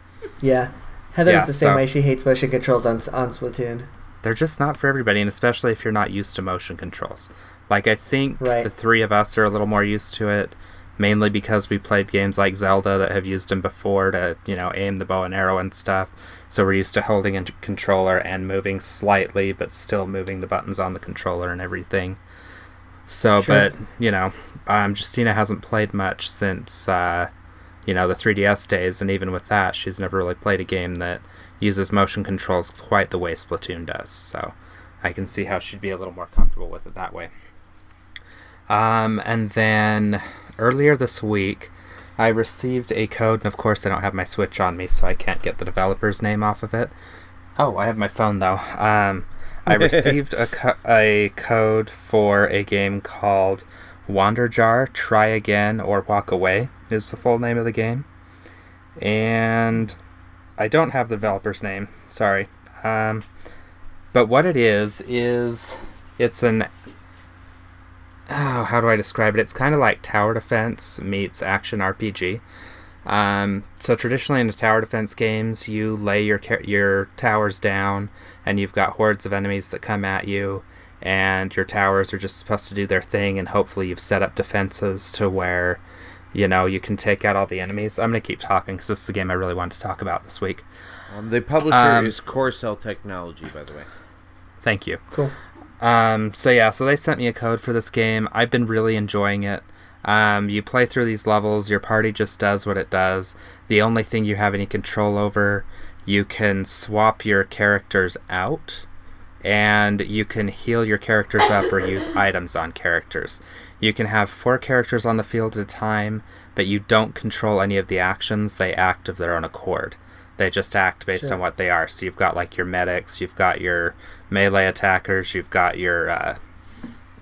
Yeah. Heather's Yeah, the same so- way. She hates motion controls on on Splatoon. they're just not for everybody, and especially if you're not used to motion controls. Like I think Right. the three of us are a little more used to it, mainly because we played games like Zelda that have used them before to you know aim the bow and arrow and stuff. So we're used to holding a controller and moving slightly, but still moving the buttons on the controller and everything. So, Sure. but you know, um, Justina hasn't played much since uh, you know the 3DS days, and even with that, she's never really played a game that uses motion controls quite the way Splatoon does. So, I can see how she'd be a little more comfortable with it that way. Um, and then earlier this week, I received a code, and of course, I don't have my Switch on me, so I can't get the developer's name off of it. Oh, I have my phone though. Um, I received a, co- a code for a game called Wanderjahr Try Again or Walk Away, is the full name of the game. And I don't have the developer's name, sorry. Um, but what it is, is it's an. Oh, how do I describe it? It's kind of like tower defense meets action RPG. Um, so traditionally in the tower defense games, you lay your your towers down, and you've got hordes of enemies that come at you, and your towers are just supposed to do their thing, and hopefully you've set up defenses to where, you know, you can take out all the enemies. I'm gonna keep talking because this is the game I really wanted to talk about this week. Um, the publisher Um, is Core Cell Technology, by the way. Thank you. Cool. Um, so yeah, so they sent me a code for this game. I've been really enjoying it. Um, you play through these levels, your party just does what it does. The only thing you have any control over, you can swap your characters out, and you can heal your characters up or use items on characters. You can have four characters on the field at a time, but you don't control any of the actions. They act of their own accord. They just act based Sure. on what they are. So you've got like your medics, you've got your melee attackers, you've got your, uh,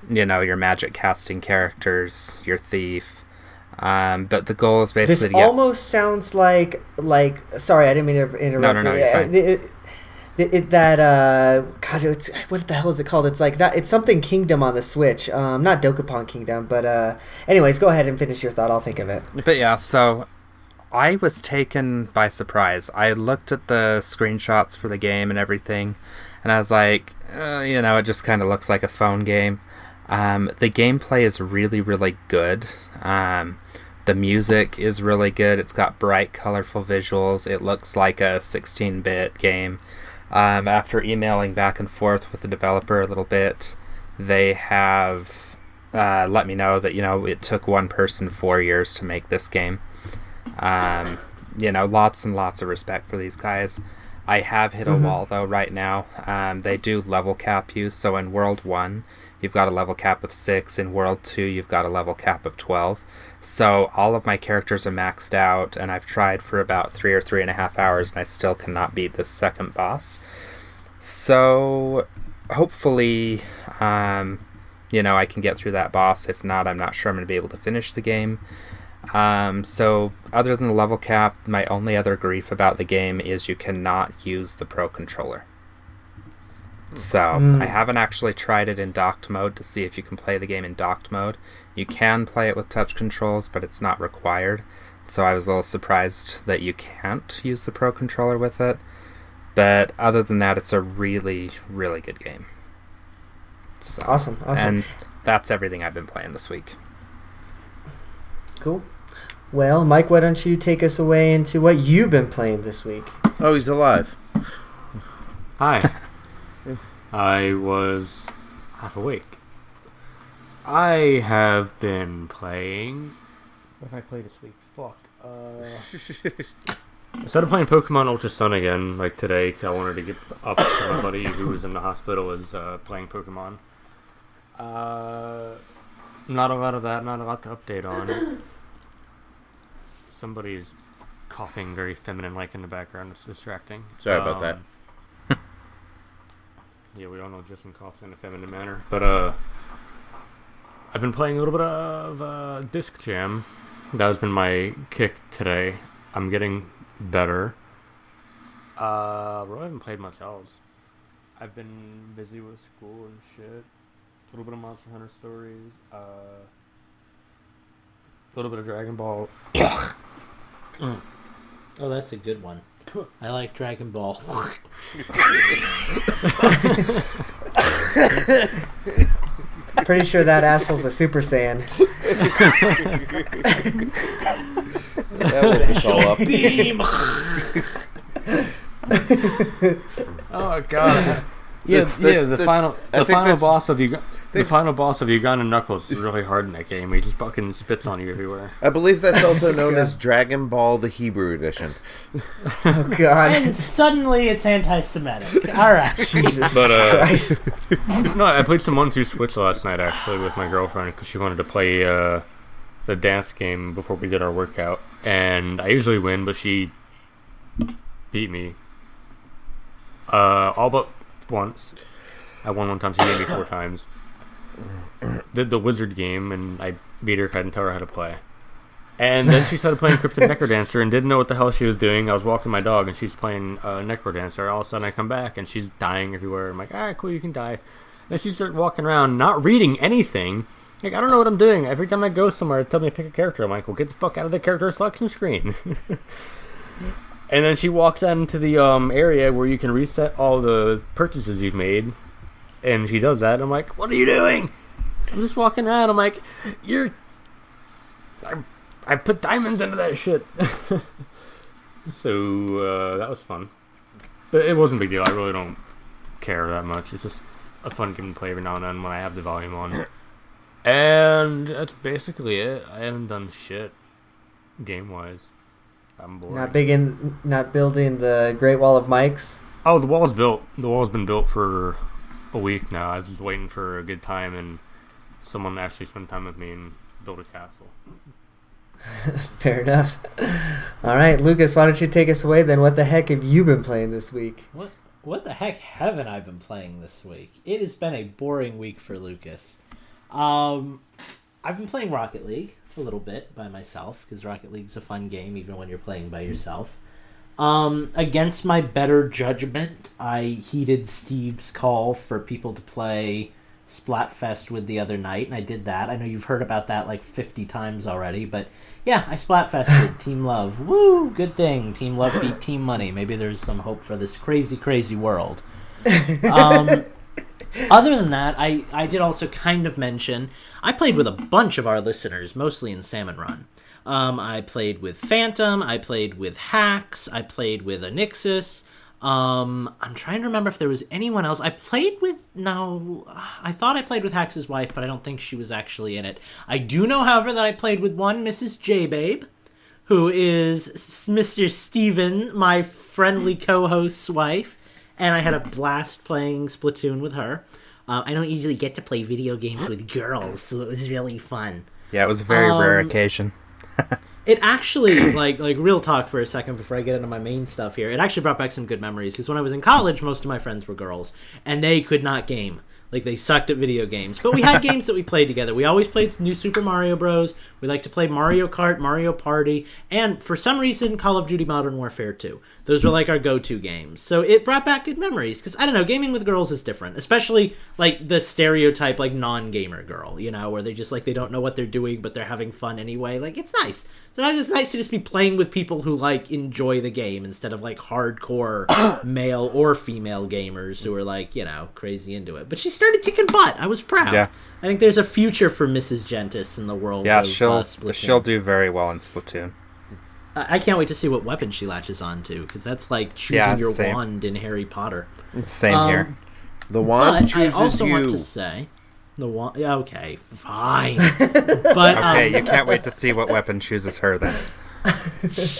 you know, your magic casting characters, your thief. Um, but the goal is This basically to get almost sounds like like. Sorry, I didn't mean to interrupt. no, you. you're Uh, it- it- that uh, God, it's what the hell is it called? It's like that. It's something Kingdom on the Switch. Um, not Dokapon Kingdom, but uh. Anyways, go ahead and finish your thought. I'll think of it. But yeah, so I was taken by surprise. I looked at the screenshots for the game and everything, and I was like, uh, you know, it just kind of looks like a phone game. Um, the gameplay is really, really good. Um, the music is really good. It's got bright, colorful visuals. It looks like a 16 bit game. Um, after emailing back and forth with the developer a little bit, they have uh, let me know that, you know, it took one person four years to make this game. Um, you know, lots and lots of respect for these guys. I have hit a wall though right now. Um, they do level cap you, so in World One, you've got a level cap of six. In World Two, you've got a level cap of twelve. So all of my characters are maxed out, and I've tried for about three or three and a half hours, and I still cannot beat this second boss. So hopefully, um, you know, I can get through that boss. If not, I'm not sure I'm going to be able to finish the game. Um, so, other than the level cap, my only other grief about the game is you cannot use the Pro Controller. So, Mm. I haven't actually tried it in docked mode to see if you can play the game in docked mode. You can play it with touch controls, but it's not required. So, I was a little surprised that you can't use the Pro Controller with it. But other than that, it's a really, really good game. So, Awesome, awesome. And that's everything I've been playing this week. Cool. Well, Mike, why don't you take us away into what you've been playing this week? Oh, he's alive. Hi. I was half awake. I have been playing. What have I played this week? Fuck. Uh, I started playing Pokemon Ultra Sun again, like today. 'cause I wanted to get up to my buddy who was in the hospital is uh, playing Pokemon. Uh, not a lot of that. Not a lot to update on. Somebody's coughing very feminine-like in the background. It's distracting. Sorry about that. Um, yeah, we all know Justin coughs in a feminine manner, but uh, I've been playing a little bit of uh, Disc Jam. That has been my kick today. I'm getting better. Uh, really haven't played much else. I've been busy with school and shit. A little bit of Monster Hunter stories. Uh, a little bit of Dragon Ball. Oh, that's a good one. I like Dragon Ball. Pretty sure that asshole's a Super Saiyan. That woke us all up. Beam. Oh god. Yeah, That's- yeah. that's- The that's- final, the final boss of Uganda, the they've- final boss of Uganda Knuckles is really hard in that game. He just fucking spits on you everywhere. I believe that's also known as Dragon Ball the Hebrew edition. Oh God. and suddenly it's anti-Semitic. All right. Jesus But, uh, Christ. No, I played some one two switch last night actually with my girlfriend because she wanted to play uh, the dance game before we did our workout, and I usually win, but she beat me. Uh, all but once. I won one time. She beat me four times. Did the wizard game, and I beat her. I didn't tell her how to play. And then she started playing Cryptid Necrodancer and didn't know what the hell she was doing. I was walking my dog and she's playing uh, Necrodancer. All of a sudden I come back and she's dying everywhere. I'm like, alright, cool, you can die. And she started walking around, not reading anything. Like, I don't know what I'm doing. Every time I go somewhere, it tells me to pick a character. I'm like, well, get the fuck out of the character selection screen. and then she walks out into the um, area where you can reset all the purchases you've made. And she does that. I'm like, what are you doing? I'm just walking around. I'm like, you're. I, I put diamonds into that shit. so uh, that was fun. But it wasn't a big deal. I really don't care that much. It's just a fun game to play every now and then when I have the volume on. and that's basically it. I haven't done shit game wise. I'm bored. Not big in, not building the Great Wall of Mics. Oh, the wall's built. The wall's been built for a week now. I was just waiting for a good time and someone actually spend time with me and build a castle. Fair enough. All right, Lucas, why don't you take us away then? What the heck have you been playing this week? What what the heck haven't I been playing this week? It has been a boring week for Lucas. Um, I've been playing Rocket League a little bit by myself because Rocket League's a fun game even when you're playing by yourself. Um, against my better judgment, I heeded Steve's call for people to play Splatfest with the other night, and I did that. I know you've heard about that like 50 times already, but yeah, I Splatfested Team Love. Woo! Good thing. Team Love beat Team Money. Maybe there's some hope for this crazy, crazy world. Um, other than that, I, I did also kind of mention I played with a bunch of our listeners, mostly in Salmon Run. Um, I played with Phantom, I played with Hacks, I played with Anixis. Um, I'm trying to remember if there was anyone else. I played with no, I thought I played with Hax's wife, but I don't think she was actually in it. I do know, however, that I played with one Mrs. J Babe, who is Mr. Steven, my friendly co-host's wife, and I had a blast playing Splatoon with her. Uh, I don't usually get to play video games with girls, so it was really fun. Yeah, it was a very rare Um, occasion. It actually, like, like real talk for a second before I get into my main stuff here. It actually brought back some good memories because when I was in college, most of my friends were girls, and they could not game. Like they sucked at video games, but we had games that we played together. We always played New Super Mario Bros. We like to play Mario Kart, Mario Party, and for some reason, Call of Duty Modern Warfare 2. Those were like our go-to games. So it brought back good memories because I don't know, gaming with girls is different, especially like the stereotype like non-gamer girl, you know, where they just like they don't know what they're doing but they're having fun anyway. Like it's nice. Sometimes it's nice to just be playing with people who like enjoy the game instead of like hardcore male or female gamers who are like you know crazy into it. But she started kicking butt. I was proud. Yeah. I think there's a future for Mrs. Gentis in the world. Yeah, of, she'll uh, she'll do very well in Splatoon. I I can't wait to see what weapon she latches on to because that's like choosing Yeah, your same. wand in Harry Potter. Same Um, here. The wand But I also you. want to say the wand. Okay, fine. but um, Okay, you can't wait to see what weapon chooses her then.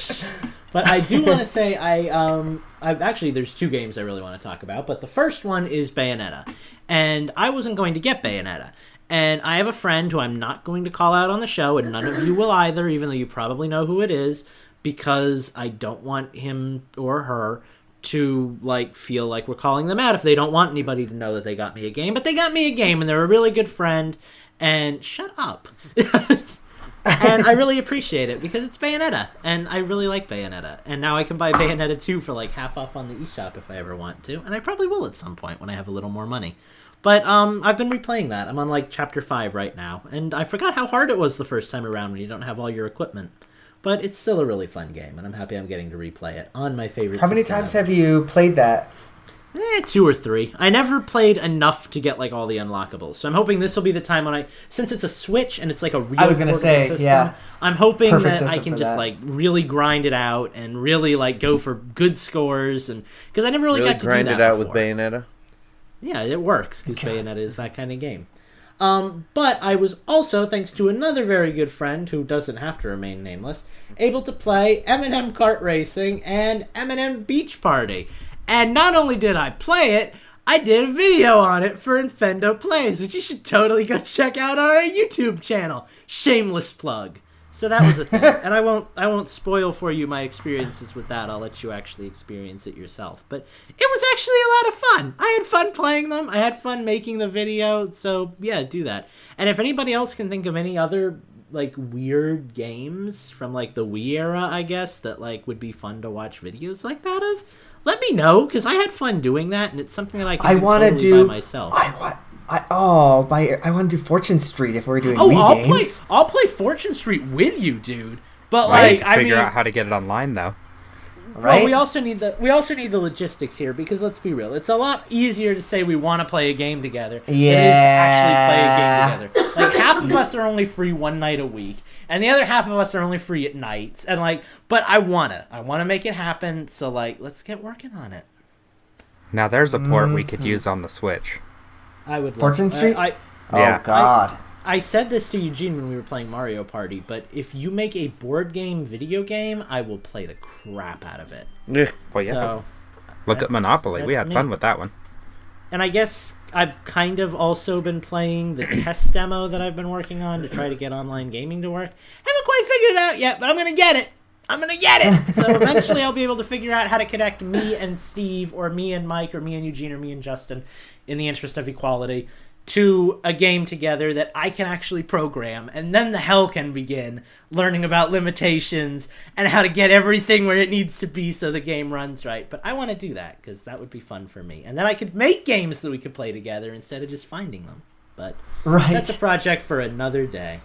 But I do want to say I um I actually there's two games I really want to talk about, but the first one is Bayonetta. And I wasn't going to get Bayonetta. And I have a friend who I'm not going to call out on the show and none of you will either even though you probably know who it is because I don't want him or her to like feel like we're calling them out if they don't want anybody to know that they got me a game, but they got me a game and they're a really good friend and shut up. and I really appreciate it because it's Bayonetta, and I really like Bayonetta. And now I can buy Bayonetta 2 for like half off on the eShop if I ever want to, and I probably will at some point when I have a little more money. But um, I've been replaying that. I'm on like chapter five right now, and I forgot how hard it was the first time around when you don't have all your equipment. But it's still a really fun game, and I'm happy I'm getting to replay it on my favorite. How many system times ever. have you played that? Eh, two or three. I never played enough to get like all the unlockables, so I'm hoping this will be the time when I, since it's a Switch and it's like a real. I was gonna portable say, system, yeah. I'm hoping Perfect that I can just that. like really grind it out and really like go for good scores and because I never really, really got to grind do it that out with. Bayonetta. Yeah, it works because Bayonetta is that kind of game. Um, but I was also, thanks to another very good friend who doesn't have to remain nameless, able to play M&M Kart Racing and M&M Beach Party. And not only did I play it, I did a video on it for Infendo Plays, which you should totally go check out on our YouTube channel. Shameless plug. So that was a thing, and I won't I won't spoil for you my experiences with that. I'll let you actually experience it yourself. But it was actually a lot of fun. I had fun playing them. I had fun making the video. So yeah, do that. And if anybody else can think of any other like weird games from like the Wii era, I guess that like would be fun to watch videos like that of, let me know because I had fun doing that, and it's something that I can I do want to totally do by myself. I want. I, oh, by I want to do Fortune Street if we're doing oh, Wii I'll games. play. I'll play Fortune Street with you, dude. But I need like, to I figure mean, out how to get it online though. right? Well, we also need the we also need the logistics here because let's be real, it's a lot easier to say we want to play a game together than it is to actually play a game together. Like half of us are only free one night a week, and the other half of us are only free at nights. And like, but I wanna, I wanna make it happen. So like, let's get working on it. Now there's a port we Mm-hmm. could use on the Switch. I would. Fortune love, Street? I, oh, I oh Yeah. God. I said this to Eugene when we were playing Mario Party, but if you make a board game video game, I will play the crap out of it. Yeah. Well, yeah. So Look at Monopoly. We had me. fun with that one. and I guess I've kind of also been playing the test demo that I've been working on to try to get online gaming to work. Haven't quite figured it out yet, but I'm gonna get it. I'm gonna get it. So eventually, I'll be able to figure out how to connect me and Steve, or me and Mike, or me and Eugene, or me and Justin, in the interest of equality, to a game together that I can actually program, and then the hell can begin learning about limitations and how to get everything where it needs to be so the game runs right. But I want to do that because that would be fun for me, and then I could make games that we could play together instead of just finding them. But Right. that's a project for another day.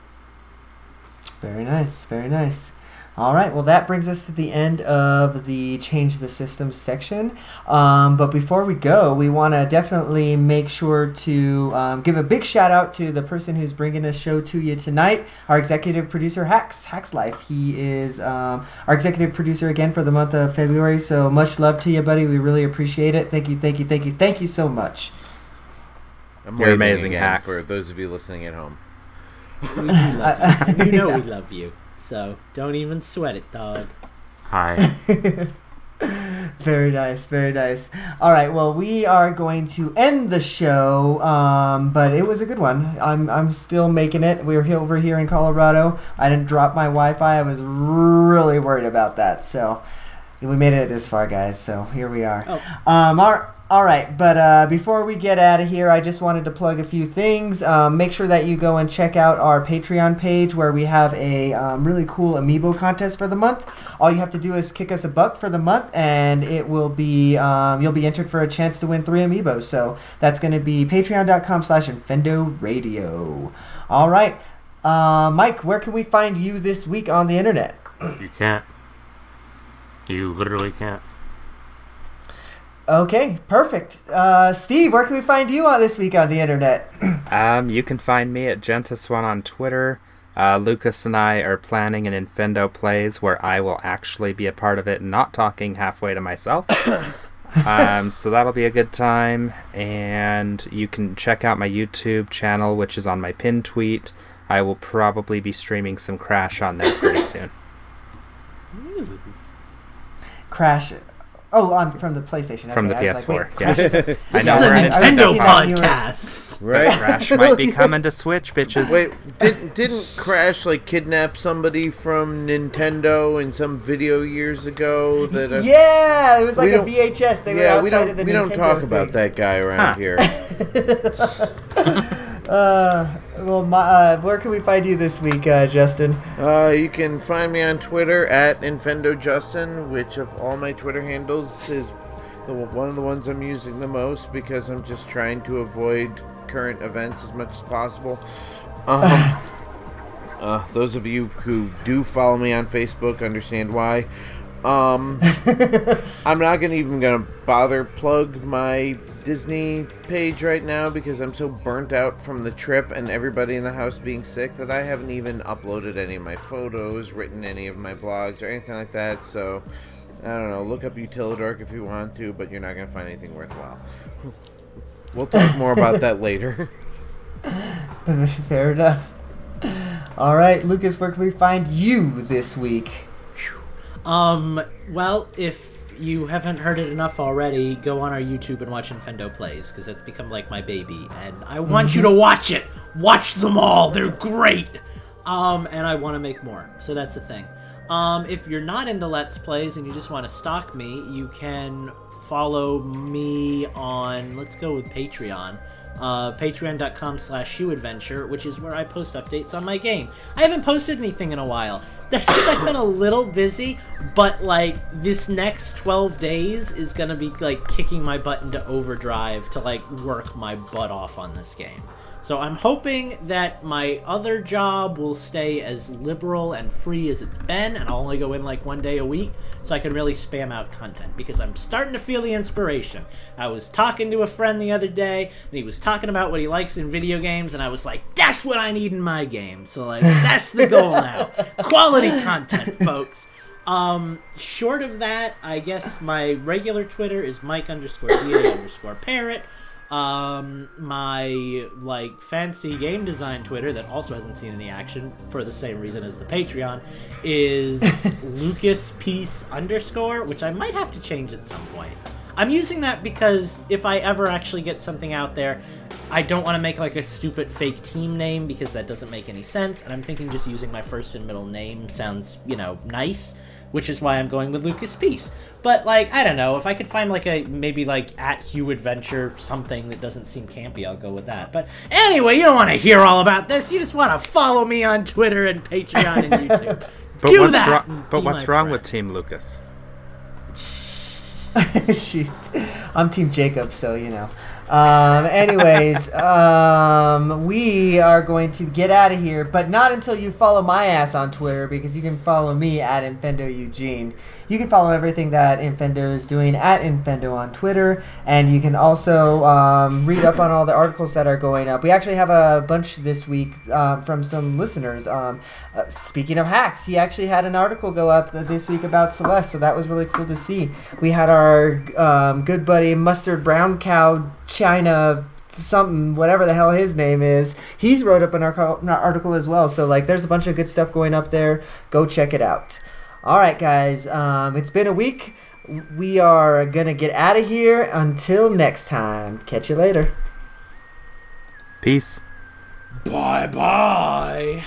Very nice, very nice. All right, well, that brings us to the end of the Change the System section. Um, but before we go, we want to definitely make sure to um, give a big shout out to the person who's bringing this show to you tonight, our executive producer, Hax, Hax Life. He is um, our executive producer again for the month of February. So much love to you, buddy. We really appreciate it. Thank you, thank you, thank you, thank you so much. I'm You're amazing, again Hax. For those of you listening at home. We love you. you know we love you, so don't even sweat it, dog. Hi. Very nice, very nice. All right, well, we are going to end the show, um, but it was a good one. I'm, I'm still making it. We're here, over here in Colorado. I didn't drop my Wi-Fi. I was really worried about that. So we made it this far, guys. So here we are. Oh. Um, all, all right, but uh, before we get out of here, I just wanted to plug a few things. Um, make sure that you go and check out our Patreon page where we have a um, really cool amiibo contest for the month. All you have to do is kick us a buck for the month, and it will be um, you'll be entered for a chance to win three amiibos. So that's going to be Patreon.com/slash Infendo Radio. All right. Uh, Mike, where can we find you this week on the internet? You can't. You literally can't. Okay, perfect. Uh, Steve, where can we find you on this week on the internet? Um, you can find me at Gentis1 on Twitter. Uh, Lucas and I are planning an Infendo Plays where I will actually be a part of it, not talking halfway to myself. um, so that'll be a good time. And you can check out my YouTube channel, which is on my pin tweet. I will probably be streaming some Crash on there pretty soon. Crash. Oh, on from the PlayStation. From okay, the I PS4, wait, yeah. Crash is a- I This know is a we're on I was Nintendo thinking that you were- podcast. Right? Crash might be coming to Switch, bitches. Wait, did, didn't Crash like kidnap somebody from Nintendo in some video years ago? That uh, yeah, it was like a don't- VHS. They were outside we don't of the Nintendo. we don't Nintendo talk thing. about that guy around Huh. here. Uh, well, my, uh, where can we find you this week, uh, Justin? Uh, you can find me on Twitter at InfendoJustin, which of all my Twitter handles is the, one of the ones I'm using the most because I'm just trying to avoid current events as much as possible. Um, uh, those of you who do follow me on Facebook understand why. Um, I'm not gonna even gonna bother plug my Disney page right now because I'm so burnt out from the trip and everybody in the house being sick that I haven't even uploaded any of my photos, written any of my blogs or anything like that. So I don't know. Look up Utilidork if you want to, but you're not gonna find anything worthwhile. We'll talk more about that later. Fair enough. All right, Lucas, where can we find you this week? Um, well, if you haven't heard it enough already, go on our YouTube and watch Infendo Plays, because that's become like my baby, and I want you to watch it! Watch them all! They're great! Um, and I want to make more, so that's the thing. Um, if you're not into Let's Plays and you just want to stalk me, you can follow me on, let's go with Patreon. Uh, patreon.com slash shoeadventure, which is where I post updates on my game. I haven't posted anything in a while. That's because I've been a little busy, but like this next 12 days is gonna be like kicking my butt into overdrive to like work my butt off on this game. So I'm hoping that my other job will stay as liberal and free as it's been, and I'll only go in like one day a week, so I can really spam out content because I'm starting to feel the inspiration. I was talking to a friend the other day, and he was talking about what he likes in video games, and I was like, "That's what I need in my game." So like, that's the goal now: quality content, folks. Um, short of that, I guess my regular Twitter is Mike underscore DA underscore parrot. Um, my like fancy game design Twitter that also hasn't seen any action for the same reason as the Patreon is Lucas Peace underscore, which I might have to change at some point. I'm using that because if I ever actually get something out there, I don't want to make like a stupid fake team name because that doesn't make any sense. And I'm thinking just using my first and middle name sounds, you know, nice, which is why I'm going with Lucas Peace. But like, I don't know, if I could find like a maybe like at Hugh Adventure something that doesn't seem campy, I'll go with that. But anyway, you don't want to hear all about this. You just want to follow me on Twitter and Patreon and YouTube. But Do what's that. wrong? But what's wrong friend. with Team Lucas? Shoot, I'm Team Jacob, so you know. Um, anyways, um, we are going to get out of here, but not until you follow my ass on Twitter because you can follow me at Infendo Eugene. You can follow everything that Infendo is doing at Infendo on Twitter, and you can also um, read up on all the articles that are going up. We actually have a bunch this week um, from some listeners. Um, uh, speaking of Hax, he actually had an article go up this week about Celeste, so that was really cool to see. We had our um, good buddy Mustard Brown Cow China something whatever the hell his name is he's wrote up an, article as well so like there's a bunch of good stuff going up there go check it out all right guys um, it's been a week we are gonna get out of here until next time catch you later Peace. Bye bye.